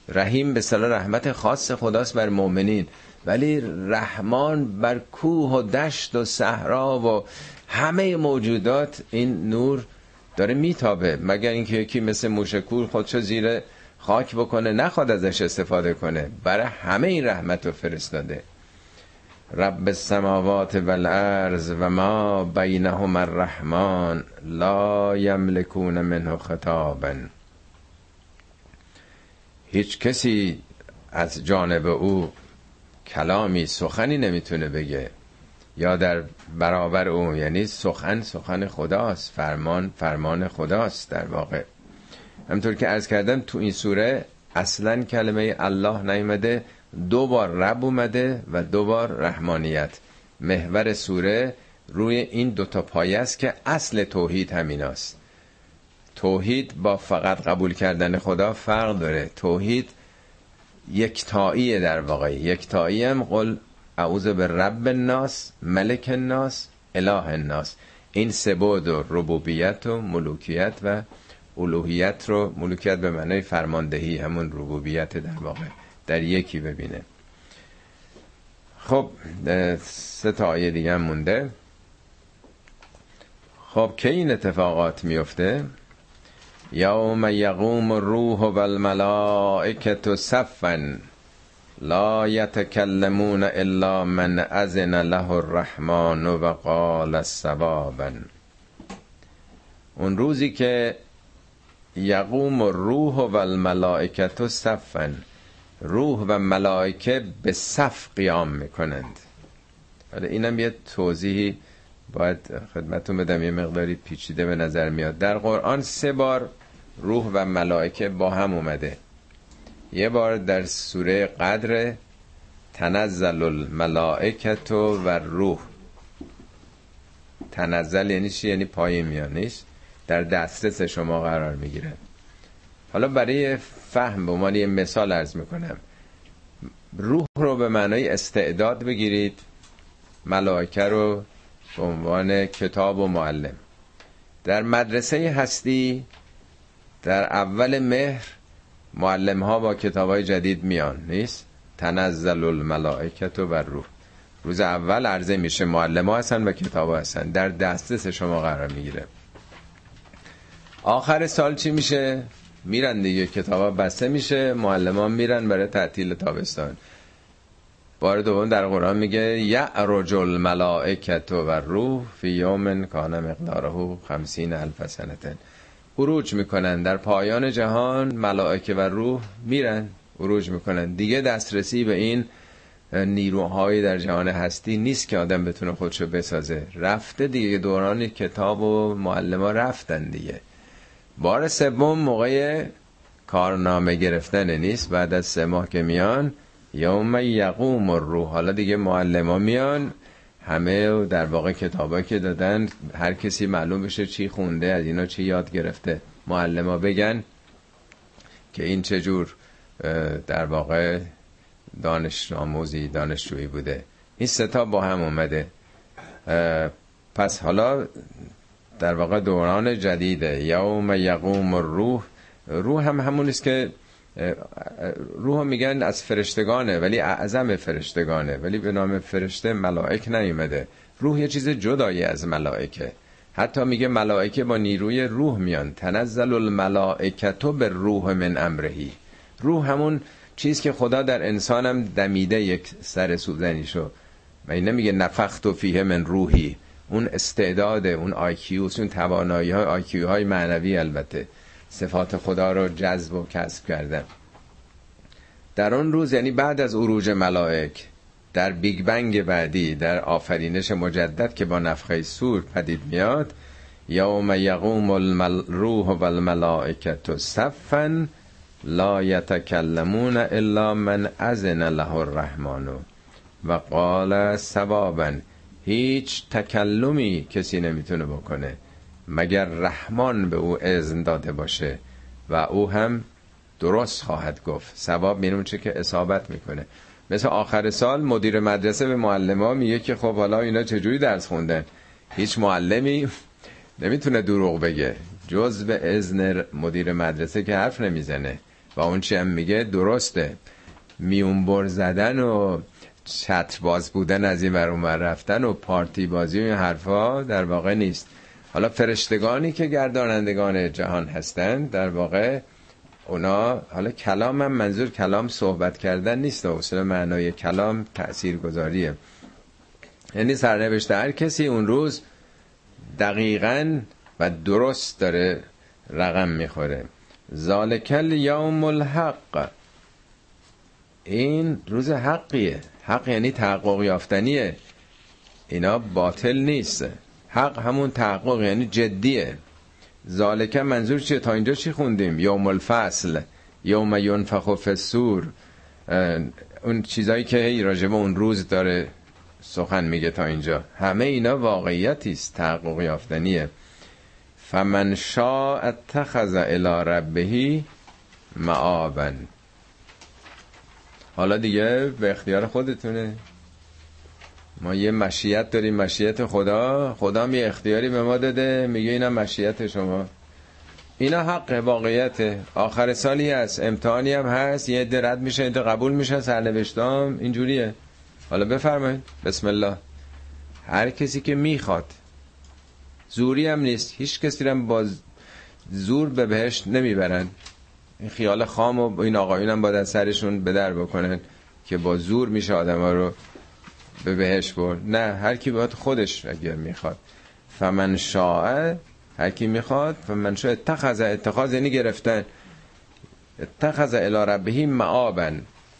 رحیم به صلاح رحمت خاص خداست بر مؤمنین. ولی رحمان بر کوه و دشت و صحرا و همه موجودات این نور داره میتابه. مگر اینکه یکی مثل موشکور خودشو زیر خاک بکنه نخواد ازش استفاده کنه. برای همه این رحمت رو فرستاده. رب السماوات والارض و ما بینهما الرحمن لا یملکون منه خطابا. هیچ کسی از جانب او کلامی سخنی نمی‌تونه بگه. یا در برابر او یعنی سخن سخن خداست فرمان فرمان خداست در واقع. همطور که ارز کردم تو این سوره اصلا کلمه الله نیمده دو بار رب اومده و دو بار رحمانیت. محور سوره روی این دوتا پایه است که اصل توحید همیناست. توحید با فقط قبول کردن خدا فرق داره. توحید یکتاییه در واقع یکتایی هم قل اعوذ به رب الناس ملک الناس اله الناس. این سبود و ربوبیت و ملوکیت و الوهیت رو ملوکیت به معنای فرماندهی همون ربوبیت در واقع در یکی ببینه. خب سه تا آیه دیگه هم مونده. خب که این اتفاقات میفته؟ یوم یقوم الروح و الملائکت صفا لا یتکلمون الا من اذن له الرحمن و قال صوابا اون روزی که یقوم الروح و الملائکت صفا روح و ملائکه به صف قیام می‌کنند. حالا اینم یه توضیحی باید خدمتون بدم. یه مقداری پیچیده به نظر میاد. در قرآن سه بار روح و ملائکه با هم اومده. یه بار در سوره قدر تنزل الملائکت و روح. تنزل یعنی چی؟ یعنی پایین میان نیست؟ در دسترس شما قرار می‌گیره. حالا برای فهم به عنوان یه مثال ارز می‌کنم. روح رو به معنای استعداد بگیرید ملائکه رو به عنوان کتاب و معلم. در مدرسه هستی در اول مهر معلم ها با کتاب های جدید میان نیست؟ تنزل الملائکت و روح روز اول عرضه میشه معلم ها هستن و کتاب ها هستن. در دسترس شما قرار می‌گیره. آخر سال چی میشه؟ میرن دیگه کتابا بسته میشه معلمان میرن برای تعطیل تابستان. بار دوم در قرآن میگه یعرج الملائکت و روح فی یوم کان مقداره خمسین الف سنتن عروج می‌کنن. در پایان جهان ملائکه و روح میرن عروج می‌کنن. دیگه دسترسی به این نیروهایی در جهان هستی نیست که آدم بتونه خودشو بسازه. رفته دیگه دوران کتاب و معلم ها رفتن دیگه. بار سوم موقع کارنامه گرفتن نیست بعد از سه ماه که میان یوم یقوم الروح. حالا دیگه معلم میان همه در واقع کتابا که دادن هر کسی معلوم بشه چی خونده از اینا چی یاد گرفته. معلم بگن که این چجور در واقع دانش آموزی دانشجویی بوده. این ستا با هم اومده. پس حالا در واقع دوران جدیده. یوم یقوم الروح. روح هم همون است که روح میگن از فرشتگانه ولی اعظم فرشتگانه. ولی به نام فرشته ملائک نیومده. روح یه چیز جدایی از ملائکه. حتی میگه ملائکه با نیروی روح میان. تنزل الملائکتو به روح من امرهی. روح همون چیز که خدا در انسانم دمیده یک سر سوزنی شو و این نمیگه نفخت فیه من روحی. اون استعداد اون IQ س اون توانایی های IQ های معنوی البته. صفات خدا رو جذب و کسب کردن. در اون روز یعنی بعد از عروج ملائک در Big Bang بعدی در آفرینش مجدد که با نفخه سور پدید میاد یوم یقوم الروح و الملائکة صفا لا یتکلمون الا من اذن له الرحمن و قال ثوابا. هیچ تکلمی کسی نمی‌تونه بکنه مگر رحمان به او اذن داده باشه و او هم درست خواهد گفت. ثواب میرون چه که اصابت می‌کنه. مثل آخر سال مدیر مدرسه به معلم ها میگه که خب حالا اینا چجوری درس خوندن؟ هیچ معلمی نمی‌تونه دروغ بگه. جز به ازن مدیر مدرسه که حرف نمی‌زنه. و اون چی هم میگه درسته. میونبر زدن و چتر باز بودن از این اون رفتن و پارتی بازی و این حرفا در واقع نیست. حالا فرشتگانی که گردانندگان جهان هستند در واقع اونا حالا کلام هم منظور کلام صحبت کردن نیست اصول معنای کلام تأثیر گذاریه یعنی سرنوشت هر کسی اون روز دقیقا و درست داره رقم می‌خوره. ذالکل یوم الحق. این روز حقیه. حق یعنی تحقق یافتنیه. اینا باطل نیست. حق همون تحقق یعنی جدیه. ذالکه منظور چیه؟ تا اینجا چی خوندیم؟ یوم الفصل یوم ینفخ فی السور اون چیزایی که هی راجبه اون روز داره سخن میگه تا اینجا. همه اینا واقعیتی است. تحقق یافتنیه. فمن شاء اتخذ الى ربه معابا حالا دیگه به اختیار خودتونه. ما یه مشیت داریم مشیت خدا. خدا می اختیاری به ما داده. میگه اینا مشیت شما. اینا حق واقعیت آخر سالی هست. امتحانی هم هست. یه عده رد میشه عده قبول میشه. سرنوشتام اینجوریه. حالا بفرمایید. بسم الله. هر کسی که می‌خواد زوری هم نیست. هیچ کسی هم با زور به بهشت نمی‌برن. این خیال خام و این آقایون هم باید از سرشون به در بکنن که با زور میشه آدم ها رو به بهش برد. نه هر کی باید خودش اگر می‌خواد. فمن شاء هر کی می‌خواد فمن شاء اتخذ اتخاذ یعنی گرفتن. اتخذ الی ربه معابا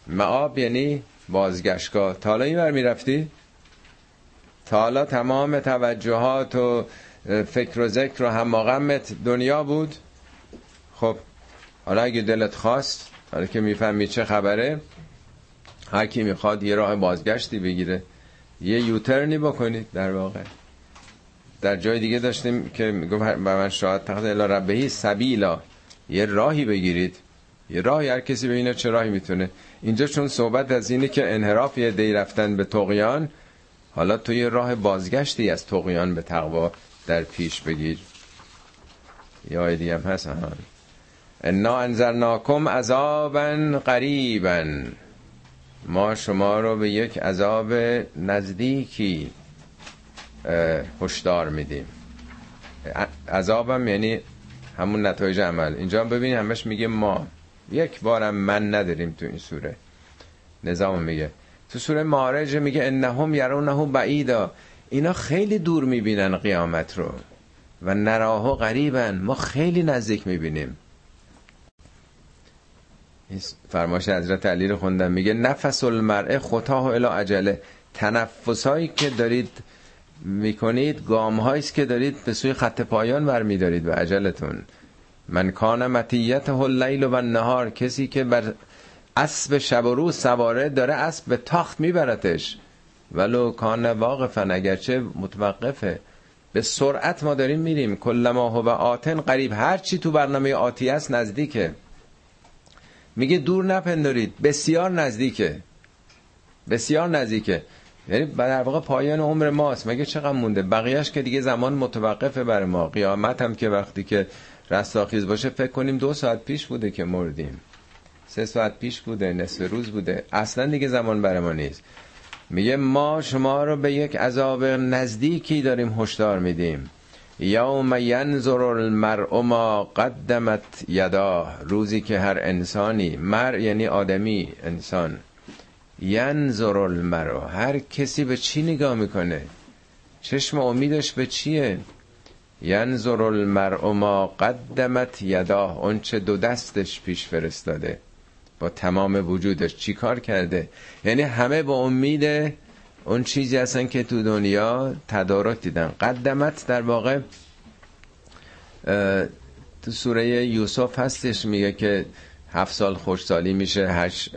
معاب یعنی بازگشتگاه. تا حالا این بر می‌رفتی؟ تا حالا تمام توجهات و فکر و ذکر و هماغمت دنیا بود. خب حالا اگه دلت خواست حالا که می‌فهمی چه خبره هر کی می‌خواد یه راه بازگشتی بگیره. یه یوترنی بکنید در واقع. در جای دیگه داشتیم که میگم به من شاید تقدر الا ربهی سبیلا. یه راهی بگیرید. یه راهی هر کسی ببینه چه راهی می‌تونه. اینجا چون صحبت از اینه که انحراف یه دی رفتن به تقیان حالا تو یه راه بازگشتی از تقیان به تقوا در پیش بگیر. یا ایدی هم هست. انا انذرناکم عذابا قریبا. ما شما رو به یک عذاب نزدیکی هشدار میدیم. عذابم یعنی همون نتایج عمل. اینجا ببین همش میگه ما. یک بارم من نداریم تو این سوره. نظام میگه. تو سوره معارج میگه انهم یرونه بعیدا. اینا خیلی دور می‌بینن قیامت رو و نراهو قریبن ما خیلی نزدیک می‌بینیم. فرماش حضرت علی رو خوندم. میگه نفس المرء خطاه الی عجله تنفسایی که دارید می‌کنید گام است که دارید به سوی خط پایان برمیدارید به عجلتون من کان متیت اللیل و نهار کسی که بر اسب شب و روز سواره داره اسب به تاخت میبرتش. ولو کان واقفا اگرچه متوقفه. به سرعت ما داریم میریم. کلما هو آتن قریب. هر چی تو برنامه آتی است نزدیکه. میگه دور نپندارید. بسیار نزدیکه. بسیار نزدیکه. یعنی در واقع پایان عمر ماست. مگه چقدر مونده؟ بقیهش که دیگه زمان متوقفه بر ما. قیامت هم که وقتی که رستاخیز باشه فکر کنیم دو ساعت پیش بوده که مردیم. سه ساعت پیش بوده نصف روز بوده. اصلا دیگه زمان بر ما نیست. میگه ما شما رو به یک عذاب نزدیکی داریم هشدار میدیم. یوم ینظر المرء ما قدمت یدا روزی که هر انسانی مر یعنی آدمی انسان. ینظر المرء. هر کسی به چی نگاه می‌کنه؟ چشم امیدش به چیه؟ ینظر المرء ما قدمت یدا اون چه دو دستش پیش فرستاده. با تمام وجودش چی کار کرده؟ یعنی همه با امید اون چیزی هستن که تو دنیا تدارک دیدن. قدمت در واقع تو سوره یوسف هستش میگه که هفت سال خوشسالی میشه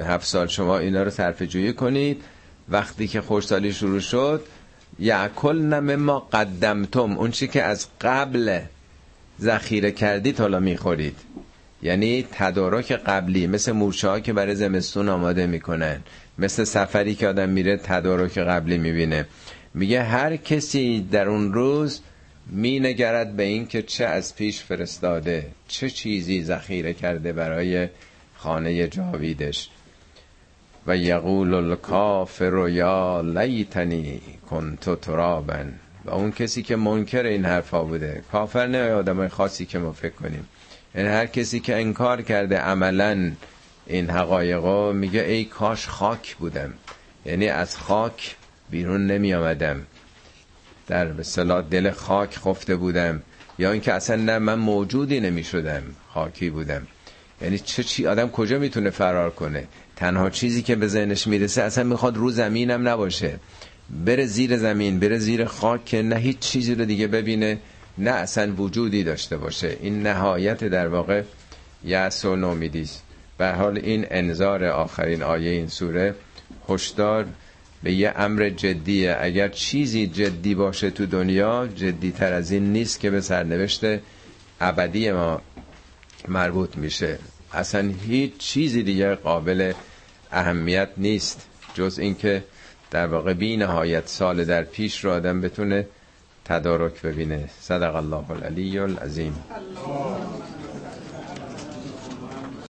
هفت سال شما اینا رو صرف جویی کنید. وقتی که خوشحالی شروع شد یعکل نم ما قدمتم. اون چی که از قبل ذخیره کردید حالا می‌خورید. یعنی تدارک قبلی مثل مورچه که برای زمستون آماده می‌کنن. مثل سفری که آدم میره تدارک قبلی می‌بینه. میگه هر کسی در اون روز می نگرد به این که چه از پیش فرستاده چه چیزی ذخیره کرده برای خانه جاویدش. و یقول الکافر یا لیتنی کنت ترابن. و اون کسی که منکر این حرفا بوده. کافر نه آدم خاصی که ما فکر کنیم. یعنی هر کسی که انکار کرده عملا این حقایقا میگه ای کاش خاک بودم. یعنی از خاک بیرون نمی آمدم در به دل خاک خفته بودم. یا اینکه اصلا نه من موجودی نمی شدم خاکی بودم. یعنی چه چی آدم کجا می‌تونه فرار کنه؟ تنها چیزی که به ذهنش می‌رسه اصلا می‌خواد رو زمینم نباشه. بره زیر زمین بره زیر خاک که نه هیچ چیزی رو دیگه ببینه نه اصلا وجودی داشته باشه. این نهایت در واقع یأس و نومیدیست. به حال این انذار آخرین آیه این سوره هشدار به یه امر جدیه. اگر چیزی جدی باشه تو دنیا جدی تر از این نیست که به سرنوشت ابدی ما مربوط میشه. اصلا هیچ چیزی دیگه قابل اهمیت نیست. جز اینکه در واقع بی نهایت سال در پیش رو آدم بتونه تدارک ببینه. صدق الله العلی العظیم.